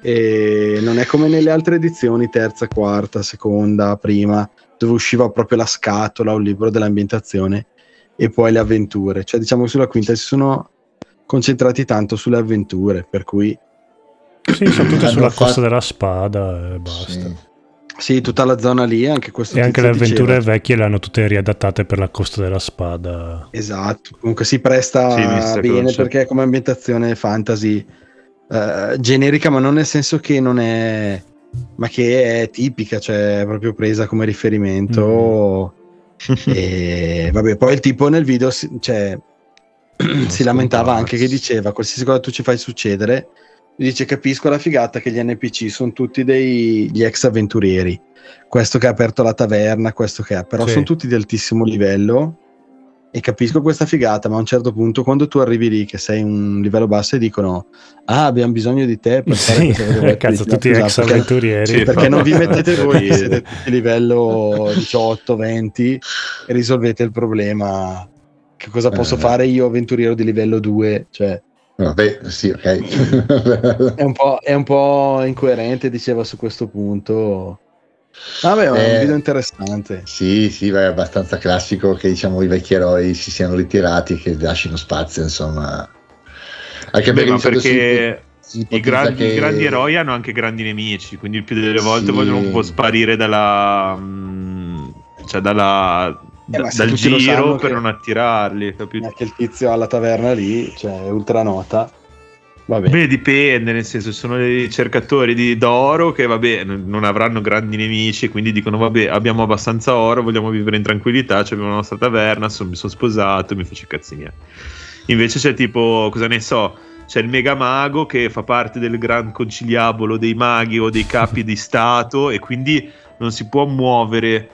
e non è come nelle altre edizioni, terza, quarta, seconda, prima, dove usciva proprio la scatola, un libro dell'ambientazione e poi le avventure, cioè diciamo che sulla quinta si sono concentrati tanto sulle avventure, per cui sì, sono tutte sulla fatto... costa della spada e basta. Sì. Sì, tutta la zona lì, anche questo. E anche le avventure diceva. vecchie le hanno tutte riadattate per la costa della spada. Esatto, comunque si presta sì, bene perché è come ambientazione fantasy uh, generica, ma non nel senso che non è, ma che è tipica, cioè è proprio presa come riferimento. Mm. e vabbè, poi il tipo nel video si, cioè, si lamentava anche che diceva qualsiasi cosa tu ci fai succedere dice capisco la figata che gli NPC sono tutti degli ex avventurieri questo che ha aperto la taverna questo che ha però sì. sono tutti di altissimo livello e capisco questa figata ma a un certo punto quando tu arrivi lì che sei un livello basso e dicono ah abbiamo bisogno di te per sì, fare cazzo tutti ex perché, avventurieri. sì, perché non vi mettete voi siete tutti livello 18 20 e risolvete il problema. Che cosa posso eh. fare io avventuriero di livello 2 cioè Vabbè, sì, ok. è, un è, un po', incoerente, diceva su questo punto. Vabbè, è eh, un video interessante. Sì, sì, è abbastanza classico che diciamo i vecchi eroi si siano ritirati che lasciano spazio, insomma. Anche Beh, perché, perché si, si i, grandi, che... i, grandi, eroi hanno anche grandi nemici, quindi il più delle volte sì. vogliono un po' sparire dalla, mm, cioè dalla, eh, dal giro per non attirarli. Capito? Anche il tizio alla taverna lì, cioè ultra nota. Vabbè. Beh, dipende, nel senso, sono dei cercatori di, d'oro che, vabbè, non avranno grandi nemici, quindi dicono, vabbè, abbiamo abbastanza oro, vogliamo vivere in tranquillità, cioè abbiamo la nostra taverna, son, mi sono sposato, mi faccio i cazzi miei. Invece c'è tipo, cosa ne so, c'è il mega mago che fa parte del gran conciliabolo dei maghi o dei capi di stato e quindi non si può muovere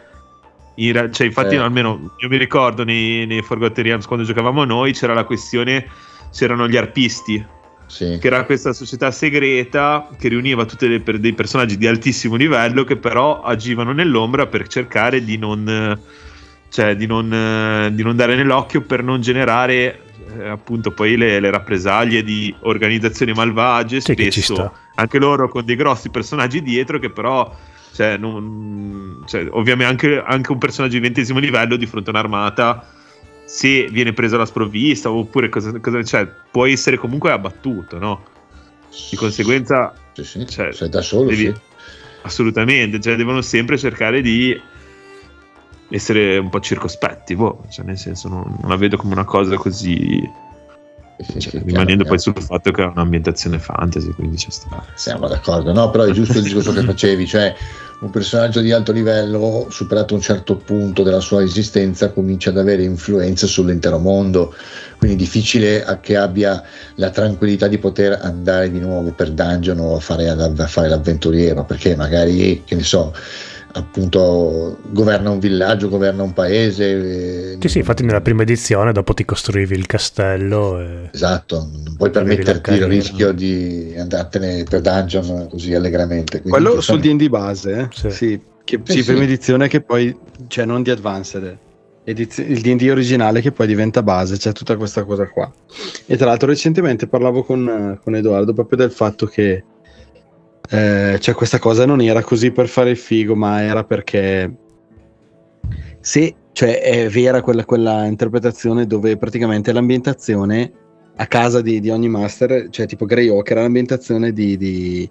in, cioè, infatti, eh. almeno io mi ricordo nei, nei Forgotten Realms quando giocavamo noi c'era la questione: c'erano gli arpisti, sì. che era questa società segreta che riuniva tutti dei personaggi di altissimo livello che però agivano nell'ombra per cercare di non, cioè, di non, di non dare nell'occhio per non generare eh, appunto poi le, le, rappresaglie di organizzazioni malvagie, sì, spesso anche loro con dei grossi personaggi dietro che però cioè, non, cioè, ovviamente anche, anche, un personaggio di ventesimo livello di fronte a un'armata, se viene preso alla sprovvista, oppure cosa, cosa cioè, può essere comunque abbattuto, no? Di conseguenza, sì, sì. Cioè, sei da solo, devi, sì. Assolutamente, cioè, devono sempre cercare di essere un po' circospetti, boh, cioè, nel senso, non, non la vedo come una cosa così sì, cioè, rimanendo poi sul fatto che è un'ambientazione fantasy, quindi c'è sta. Siamo d'accordo, no? Però è giusto il discorso che facevi, cioè un personaggio di alto livello, superato un certo punto della sua esistenza, comincia ad avere influenze sull'intero mondo. Quindi è difficile che abbia la tranquillità di poter andare di nuovo per dungeon o a fare, a fare l'avventuriero, perché magari, che ne so, appunto governa un villaggio, governa un paese. Sì, sì, infatti nella prima edizione dopo ti costruivi il castello. E... Esatto, non puoi permetterti il rischio di andartene per dungeon così allegramente. Quindi Quello sul D&D base, eh? sì. sì. Che, eh, sì, sì, prima edizione che poi, cioè non di Advanced, ediz- il D&D originale che poi diventa base, c'è tutta questa cosa qua. E tra l'altro recentemente parlavo con, con Edoardo proprio del fatto che eh, cioè questa cosa non era così per fare il figo, ma era perché se cioè, è vera quella, quella interpretazione dove praticamente l'ambientazione a casa di, di ogni master, cioè tipo Greyhawk, era l'ambientazione di, di,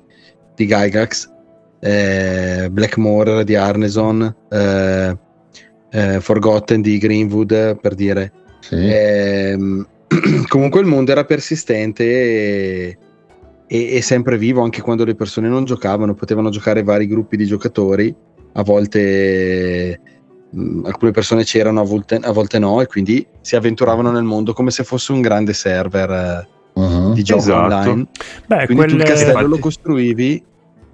di Gygax, eh, Blackmore di Arneson, eh, eh, Forgotten di Greenwood, per dire. Sì. Eh, comunque il mondo era persistente e e, e sempre vivo anche quando le persone non giocavano, potevano giocare vari gruppi di giocatori, a volte mh, mm, alcune persone c'erano, a volte, a volte, no, e quindi si avventuravano nel mondo come se fosse un grande server uh-huh. di gioco esatto. online. Beh, quindi quelle... tu il castello lo costruivi,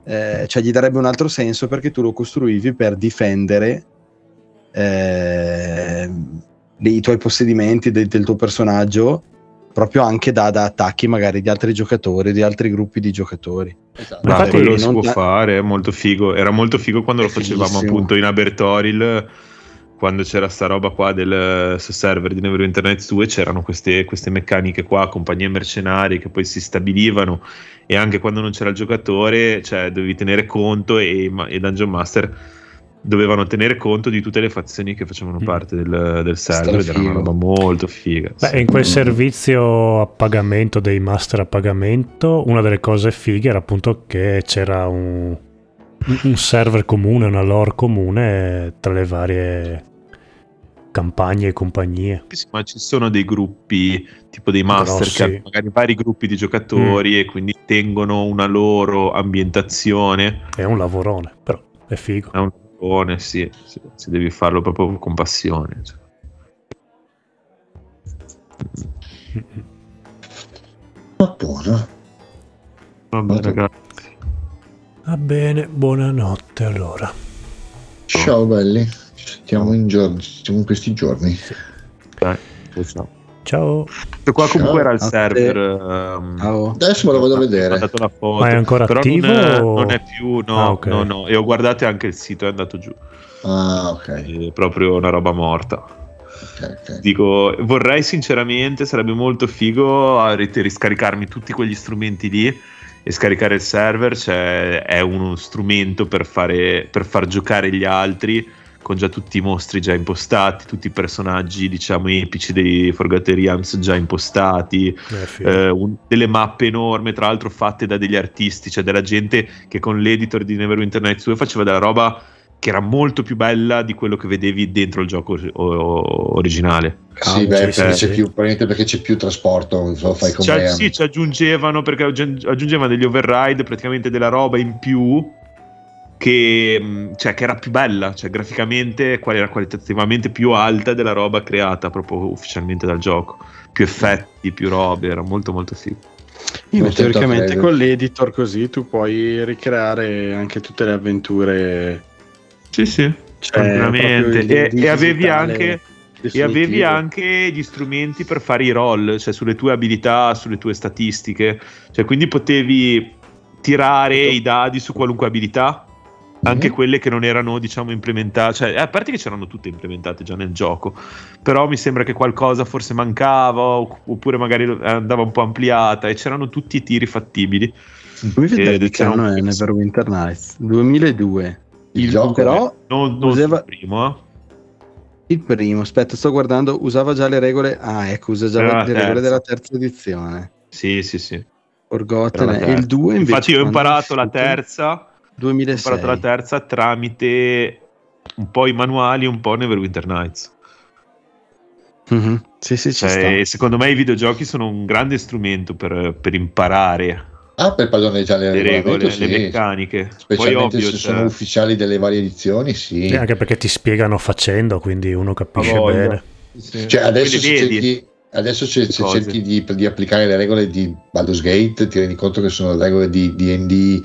eh, cioè gli darebbe un altro senso perché tu lo costruivi per difendere eh, i tuoi possedimenti del, del tuo personaggio proprio anche da, da, attacchi magari di altri giocatori, di altri gruppi di giocatori. Esatto. Ma Infatti, quello si può fare, è molto figo. Era molto figo quando è lo facevamo fighissimo. appunto in Abertoril, quando c'era sta roba qua del server di Never Internet 2, c'erano queste, queste meccaniche qua, compagnie mercenarie che poi si stabilivano e anche quando non c'era il giocatore, cioè dovevi tenere conto e, e Dungeon Master dovevano tenere conto di tutte le fazioni che facevano mm. parte del, del server ed era una roba molto figa. Beh, sì. in quel servizio a pagamento dei master a pagamento, una delle cose fighe era appunto che c'era un, un server comune, una lore comune tra le varie campagne e compagnie. Sì, ma ci sono dei gruppi tipo dei master Però, che hanno magari vari gruppi di giocatori mm. e quindi tengono una loro ambientazione. È un lavorone, però è figo. È un passione, sì, sì, sì, devi farlo proprio con passione. Cioè. Va buono. Va bene, ragazzi. Va bene, buonanotte allora. Ciao belli, ci sentiamo in, giorni, in questi giorni. Dai, ciao. Ciao. Questo qua comunque era il server. Um, Adesso me lo vado a vedere. Ho dato una foto. Ma è ancora però attivo? Non è, non è più, no, ah, okay. no, no. E ho guardato anche il sito, è andato giù. Ah, ok. È proprio una roba morta. Okay, okay. Dico, vorrei sinceramente, sarebbe molto figo a riscaricarmi tutti quegli strumenti lì e scaricare il server, cioè è uno strumento per, fare, per far giocare gli altri con già tutti i mostri già impostati, tutti i personaggi diciamo epici dei Forgotten Realms già impostati, eh, eh, un, delle mappe enormi tra l'altro fatte da degli artisti, cioè della gente che con l'editor di Neverwinter Nights 2 faceva della roba che era molto più bella di quello che vedevi dentro il gioco originale. Sì, beh, sì, c'è più, probabilmente perché c'è più trasporto, lo fai con Sì, ci aggiungevano perché aggiungevano degli override, praticamente della roba in più che, mm, cioè, che, era più bella, cioè graficamente era qualitativamente più alta della roba creata proprio ufficialmente dal gioco. Più effetti, più robe, era molto molto figo. Io teoricamente con l'editor così tu puoi ricreare anche tutte le avventure. Sì, sì, cioè, tranquillamente. E, e, avevi anche... E avevi anche gli strumenti per fare i roll, cioè sulle tue abilità, sulle tue statistiche. Cioè, quindi potevi tirare i dadi su qualunque abilità anche mm-hmm. quelle che non erano diciamo implementate cioè, a parte che c'erano tutte implementate già nel gioco però mi sembra che qualcosa forse mancava oppure magari andava un po' ampliata e c'erano tutti i tiri fattibili. Come vedete che anno è Neverwinter Nights. 2002 il, il gioco? però non, non usava... il primo eh? il primo aspetta sto guardando usava già le regole ah ecco usa già le terza. regole della terza. edizione. Sì sì sì. Forgotten il 2 invece infatti io ho imparato la terza 2006. Ho imparato la terza tramite un po' i manuali, un po' Neverwinter Nights. Mm-hmm. Sì, sì, cioè, secondo me i videogiochi sono un grande strumento per, per imparare Ah, per padroneggiare le regole, sì. le meccaniche. Specialmente ovvio, se cioè... sono ufficiali delle varie edizioni, sì. E anche perché ti spiegano facendo, quindi uno capisce bene. Sì. Cioè, adesso se cerchi, adesso se, se cerchi di, di, applicare le regole di Baldur's Gate, ti rendi conto che sono le regole di D&D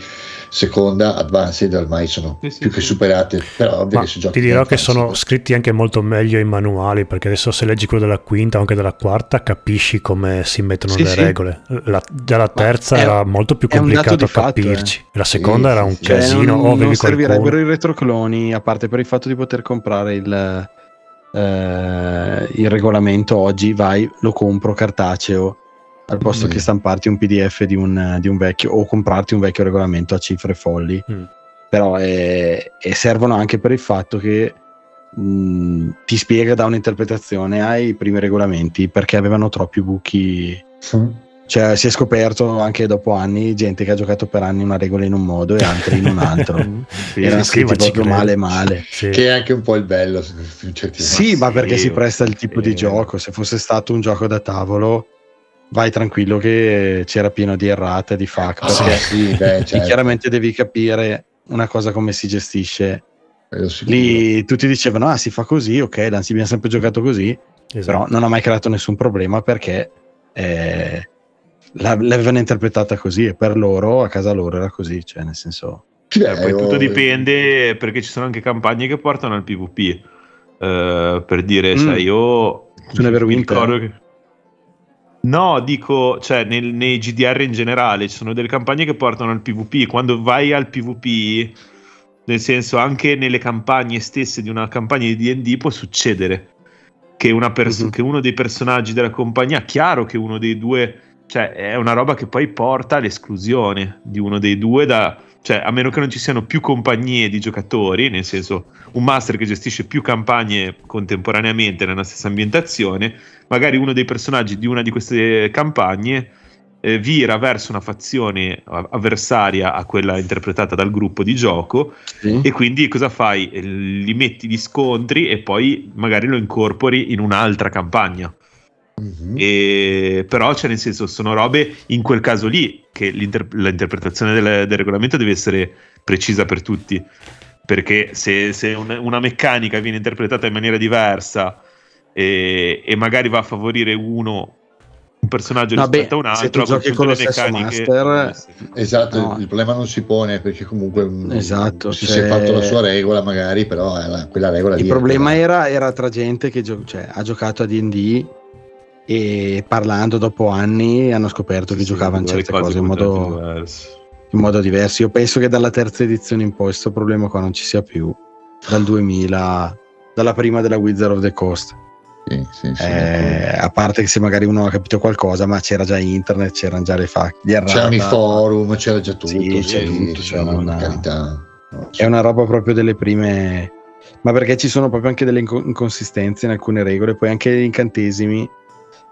seconda, advanced ormai sono sì, sì, più che superate. Però ovvio che Ti dirò che sono scritti anche molto meglio i manuali, perché adesso se leggi quello della quinta o anche della quarta capisci come si mettono le regole. La, già la terza era molto più complicato capirci. Fatto, eh. La seconda era un cioè, casino. Non, non servirebbero i retrocloni, a parte per il fatto di poter comprare il, eh, il regolamento oggi, vai, lo compro cartaceo al posto mm. che stamparti un PDF di un, di un, vecchio o comprarti un vecchio regolamento a cifre folli. Mm. Però è, e servono anche per il fatto che mh, mm, ti spiega da un'interpretazione ai primi regolamenti perché avevano troppi buchi. Mm. Cioè, si è scoperto anche dopo anni gente che ha giocato per anni una regola in un modo e altri in un altro. sì, Erano scritti proprio male male. Sì. Che è anche un po' il bello. Sì, ma perché si presta il tipo sì. di gioco. Se fosse stato un gioco da tavolo, vai tranquillo che c'era pieno di errate, di fuck, ah, perché sì, beh, certo. chiaramente devi capire una cosa come si gestisce. Lì tutti dicevano, ah si fa così, ok, abbiamo sempre giocato così, esatto. però non ha mai creato nessun problema perché eh, l'avevano interpretata così e per loro, a casa loro era così, cioè nel senso... Eh, poi tutto dipende perché ci sono anche campagne che portano al PvP. Uh, eh, per dire, mm. sai, io... Su Neverwinter. Che... No, dico, cioè nel, nei GDR in generale ci sono delle campagne che portano al PvP. Quando vai al PvP, nel senso anche nelle campagne stesse di una campagna di DD può succedere che, pers- mm-hmm. che uno dei personaggi della compagnia, chiaro che uno dei due, cioè è una roba che poi porta all'esclusione di uno dei due da, cioè a meno che non ci siano più compagnie di giocatori, nel senso un master che gestisce più campagne contemporaneamente nella stessa ambientazione, magari uno dei personaggi di una di queste campagne eh, vira verso una fazione avversaria a quella interpretata dal gruppo di gioco sì. e quindi cosa fai? Li metti di scontri e poi magari lo incorpori in un'altra campagna. Mm-hmm. E, però, cioè, nel senso, sono robe in quel caso lì che l'interpretazione del, del, regolamento deve essere precisa per tutti. Perché se, se un, una meccanica viene interpretata in maniera diversa e, e, magari va a favorire uno un personaggio no, rispetto beh, a un altro se tu giochi con lo stesso master esatto no. il problema non si pone perché comunque esatto, si, cioè... si è fatto la sua regola magari però la, quella regola il problema era, era, tra gente che gio- cioè, ha giocato a D&D e parlando dopo anni hanno scoperto che sì, giocavano certe cose in modo, in modo, diverso. Io penso che dalla terza edizione in poi questo problema qua non ci sia più, dal 2000, dalla prima della Wizard of the Coast. Sì, sì, sì, eh, a parte che se magari uno ha capito qualcosa, ma c'era già internet, c'erano già le fac, c'erano i forum, c'era già tutto. Sì, c'era tutto, c'era una, carità. No, è una roba proprio delle prime, ma perché ci sono proprio anche delle inconsistenze in alcune regole, poi anche gli incantesimi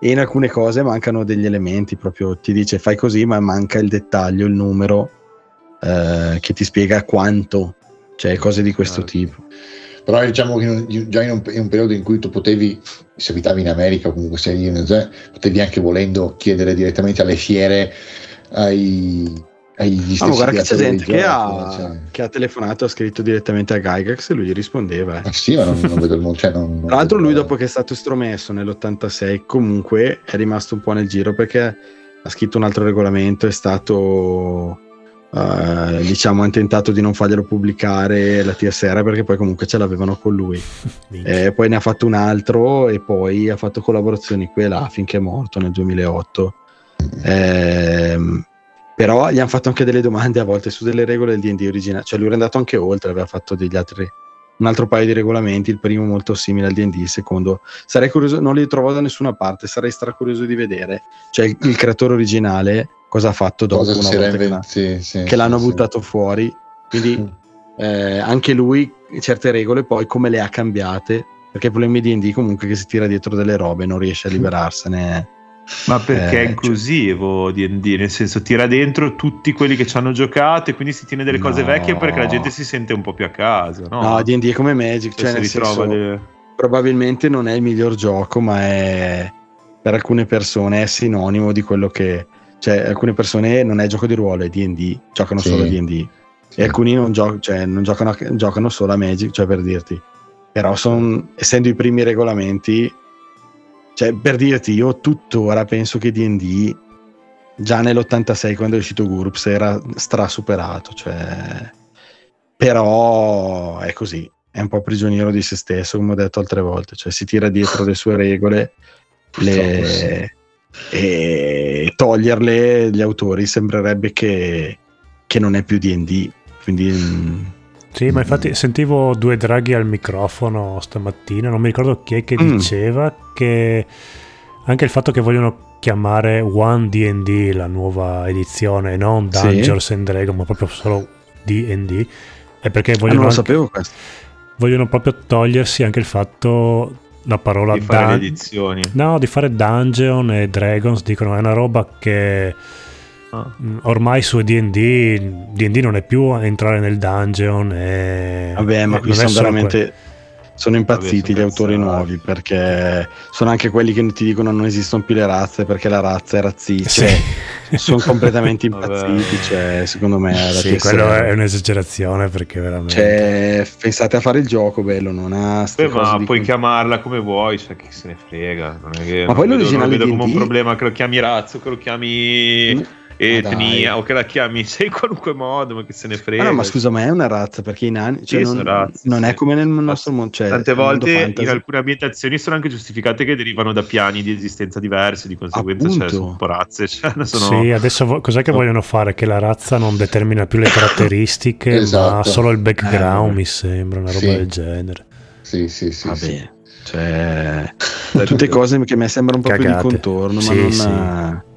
e in alcune cose mancano degli elementi, proprio ti dice fai così, ma manca il dettaglio, il numero eh, che ti spiega quanto, cioè cose di questo ah, tipo. Però diciamo che già in un, in un, periodo in cui tu potevi, se abitavi in America o comunque sei in potevi anche volendo chiedere direttamente alle fiere, ai, agli stessi oh, guarda che c'è gente che, ha, cioè. che ha telefonato ha scritto direttamente a Gygax e lui gli rispondeva eh. sì ma non, non vedo il mondo cioè non, tra l'altro lui dopo che è stato estromesso nell'86 comunque è rimasto un po' nel giro perché ha scritto un altro regolamento è stato uh, diciamo ha tentato di non farglielo pubblicare la TSR perché poi comunque ce l'avevano con lui eh, poi ne ha fatto un altro e poi ha fatto collaborazioni qui e là finché è morto nel 2008 eh, però gli hanno fatto anche delle domande a volte su delle regole del D&D originale, cioè lui è andato anche oltre, aveva fatto degli altri un altro paio di regolamenti, il primo molto simile al D&D, il secondo. Sarei curioso, non li trovo da nessuna parte, sarei stracurioso di vedere, cioè il, il creatore originale cosa ha fatto dopo cosa una volta che, l'ha, sì, sì, che l'hanno sì, buttato fuori, quindi mm. eh, anche lui certe regole poi come le ha cambiate, perché il problema di D&D comunque che si tira dietro delle robe, non riesce a liberarsene ma perché eh, è inclusivo cioè... D&D, nel senso tira dentro tutti quelli che ci hanno giocato e quindi si tiene delle cose no. vecchie perché la gente si sente un po' più a casa. No, no D&D è come Magic, cioè, cioè nel senso, delle... probabilmente non è il miglior gioco, ma è per alcune persone è sinonimo di quello che cioè alcune persone non è gioco di ruolo, è D&D, giocano sì. solo a D&D. Sì. E alcuni non, gio- cioè, non giocano, giocano, solo a Magic, cioè per dirti. Però son, essendo i primi regolamenti, cioè per dirti, io tuttora penso che D&D già nell'86 quando è uscito GURPS era strasuperato, cioè... però è così, è un po' prigioniero di se stesso, come ho detto altre volte, cioè si tira dietro le sue regole le... e toglierle gli autori sembrerebbe che, che non è più D&D, quindi... Sì, ma infatti sentivo due draghi al microfono stamattina, non mi ricordo chi è che mm. diceva che anche il fatto che vogliono chiamare One D&D la nuova edizione, non Dungeons sì. and Dragons, ma proprio solo D&D, è perché vogliono, ah, anche, vogliono proprio togliersi anche il fatto la parola di fare dun- edizioni. No, di fare Dungeon e Dragons, dicono è una roba che ah. Ormai su D&D D&D non è più entrare nel dungeon e Vabbè, ma qui sono veramente que- sono impazziti Vabbè, sono gli autori nuovi perché sono anche quelli che ti dicono non esistono più le razze perché la razza è razzista. Sì. Cioè, sono completamente impazziti. Cioè, secondo me, sì, quello è un'esagerazione perché veramente. Cioè, pensate a fare il gioco bello, non ha. Beh, ma puoi con... chiamarla come vuoi, cioè, chi se ne frega. Non è che, ma poi l'originale non vedo come un problema che lo chiami razzo, che lo chiami. Mm etnia o che la chiami sei in qualunque modo, ma che se ne frega. Ah, no, ma scusa, ma è una razza perché i nani cioè sì, non, razze, non sì. è come nel nostro mondo. Cioè, Tante volte in alcune ambientazioni sono anche giustificate che derivano da piani di esistenza diversi, di conseguenza cioè, sono un po' razze. Cioè, sono... Sì, adesso vo- cos'è che no. vogliono fare? Che la razza non determina più le caratteristiche, esatto. ma solo il background, eh, mi sembra, una roba sì. del genere. Sì, sì, sì. Vabbè. Cioè, tutte cose che mi sembrano un po' Cagate. più di contorno, ma non... Sì.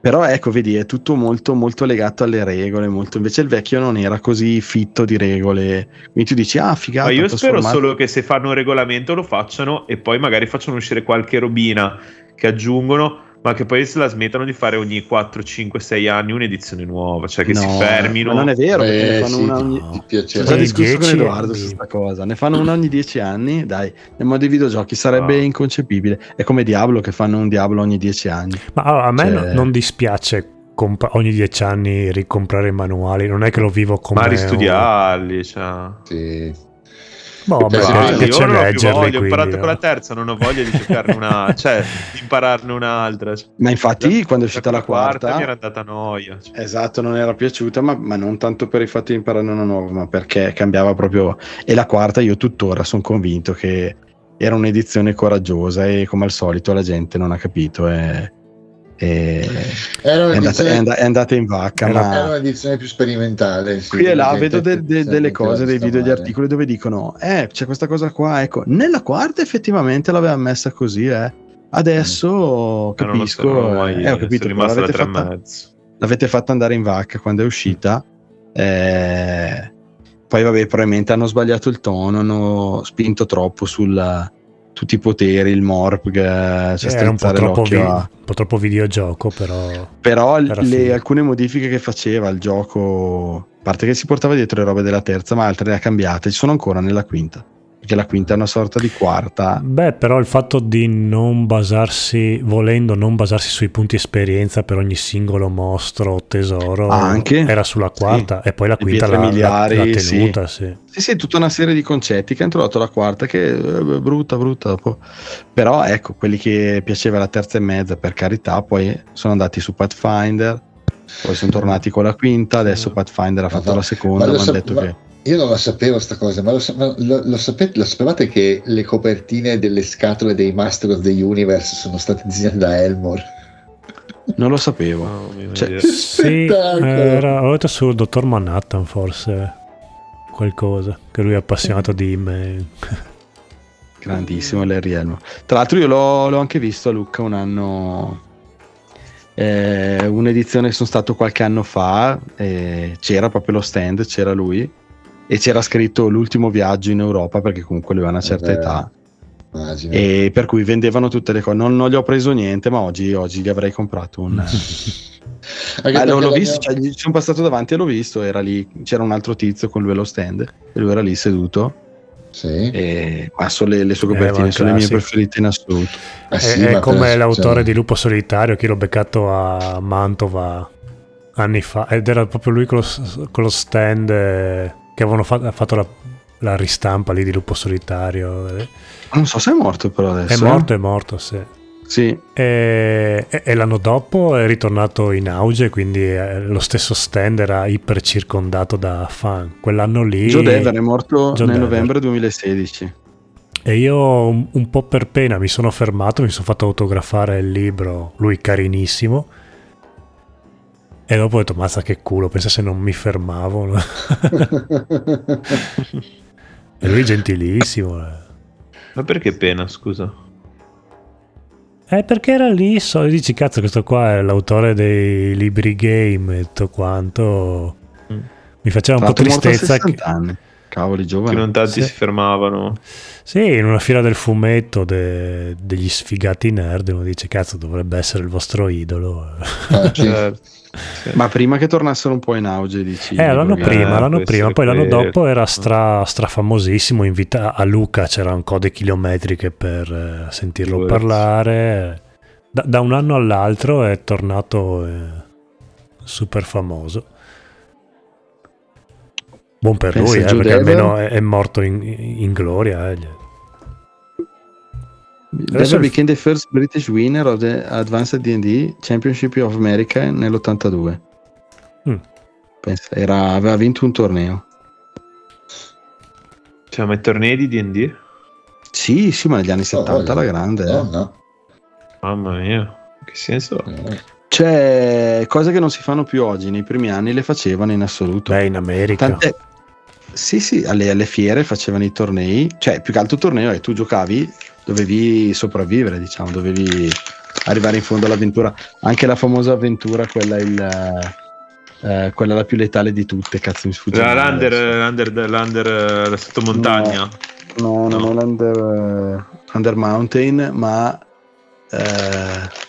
Però ecco, vedi, è tutto molto, molto legato alle regole. Molto... Invece il vecchio non era così fitto di regole. Quindi tu dici, ah, figata. Ma io spero solo che se fanno un regolamento lo facciano e poi magari facciano uscire qualche robina che aggiungono ma che poi se la smettano di fare ogni 4, 5, 6 anni un'edizione nuova, cioè che no, si fermino. Ma non è vero, perché ne fanno sì, una ogni. No, Ho già discusso con Edoardo su questa cosa. Ne fanno una ogni 10 anni, dai, nel modo dei videogiochi sarebbe no. inconcepibile. È come Diablo che fanno un Diablo ogni 10 anni. Ma allora, a me cioè... non dispiace comp- ogni 10 anni ricomprare i manuali, non è che lo vivo come. Ma ristudiarli, cioè. Sì. Boh, beh, piace, piace io leggerli, voglio, ho imparato con la terza, non ho voglia di giocarne una, cioè di impararne un'altra. Ma infatti, quando è uscita la quarta, quarta mi era andata noia. Cioè. Esatto, non era piaciuta, ma, ma, non tanto per il fatto di impararne una nuova, ma perché cambiava proprio. E la quarta, io tuttora sono convinto che era un'edizione coraggiosa e come al solito la gente non ha capito. E e è, andata, è, andata, è, andata, in vacca. Era, ma... era un'edizione più sperimentale. Sì, qui e là vedo de, de, delle cose, dei video, degli articoli dove dicono: Eh, c'è questa cosa qua. Ecco, nella quarta effettivamente l'aveva messa così, eh. Adesso mm. capisco. So, mai, eh, ho capito, l'avete fatta, l'avete fatta andare in vacca quando è uscita. Eh, poi, vabbè, probabilmente hanno sbagliato il tono, hanno spinto troppo sulla tutti i poteri, il morpg, cioè era un po, troppo vi- a... un po' troppo videogioco, però... Però le, alcune modifiche che faceva il gioco, a parte che si portava dietro le robe della terza, ma altre le ha cambiate, ci sono ancora nella quinta perché la quinta è una sorta di quarta. Beh, però il fatto di non basarsi, volendo non basarsi sui punti esperienza per ogni singolo mostro o tesoro, Anche? era sulla quarta sì. e poi la quinta l'ha, miliari, l'ha, tenuta. Sì. Sì. sì. tutta una serie di concetti che hanno trovato la quarta che è eh, brutta, brutta. Dopo. Però ecco, quelli che piaceva la terza e mezza, per carità, poi sono andati su Pathfinder, poi sono tornati con la quinta, adesso Pathfinder ha fatto la seconda, ma hanno detto ma... che io non la sapevo sta cosa, ma lo, lo, lo, sapete, lo, sapevate che le copertine delle scatole dei Master of the Universe sono state disegnate da Elmore? Non lo sapevo. Oh, cioè, sì, era, ho detto sul dottor Manhattan forse qualcosa, che lui è appassionato di me. Grandissimo Larry Elmore. Tra l'altro io l'ho, l'ho anche visto a Lucca un anno eh, un'edizione che sono stato qualche anno fa, eh, c'era proprio lo stand, c'era lui e c'era scritto l'ultimo viaggio in Europa perché comunque lui aveva una certa Vabbè. età Immagino. e per cui vendevano tutte le cose non, non, gli ho preso niente ma oggi, oggi gli avrei comprato un ah, l'ho, l'ho visto, cioè, ci sono passato davanti e l'ho visto era lì, c'era un altro tizio con lui allo stand e lui era lì seduto Sì. E, ma sono le, le sue copertine, eh, sono le mie preferite in assoluto. Eh sì, è, è come l'autore cioè... di Lupo Solitario che l'ho beccato a Mantova anni fa ed era proprio lui con lo, con lo stand eh, che avevano fatto, fatto la, la, ristampa lì di Lupo Solitario. Non so se è morto però adesso. È morto, eh? è morto, sì. Sì. E, e, l'anno dopo è ritornato in auge, quindi eh, lo stesso stand era iper circondato da fan. Quell'anno lì... Joe Dever è morto Joe nel Dever. novembre 2016. E io un, un, po' per pena mi sono fermato, mi sono fatto autografare il libro, lui carinissimo. E dopo ho detto, mazza che culo, pensa se non mi fermavo. e lui gentilissimo. Eh. Ma perché pena, scusa? Eh, perché era lì, so, dici, cazzo, questo qua è l'autore dei libri game e tutto quanto. Mm. Mi faceva un po' tristezza. Che... Anni. Cavoli, giovani. Che non tanti sì. si fermavano. Sì, in una fila del fumetto de... degli sfigati nerd uno dice, cazzo, dovrebbe essere il vostro idolo. Ah, certo. Ma prima che tornassero un po' in auge, dici? Eh, l'anno prima, eh, l'anno prima, poi l'anno dopo era stra, strafamosissimo. Invita- a Luca c'erano code chilometriche per eh, sentirlo Words. parlare. Da, da, un anno all'altro è tornato eh, super famoso. Buon per Pensa lui, eh, perché almeno è, è morto in, in gloria. Eh. Adesso became the first British winner of the Advanced D&D Championship of America nell'82. Mm. Pensa, era, aveva vinto un torneo. Cioè, ma i tornei di D&D? Sì, sì, ma negli anni 70 oh, la grande. Oh, eh. no. Mamma mia, che senso? Eh. C'è cose che non si fanno più oggi, nei primi anni le facevano in assoluto. Beh, in America. Tant'è, sì, sì, alle, alle, fiere facevano i tornei, cioè più che altro torneo e tu giocavi, dovevi sopravvivere, diciamo, dovevi arrivare in fondo all'avventura. Anche la famosa avventura, quella il... Eh, quella la più letale di tutte, cazzo mi sfugge. L'under, l'under, l'under, la sottomontagna. No, no, no, non l'under under mountain, ma eh,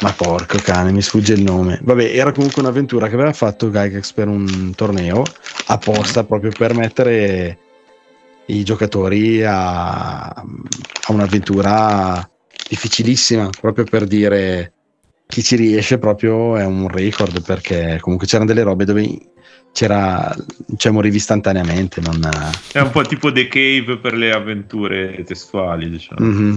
ma porco cane, mi sfugge il nome. Vabbè, era comunque un'avventura che aveva fatto Gygax per un torneo apposta proprio per mettere i giocatori a, a un'avventura difficilissima, proprio per dire chi ci riesce proprio è un record perché comunque c'erano delle robe dove c'era cioè morivi istantaneamente non... è un po' tipo The Cave per le avventure testuali diciamo. Mm-hmm.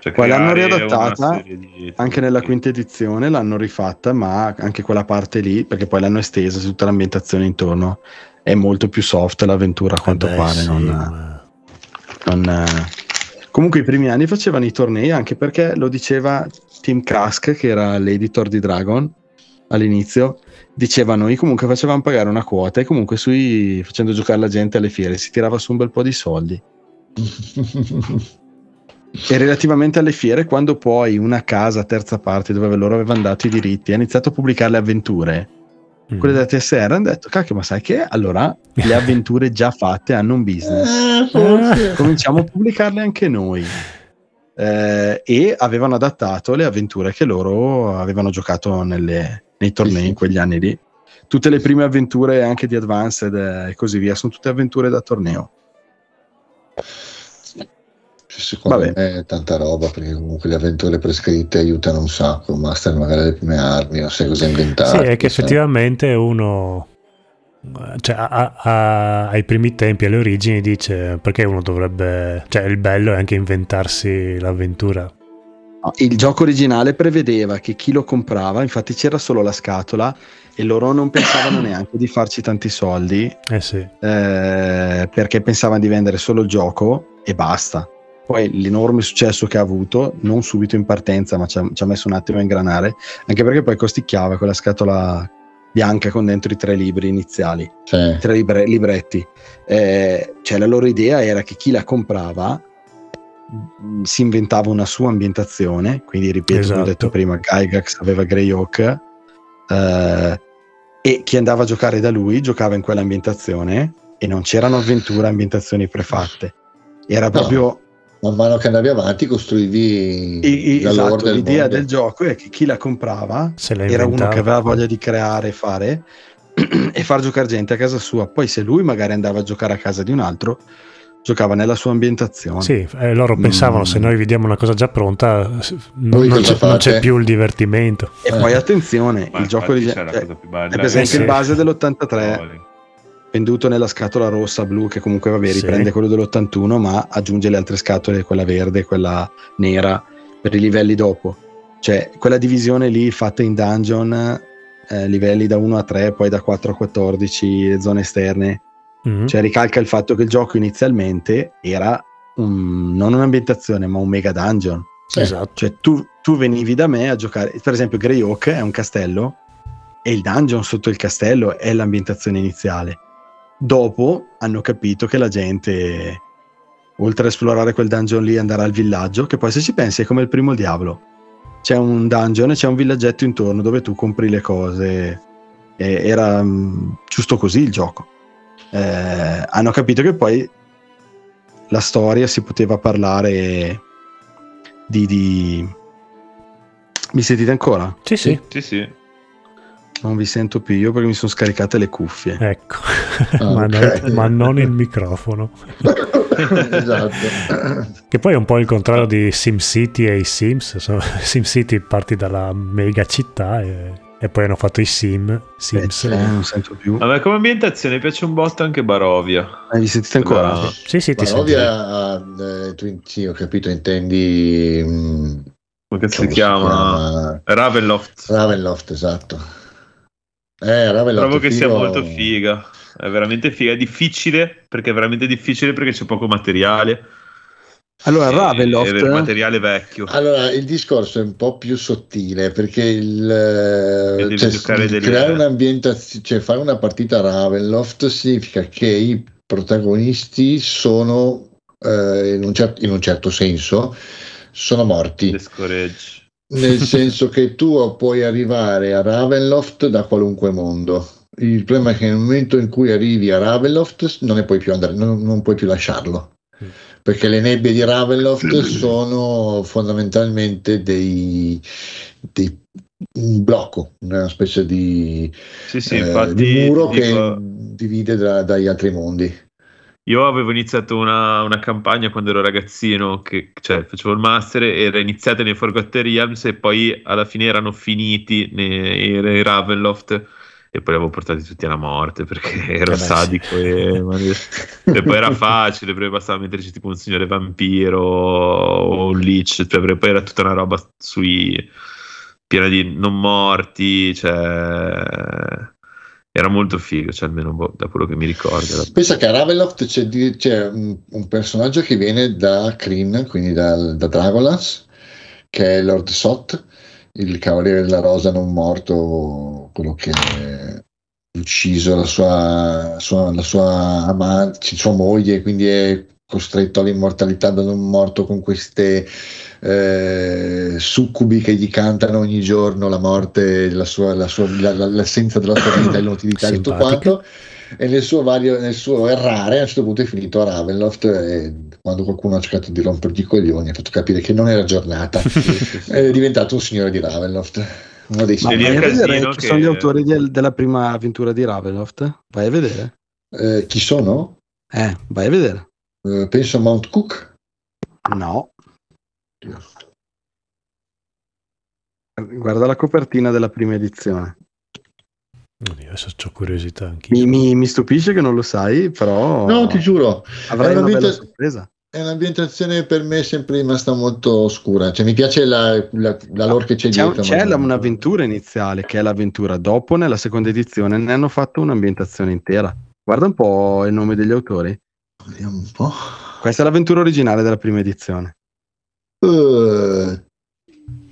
Cioè poi l'hanno riadattata di... anche nella quinta edizione, l'hanno rifatta, ma anche quella parte lì, perché poi l'hanno estesa su tutta l'ambientazione intorno, è molto più soft l'avventura a quanto eh beh, pare. Sì, non, non, comunque i primi anni facevano i tornei anche perché lo diceva Tim Kask, che era l'editor di Dragon all'inizio, diceva noi comunque facevamo pagare una quota e comunque sui, facendo giocare la gente alle fiere si tirava su un bel po' di soldi. E relativamente alle fiere, quando poi una casa terza parte dove loro avevano dato i diritti ha iniziato a pubblicare le avventure, mm. quelle della TSR hanno detto: Cacchio, ma sai che allora le avventure già fatte hanno un business. Eh, Cominciamo a pubblicarle anche noi. Eh, e avevano adattato le avventure che loro avevano giocato nelle, nei tornei in quegli anni lì. Tutte le prime avventure anche di Advanced e così via sono tutte avventure da torneo secondo Vabbè. me è tanta roba perché comunque le avventure prescritte aiutano un sacco master magari le prime armi non sai cosa inventare sì è che effettivamente uno cioè, a, a, ai primi tempi alle origini dice perché uno dovrebbe cioè il bello è anche inventarsi l'avventura il gioco originale prevedeva che chi lo comprava infatti c'era solo la scatola e loro non pensavano neanche di farci tanti soldi eh sì. eh, perché pensavano di vendere solo il gioco e basta poi l'enorme successo che ha avuto, non subito in partenza, ma ci ha, ci ha, messo un attimo a ingranare, anche perché poi costicchiava quella scatola bianca con dentro i tre libri iniziali, sì. tre libre, libretti. Eh, cioè la loro idea era che chi la comprava mm, si inventava una sua ambientazione, quindi ripeto, esatto. come ho detto prima, Gygax aveva Greyhawk, eh, e chi andava a giocare da lui giocava in quell'ambientazione e non c'erano avventure, ambientazioni prefatte. Era proprio no man mano che andavi avanti costruivi I, i, esatto, l'idea mondo. del gioco è che chi la comprava era uno che aveva voglia di creare e fare e far giocare gente a casa sua. Poi se lui magari andava a giocare a casa di un altro, giocava nella sua ambientazione. Sì, eh, loro pensavano mm. se noi vediamo una cosa già pronta non, non, c'è, non c'è, più il divertimento. E eh. poi attenzione, Ma il gioco di... Cioè, è per esempio il base dell'83 venduto nella scatola rossa, blu, che comunque vabbè riprende sì. quello dell'81, ma aggiunge le altre scatole, quella verde, quella nera, per i livelli dopo. Cioè, quella divisione lì fatta in dungeon, eh, livelli da 1 a 3, poi da 4 a 14, le zone esterne, mm-hmm. cioè ricalca il fatto che il gioco inizialmente era un, non un'ambientazione, ma un mega dungeon. Sì. Esatto. Cioè, tu, tu venivi da me a giocare, per esempio, Grey Oak è un castello e il dungeon sotto il castello è l'ambientazione iniziale. Dopo hanno capito che la gente, oltre a esplorare quel dungeon lì, andare al villaggio, che poi se ci pensi è come il primo Diablo c'è un dungeon e c'è un villaggetto intorno dove tu compri le cose. E era um, giusto così il gioco. Eh, hanno capito che poi la storia si poteva parlare di, di... Mi sentite ancora? Sì, sì. sì, sì. Non vi sento più io perché mi sono scaricate le cuffie. Ecco, ah, ma, okay. non, ma, non, il microfono. esatto. Che poi è un po' il contrario di SimCity e i Sims. SimCity parti dalla mega città e, e poi hanno fatto i Sim. Sims. Eh, non sento più. Vabbè, come ambientazione piace un botto anche Barovia. Eh, vi sentite ancora? No. Sì, sì, ti Barovia, eh, tu, sì, ho capito, intendi... Mh, mm, come si chiama? chiama? Ravenloft. Ravenloft, esatto. Eh, Trovo che figo. sia molto figa. È veramente figa. È difficile perché è veramente difficile perché c'è poco materiale. Allora, Ravenloft è materiale vecchio. Allora, il discorso è un po' più sottile perché il, cioè, delle... creare un'ambientazione, cioè fare una partita Ravenloft significa che i protagonisti sono eh, in, un cer- in, un certo senso sono morti. Discourage nel senso che tu puoi arrivare a Ravenloft da qualunque mondo. Il problema è che nel momento in cui arrivi a Ravenloft non ne puoi più andare, non, non puoi più lasciarlo. Perché le nebbie di Ravenloft sono fondamentalmente dei, dei un blocco, una specie di, sì, sì, eh, di muro dico... che divide da, dagli altri mondi. Io avevo iniziato una, una, campagna quando ero ragazzino, che cioè, facevo il master, era iniziata nei Forgotten Realms e poi alla fine erano finiti nei, nei Ravenloft e poi li avevo portati tutti alla morte perché ero eh sadico sì. e, e, poi era facile perché bastava metterci tipo un signore vampiro o un leech cioè, poi era tutta una roba sui piena di non morti cioè era molto figo, cioè almeno boh, da quello che mi ricordo. Pensa che a Ravenloft c'è, c'è un, un, personaggio che viene da Kryn, quindi da, da Dragolas, che è Lord Sot, il cavaliere della rosa non morto, quello che ha ucciso la sua, sua, la sua amante, sua moglie, quindi è costretto all'immortalità da non morto con queste eh, succubi che gli cantano ogni giorno la morte, la sua, la sua, la, l'essenza della sua vita, l'inutilità di tutto quanto. E nel suo, vario, nel suo errare a un certo punto è finito a Ravenloft e quando qualcuno ha cercato di rompergli i coglioni ha fatto capire che non era giornata è diventato un signore di Ravenloft uno dei Ma vai a vedere chi che... sono gli autori del, della prima avventura di Ravenloft? Vai a vedere. Eh, chi sono? eh vai a vedere eh, penso a Mount Cook no Guarda la copertina della prima edizione. Adesso ho curiosità anche. Mi, mi, mi, stupisce che non lo sai, però. No, ti giuro. Avrai una bella sorpresa. È un'ambientazione per me sempre rimasta molto oscura. Cioè, mi piace la, la, la lore che c'è, c'è dietro. C'è la, un'avventura iniziale che è l'avventura. Dopo, nella seconda edizione, ne hanno fatto un'ambientazione intera. Guarda un po' il nome degli autori. Vediamo un po'. Questa è l'avventura originale della prima edizione. Uh,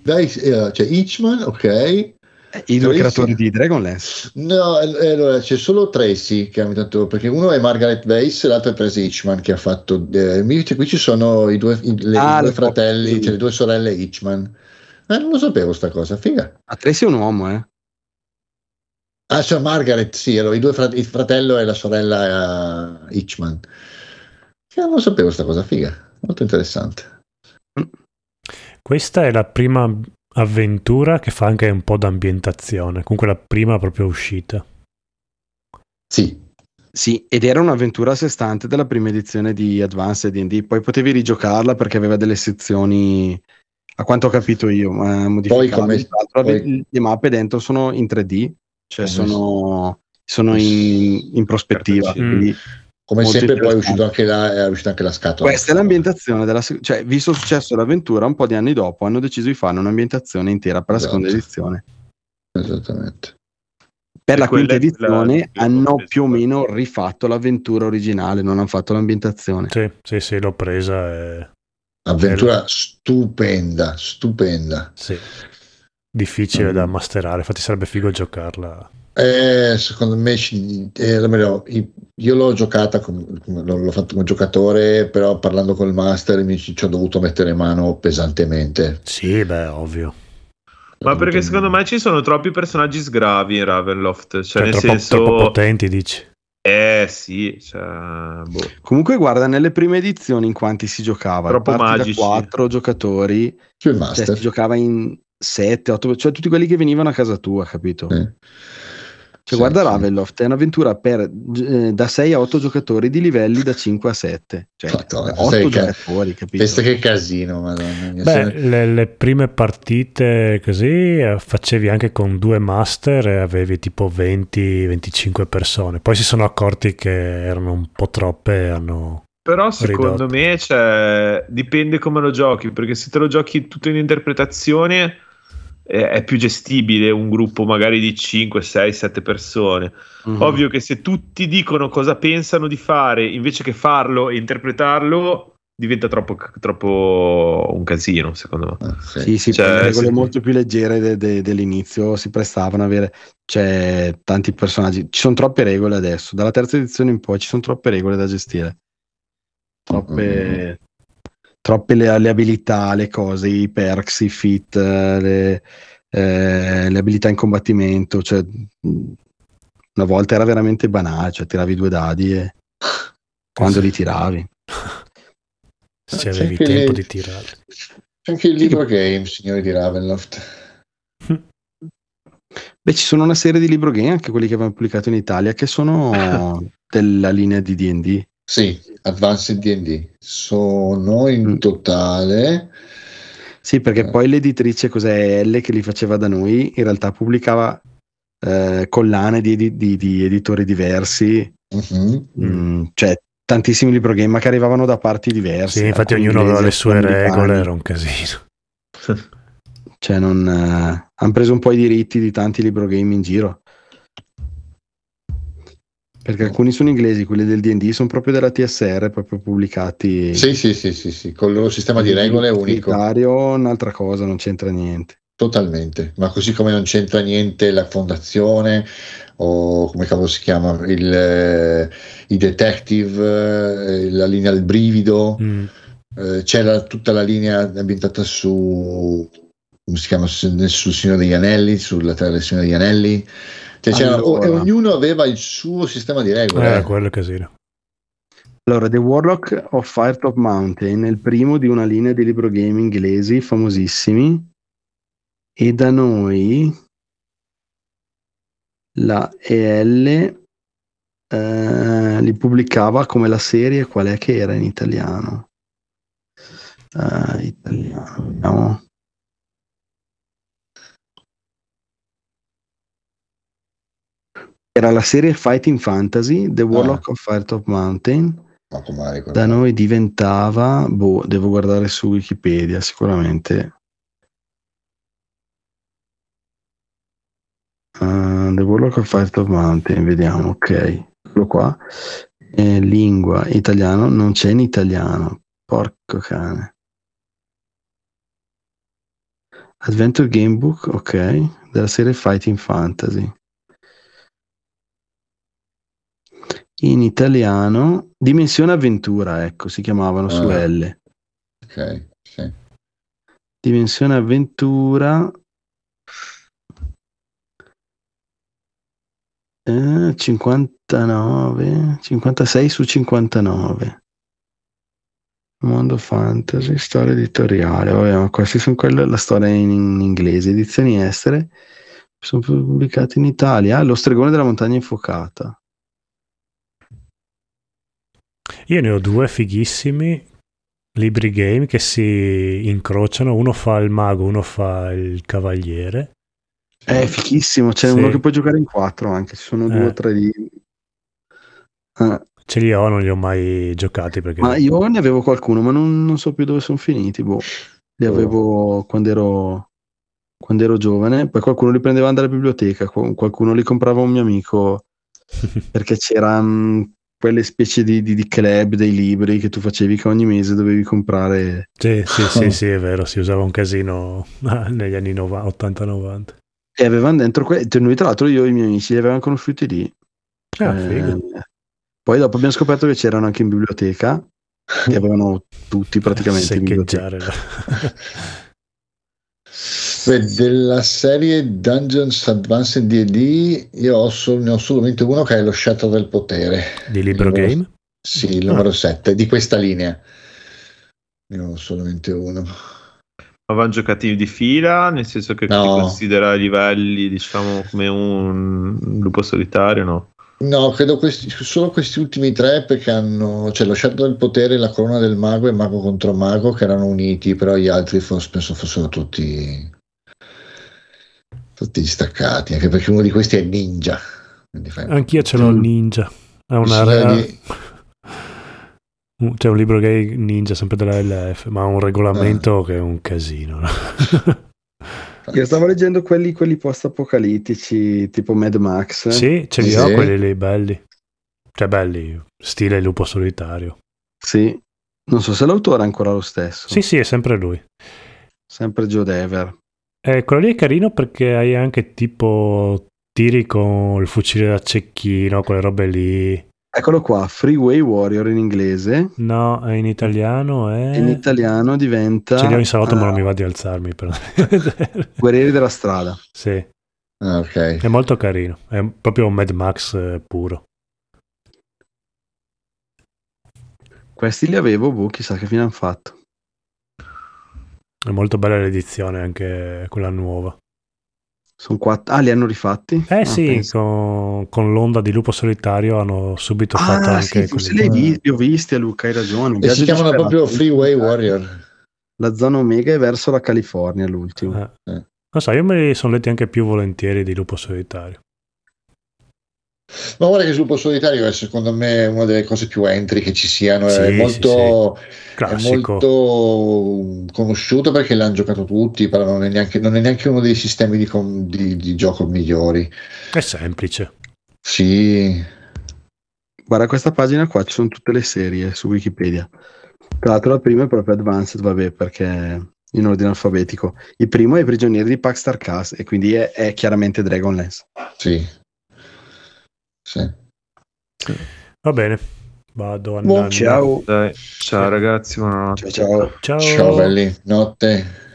dai, uh, c'è Hitchman, ok. Eh, I due Tracy. creatori di Dragonlance? No, allora c'è solo Tracy che ha inventato perché uno è Margaret Weiss e l'altro è Tracy Hitchman che ha fatto. Eh, qui ci sono i due, i, le, ah, i due fratelli, cioè le due sorelle Hitchman. Eh, non lo sapevo sta cosa, figa. Ah, Tracy è un uomo, eh. Ah, cioè Margaret, sì, allora, i due frate- il fratello e la sorella Hitchman. Eh, non lo sapevo sta cosa, figa, molto interessante. Questa è la prima avventura che fa anche un po' d'ambientazione, comunque la prima proprio uscita. Sì. Sì, ed era un'avventura a sé stante della prima edizione di Advanced D&D, poi potevi rigiocarla perché aveva delle sezioni, a quanto ho capito io, eh, modificate. Poi come, poi... Le mappe dentro sono in 3D, cioè sono, sono in, in, prospettiva. Mm. Come sempre poi è uscito anche la, è uscita anche la scatola. Questa è l'ambientazione della cioè, visto il successo dell'avventura, un po' di anni dopo hanno deciso di fare un'ambientazione intera per la esatto. seconda edizione. Esattamente per la quinta edizione la... hanno più o meno rifatto l'avventura originale, non hanno fatto l'ambientazione. Sì, sì, sì, l'ho presa. E... Avventura stupenda, stupenda. Sì. Difficile mm. da masterare, infatti sarebbe figo giocarla. Eh, secondo me, eh, io l'ho giocata, con, l'ho fatto come giocatore, però parlando con il master mi ci ho dovuto mettere mano pesantemente. Sì, beh, ovvio. Ma perché secondo me ci sono troppi personaggi sgravi in Ravenloft. Cioè, cioè nel troppo, senso. Troppo potenti, dici. Eh sì, cioè, boh. comunque guarda nelle prime edizioni in quanti si giocava, troppo magici. da quattro giocatori, cioè, si giocava in 7, 8, cioè tutti quelli che venivano a casa tua, capito? Eh. Cioè, sì, guarda sì. Ravenloft, è un'avventura per, eh, da 6 a 8 giocatori di livelli da 5 a 7. Cioè, Madonna, 8 giocatori, ca- capito? Pensa che casino, madonna. Beh, le, le, prime partite così eh, facevi anche con due master e avevi tipo 20-25 persone. Poi si sono accorti che erano un po' troppe e hanno... Però secondo ridotto. me cioè, dipende come lo giochi, perché se te lo giochi tutto in interpretazione è più gestibile un gruppo magari di 5, 6, 7 persone. Mm-hmm. Ovvio che se tutti dicono cosa pensano di fare invece che farlo e interpretarlo, diventa troppo, troppo un casino, secondo me. Ah, sì, sì, cioè, le regole sì. molto più leggere de- de- dell'inizio si prestavano a avere cioè, tanti personaggi. Ci sono troppe regole adesso, dalla terza edizione in poi ci sono troppe regole da gestire. Troppe, mm-hmm troppe le, le, abilità, le cose, i perks, i fit, le, eh, le abilità in combattimento. Cioè, una volta era veramente banale, cioè tiravi due dadi e quando li tiravi. Se avevi tempo le... di tirare. C'è anche il libro game, signori di Ravenloft. Beh, ci sono una serie di libro game, anche quelli che abbiamo pubblicato in Italia, che sono della linea di D&D. Sì, Advanced D&D. Sono in mm. totale... Sì, perché eh. poi l'editrice cos'è L che li faceva da noi, in realtà pubblicava eh, collane di, di, di, di, editori diversi, uh-huh. mm, cioè tantissimi libro game ma che arrivavano da parti diverse. Sì, infatti ognuno aveva le sue regole, era un casino. cioè non... Eh, hanno preso un po' i diritti di tanti libro game in giro. Perché alcuni sono inglesi, quelli del DD sono proprio della TSR, proprio pubblicati. Sì, sì, sì, sì, sì. con il loro sistema di regole è unico. è un'altra cosa, non c'entra niente. Totalmente, ma così come non c'entra niente la fondazione o come cavolo si chiama, il, eh, i detective, eh, la linea del brivido, mm. eh, c'era tutta la linea ambientata su, come si chiama, sul Signore degli Anelli, sulla Terra del Signore degli Anelli cioè, allora. ognuno aveva il suo sistema di regole. Eh, eh. quello è casino. Allora, The Warlock of Firetop Mountain è il primo di una linea di libro game inglesi famosissimi e da noi la EL eh, li pubblicava come la serie qual è che era in italiano? Uh, italiano, vediamo. Era la serie Fighting Fantasy, The Warlock ah. of Firetop Mountain. Da noi diventava, boh, devo guardare su Wikipedia sicuramente. Uh, The Warlock of Firetop Mountain, vediamo, ok, eccolo qua. Eh, lingua italiano, non c'è in italiano, porco cane. Adventure Gamebook, ok, della serie Fighting Fantasy. In italiano Dimensione Avventura, ecco, si chiamavano ah, su L. Ok, sì. Dimensione Avventura. Eh, 59 56 su 59 mondo fantasy storia editoriale. Vabbè ma questi sono quelle la storia in, in inglese edizioni estere sono pubblicate in Italia ah, lo stregone della montagna infuocata Io ne ho due fighissimi libri game che si incrociano, uno fa il mago, uno fa il cavaliere. È fichissimo, c'è sì. uno che può giocare in quattro anche, ci sono due o eh. tre di... Ah. Ce li ho, non li ho mai giocati perché... Ma io ne avevo qualcuno, ma non, non so più dove sono finiti, boh. Li oh. avevo quando ero, quando ero giovane, poi qualcuno li prendeva dalla biblioteca, qualcuno li comprava un mio amico perché c'era quelle specie di, di, di, club dei libri che tu facevi che ogni mese dovevi comprare. Sì, sì, sì, sì, è vero, si usava un casino negli anni 80-90. E avevano dentro, que- cioè, noi tra l'altro io e i miei amici li avevano conosciuti lì. Ah, eh, poi dopo abbiamo scoperto che c'erano anche in biblioteca, che avevano tutti praticamente. Beh, della serie Dungeons Advanced D&D io ho solo, ne ho solamente uno che è lo Shadow del Potere. Di libro numero, game? Sì, il numero ah. 7, di questa linea. Ne ho solamente uno. Ma vanno giocati di fila, nel senso che no. si considera i livelli, diciamo, come un lupo solitario, no? No, credo questi, solo questi ultimi tre perché hanno, cioè lo Shadow del Potere, la Corona del Mago e Mago contro Mago che erano uniti, però gli altri forse, penso fossero tutti tutti distaccati, anche perché uno di questi è ninja. Anch'io ce l'ho il ninja. È una rea... di... C'è un libro che è ninja, sempre della LF, ma ha un regolamento ah. che è un casino. Io stavo leggendo quelli, quelli post-apocalittici, tipo Mad Max. Sì, ce li sì. ho quelli lì belli. Cioè belli, stile lupo solitario. Sì, non so se l'autore è ancora lo stesso. Sì, sì, è sempre lui. Sempre Joe Dever. Eh, quello lì è carino perché hai anche tipo tiri con il fucile da cecchino, quelle robe lì. Eccolo qua, Freeway Warrior in inglese. No, in italiano è... In italiano diventa... Ce li ho in salotto uh, ma non mi va di alzarmi. Per... Guerrieri della strada. Sì. Ah, ok. È molto carino, è proprio un Mad Max eh, puro. Questi li avevo, boh, chissà che fine hanno fatto. È molto bella l'edizione, anche quella nuova. Sono quattro. Ah, li hanno rifatti? Eh ah, sì, con, con, l'onda di lupo solitario hanno subito ah, fatto anche. Sì, forse li, vi- li ho visti a Luca, hai ragione. E si chiamano proprio Freeway Warrior. La zona Omega è verso la California, l'ultimo. Eh. Eh. Non so, io me li sono letti anche più volentieri di lupo solitario. Ma guarda che Sviluppo Solitario è secondo me una delle cose più entry che ci siano, sì, è, molto, sì, sì. è molto conosciuto perché l'hanno giocato tutti, però non è neanche, non è neanche uno dei sistemi di, di, di, gioco migliori. È semplice. Sì. Guarda questa pagina qua, ci sono tutte le serie su Wikipedia. Tra l'altro la prima è proprio Advanced, vabbè, perché in ordine alfabetico. Il primo è i prigionieri di Paxtar Cast e quindi è, è chiaramente Dragonlance. Sì, sì. Va bene, vado a ciao. Dai, ciao ragazzi, buonanotte. Ciao, ciao. Ciao, ciao belli, notte.